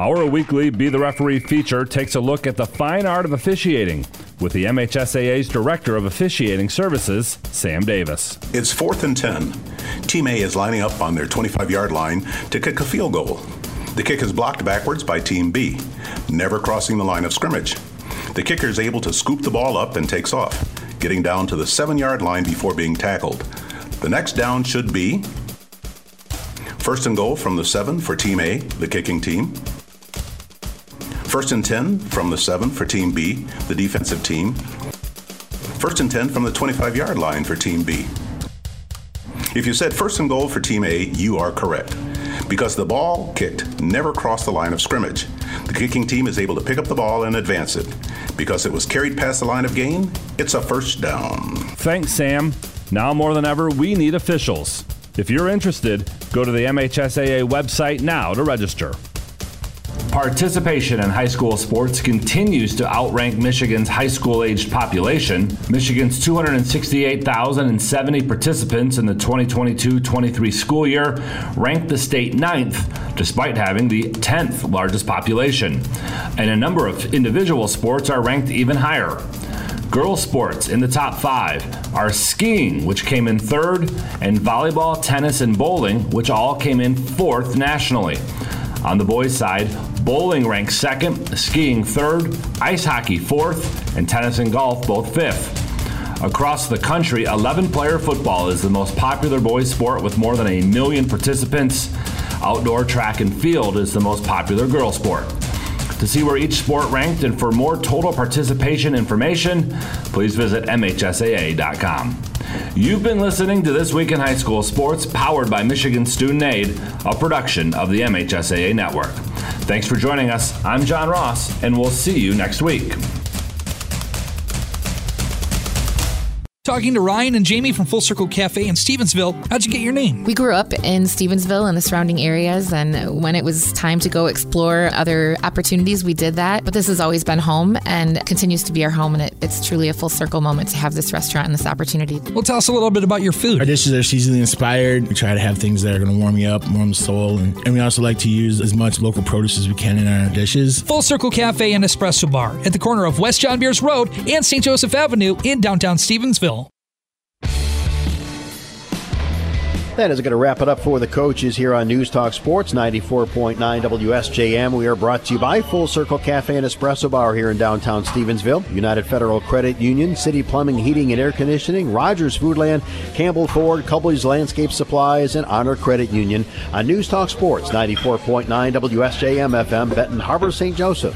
Our weekly Be the Referee feature takes a look at the fine art of officiating with the MHSAA's Director of Officiating Services, Sam Davis. It's fourth and 10. Team A is lining up on their 25 yard line to kick a field goal. The kick is blocked backwards by Team B, never crossing the line of scrimmage. The kicker is able to scoop the ball up and takes off, getting down to the seven yard line before being tackled. The next down should be first and goal from the seven for Team A, the kicking team. First and 10 from the 7 for Team B, the defensive team. First and 10 from the 25 yard line for Team B. If you said first and goal for Team A, you are correct. Because the ball kicked never crossed the line of scrimmage. The kicking team is able to pick up the ball and advance it. Because it was carried past the line of gain, it's a first down. Thanks, Sam. Now more than ever, we need officials. If you're interested, go to the MHSAA website now to register. Participation in high school sports continues to outrank Michigan's high school aged population. Michigan's 268,070 participants in the 2022 23 school year ranked the state ninth, despite having the 10th largest population. And a number of individual sports are ranked even higher. Girls sports in the top five are skiing, which came in third, and volleyball, tennis, and bowling, which all came in fourth nationally. On the boys' side, bowling ranks second, skiing third, ice hockey fourth, and tennis and golf both fifth. Across the country, 11 player football is the most popular boys' sport with more than a million participants. Outdoor track and field is the most popular girl sport. To see where each sport ranked and for more total participation information, please visit MHSAA.com. You've been listening to This Week in High School Sports, powered by Michigan Student Aid, a production of the MHSAA Network. Thanks for joining us. I'm John Ross, and we'll see you next week. Talking to Ryan and Jamie from Full Circle Cafe in Stevensville. How'd you get your name? We grew up in Stevensville and the surrounding areas, and when it was time to go explore other opportunities, we did that. But this has always been home and continues to be our home, and it, it's truly a full circle moment to have this restaurant and this opportunity. Well, tell us a little bit about your food. Our dishes are seasonally inspired. We try to have things that are going to warm you up, warm the soul, and, and we also like to use as much local produce as we can in our dishes. Full Circle Cafe and Espresso Bar at the corner of West John Beers Road and St. Joseph Avenue in downtown Stevensville. That is going to wrap it up for the coaches here on News Talk Sports 94.9 WSJM. We are brought to you by Full Circle Cafe and Espresso Bar here in downtown Stevensville, United Federal Credit Union, City Plumbing, Heating and Air Conditioning, Rogers Foodland, Campbell Ford, Cubley's Landscape Supplies, and Honor Credit Union on News Talk Sports 94.9 WSJM FM, Benton Harbor, St. Joseph.